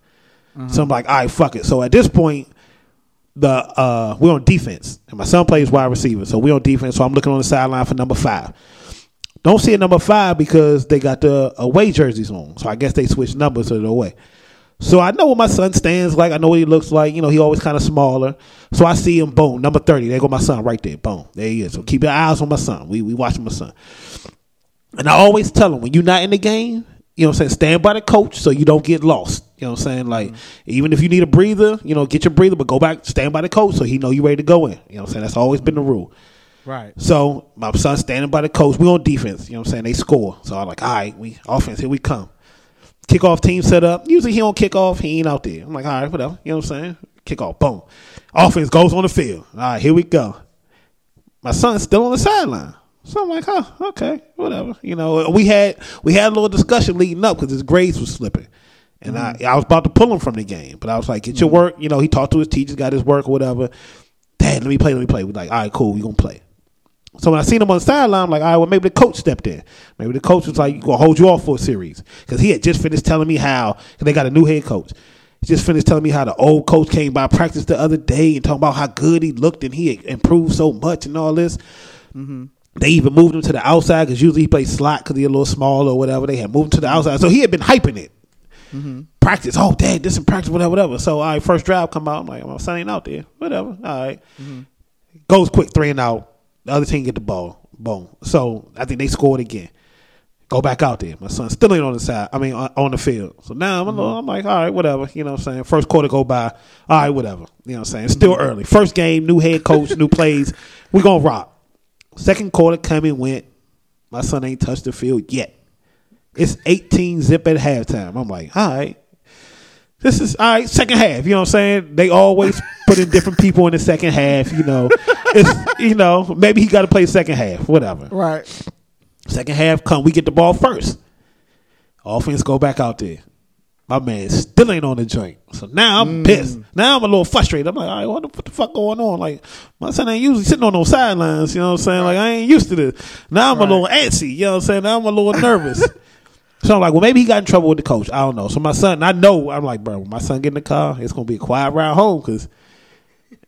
Uh-huh. So I'm like, all right, fuck it. So at this point, the uh we're on defense, and my son plays wide receiver, so we're on defense. So I'm looking on the sideline for number five. Don't see a number five because they got the away jerseys on. So I guess they switched numbers to the away. So I know what my son stands like. I know what he looks like. You know, he always kind of smaller. So I see him, boom, number 30. There go my son right there. Boom. There he is. So keep your eyes on my son. We we watching my son. And I always tell him when you're not in the game, you know what I'm saying, stand by the coach so you don't get lost. You know what I'm saying? Like mm-hmm. even if you need a breather, you know, get your breather, but go back, stand by the coach so he know you ready to go in. You know what I'm saying? That's always been the rule. Right. So my son standing by the coach. We on defense. You know what I'm saying? They score. So I'm like, all right, we offense. Here we come. Kickoff team set up. Usually he don't kick off. He ain't out there. I'm like, all right, whatever. You know what I'm saying? Kickoff. Boom. Offense goes on the field. All right, here we go. My son's still on the sideline. So I'm like, oh, okay, whatever. You know, we had we had a little discussion leading up because his grades was slipping. And I, mm-hmm. I was about to pull him from the game, but I was like, "Get your mm-hmm. work." You know, he talked to his teachers, got his work or whatever. Dad, let me play. Let me play. We're like, "All right, cool. We gonna play." So when I seen him on the sideline, I'm like, all right, well, maybe the coach stepped in. Maybe the coach was like, "You gonna hold you off for a series. Because he had just finished telling me how, because they got a new head coach. He just finished telling me how the old coach came by practice the other day and talking about how good he looked and he improved so much and all this. Mm-hmm. They even moved him to the outside because usually he plays slot because he's a little small or whatever. They had moved him to the outside. So he had been hyping it. Mm-hmm. Practice. Oh, dad, this in practice, whatever, whatever. So, all right, first drive come out. I'm like, my son ain't out there. Whatever. All right. Mm-hmm. Goes quick, three and out. The other team get the ball. Boom. So I think they scored again. Go back out there. My son still ain't on the side. I mean, on, the field. So now I'm, little, I'm like, all right, whatever. You know what I'm saying? First quarter go by. All right, whatever. You know what I'm saying? Still early. First game, new head coach, new plays. we going to rock. Second quarter come and went. My son ain't touched the field yet. It's 18 zip at halftime. I'm like, all right. This is all right, second half. You know what I'm saying? They always put in different people in the second half, you know. It's you know, maybe he gotta play second half, whatever. Right. Second half come, we get the ball first. Offense go back out there. My man still ain't on the joint. So now I'm mm. pissed. Now I'm a little frustrated. I'm like, all right, what the, what the fuck going on? Like, my son ain't usually sitting on those sidelines. You know what I'm saying? Like, I ain't used to this. Now I'm a little antsy. You know what I'm saying? Now I'm a little nervous. so I'm like, well, maybe he got in trouble with the coach. I don't know. So my son, I know, I'm like, bro, when my son get in the car, it's going to be a quiet ride home because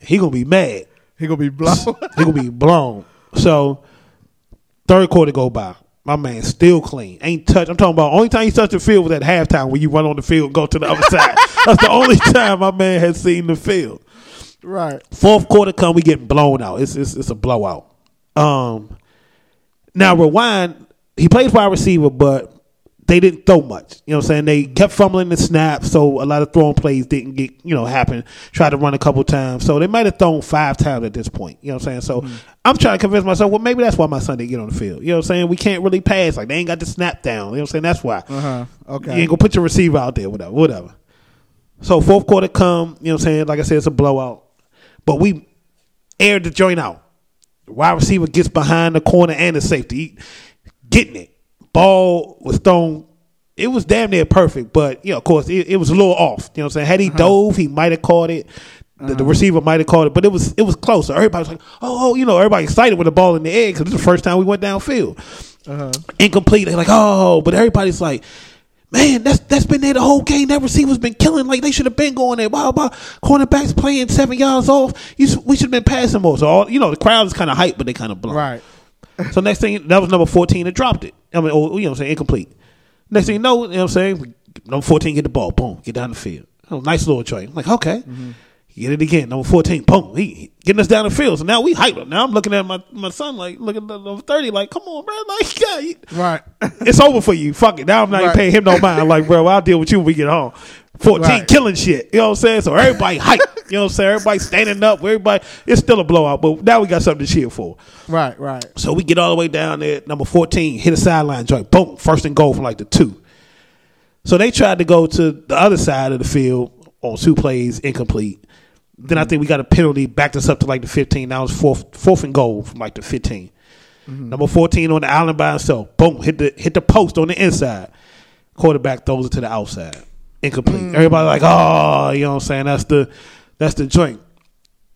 he going to be mad. He gonna be blown. He gonna be blown. So third quarter go by. My man still clean. Ain't touch. I'm talking about only time he touched the field was at halftime when you run on the field and go to the other side. That's the only time my man has seen the field. right. Fourth quarter come, we getting blown out. It's it's, it's a blowout. Um, now rewind. He plays wide receiver, but they didn't throw much. You know what I'm saying? They kept fumbling the snap, so a lot of throwing plays didn't get you know happen. Tried to run a couple times, so they might have thrown five times at this point. You know what I'm saying? So I'm trying to convince myself, well, maybe that's why my son didn't get on the field. You know what I'm saying? We can't really pass like they ain't got the snap down. You know what I'm saying? That's why. Uh-huh. Okay. You ain't gonna put your receiver out there, whatever, whatever. So fourth quarter come, you know what I'm saying? Like I said, it's a blowout. But we aired the joint out. The wide receiver gets behind the corner and the safety. He- getting it. Ball was thrown. It was damn near perfect, but you know, of course, it, it was a little off. You know what I'm saying? Had he uh-huh. dove, he might have caught it. The, the uh-huh. receiver might have caught it, but it was it was close. So everybody was like, "Oh, oh," you know, everybody excited with the ball in the air because this is the first time we went downfield. Uh-huh. Incomplete. They're like, "Oh," but everybody's like, Man, that's that's been there the whole game. That receiver's been killing. Like they should have been going there. Wow, wow. Cornerbacks playing seven yards off. You, we should have been passing more. So all you know, the crowd is kind of hyped, but they kind of blown. Right. So next thing, that was number fourteen that dropped it. I mean, or, you know, what I'm saying incomplete. Next thing you know, you know, what I'm saying number fourteen get the ball, boom, get down the field. Oh, nice little trade. I'm like, okay, mm-hmm. Get it again. Number fourteen, boom, he, he getting us down the field. So now we hype. Now I'm looking at my my son like, looking at number thirty, like, come on, bro, like, yeah, Right. it's over for you. Fuck it. Now I'm not even Right. paying him no mind. Like, bro, I'll deal with you when we get home. 14 Right. killing shit. You know what I'm saying? So everybody hype. You know what I'm saying? Everybody standing up. Everybody, it's still a blowout, but now we got something to cheer for. right. Right. So we get all the way down there. Number 14, hit a sideline joint. Boom. First and goal from like the two. So they tried to go to the other side of the field on two plays, incomplete. Then I mm-hmm. think we got a penalty, backed us up to like the 15. Now it's fourth, fourth and goal from like the 15. Mm-hmm. Number 14 on the island by himself. Boom. Hit the hit the post on the inside. Quarterback throws it to the outside. Incomplete. Mm-hmm. Everybody like, oh, you know what I'm saying? That's the that's the joint.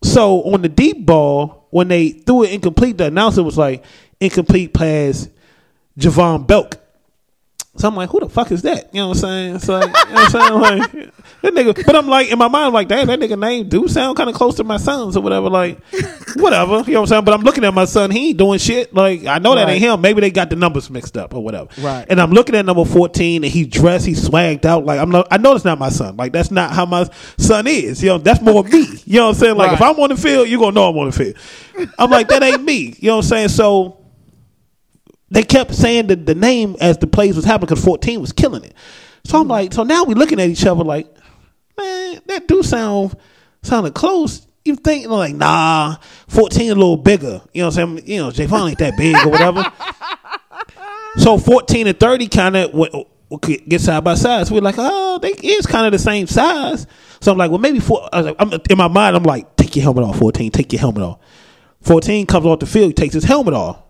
So on the deep ball, when they threw it incomplete, the announcer was like, incomplete pass Javon Belk. So I'm like, who the fuck is that? You know what I'm saying? So like, you know what I'm saying? Like that nigga but I'm like in my mind, I'm like, damn, that nigga name do sound kind of close to my son's or whatever. Like, whatever. You know what I'm saying? But I'm looking at my son, he ain't doing shit. Like, I know that Right. ain't him. Maybe they got the numbers mixed up or whatever. Right. And I'm looking at number 14 and he dressed, he swagged out. Like I'm not I know it's not my son. Like that's not how my son is. You know, that's more me. You know what I'm saying? Like if I'm on the field, you're gonna know I'm on the field. I'm like, that ain't me. You know what I'm saying? So they kept saying the, the name as the plays was happening because 14 was killing it. So I'm like, so now we're looking at each other like, man, that do sound sounded close. You think like, nah, 14 a little bigger. You know what I'm saying? You know, Javon ain't that big or whatever. so 14 and 30 kind of get side by side. So we're like, oh, they is kind of the same size. So I'm like, well, maybe four. I was like, I'm, in my mind, I'm like, take your helmet off, 14. Take your helmet off. 14 comes off the field, takes his helmet off.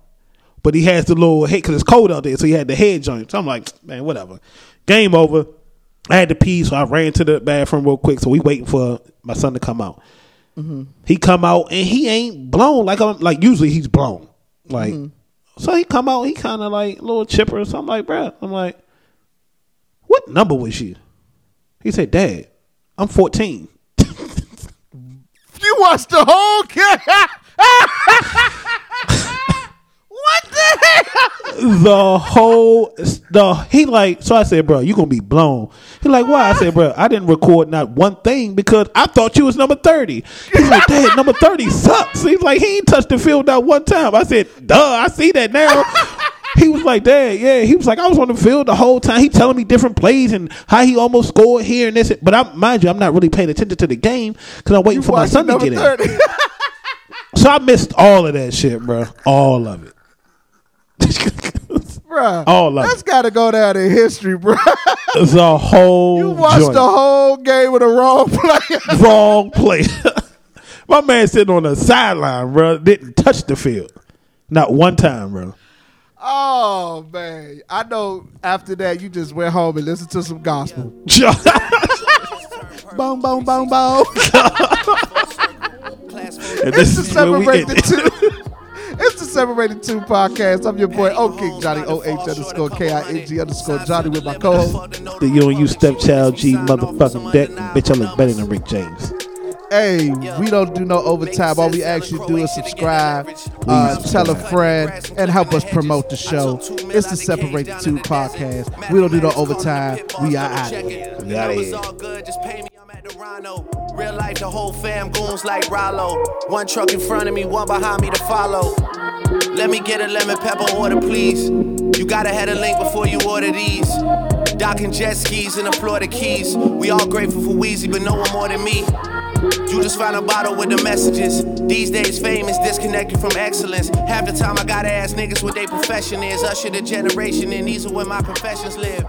But he has the little head because it's cold out there, so he had the head joint. So I'm like, man, whatever. Game over. I had to pee, so I ran to the bathroom real quick. So we waiting for my son to come out. Mm-hmm. He come out and he ain't blown like I'm like usually he's blown. Like mm-hmm. so he come out, he kind of like a little chipper. So I'm like, bruh, I'm like, what number was you? He said, Dad, I'm 14. You watched the whole game. what the whole the he like so I said, bro, you gonna be blown. He like, why? I said, bro, I didn't record not one thing because I thought you was number thirty. He's like, Dad, number thirty sucks. He's like, he ain't touched the field not one time. I said, duh, I see that now. He was like, Dad, yeah. He was like, I was on the field the whole time. He telling me different plays and how he almost scored here and this. But I mind you, I'm not really paying attention to the game because I'm waiting for my son to get in. So I missed all of that shit, bro. All of it. Bruh, All of that's it. got to go down in history, bro. It's a whole you watched joint. the whole game with a wrong player. wrong play. My man sitting on the sideline, bro, didn't touch the field. Not one time, bro. oh man, I know. After that, you just went home and listened to some gospel. Yeah. Boom, boom, boom, boom. And It's this is where we Separated ended. Two. It's the Separated Two podcast. I'm your boy O King Johnny O H underscore K I N G underscore Johnny with my co-host. The you and you stepchild G motherfucking deck. Bitch, I look better than Rick James. Hey, we don't do no overtime. All we actually do is subscribe, uh, tell a friend, and help us promote the show. It's the Separated Two podcast. We don't do no overtime. We are out. of here. We outta here. Rhino. Real life, the whole fam goons like Rollo. One truck in front of me, one behind me to follow. Let me get a lemon pepper order, please. You gotta have a link before you order these. Docking jet skis in the Florida Keys. We all grateful for Weezy, but no one more than me. You just found a bottle with the messages. These days, fame is disconnected from excellence. Half the time, I gotta ask niggas what their profession is. Usher the generation, and these are where my professions live.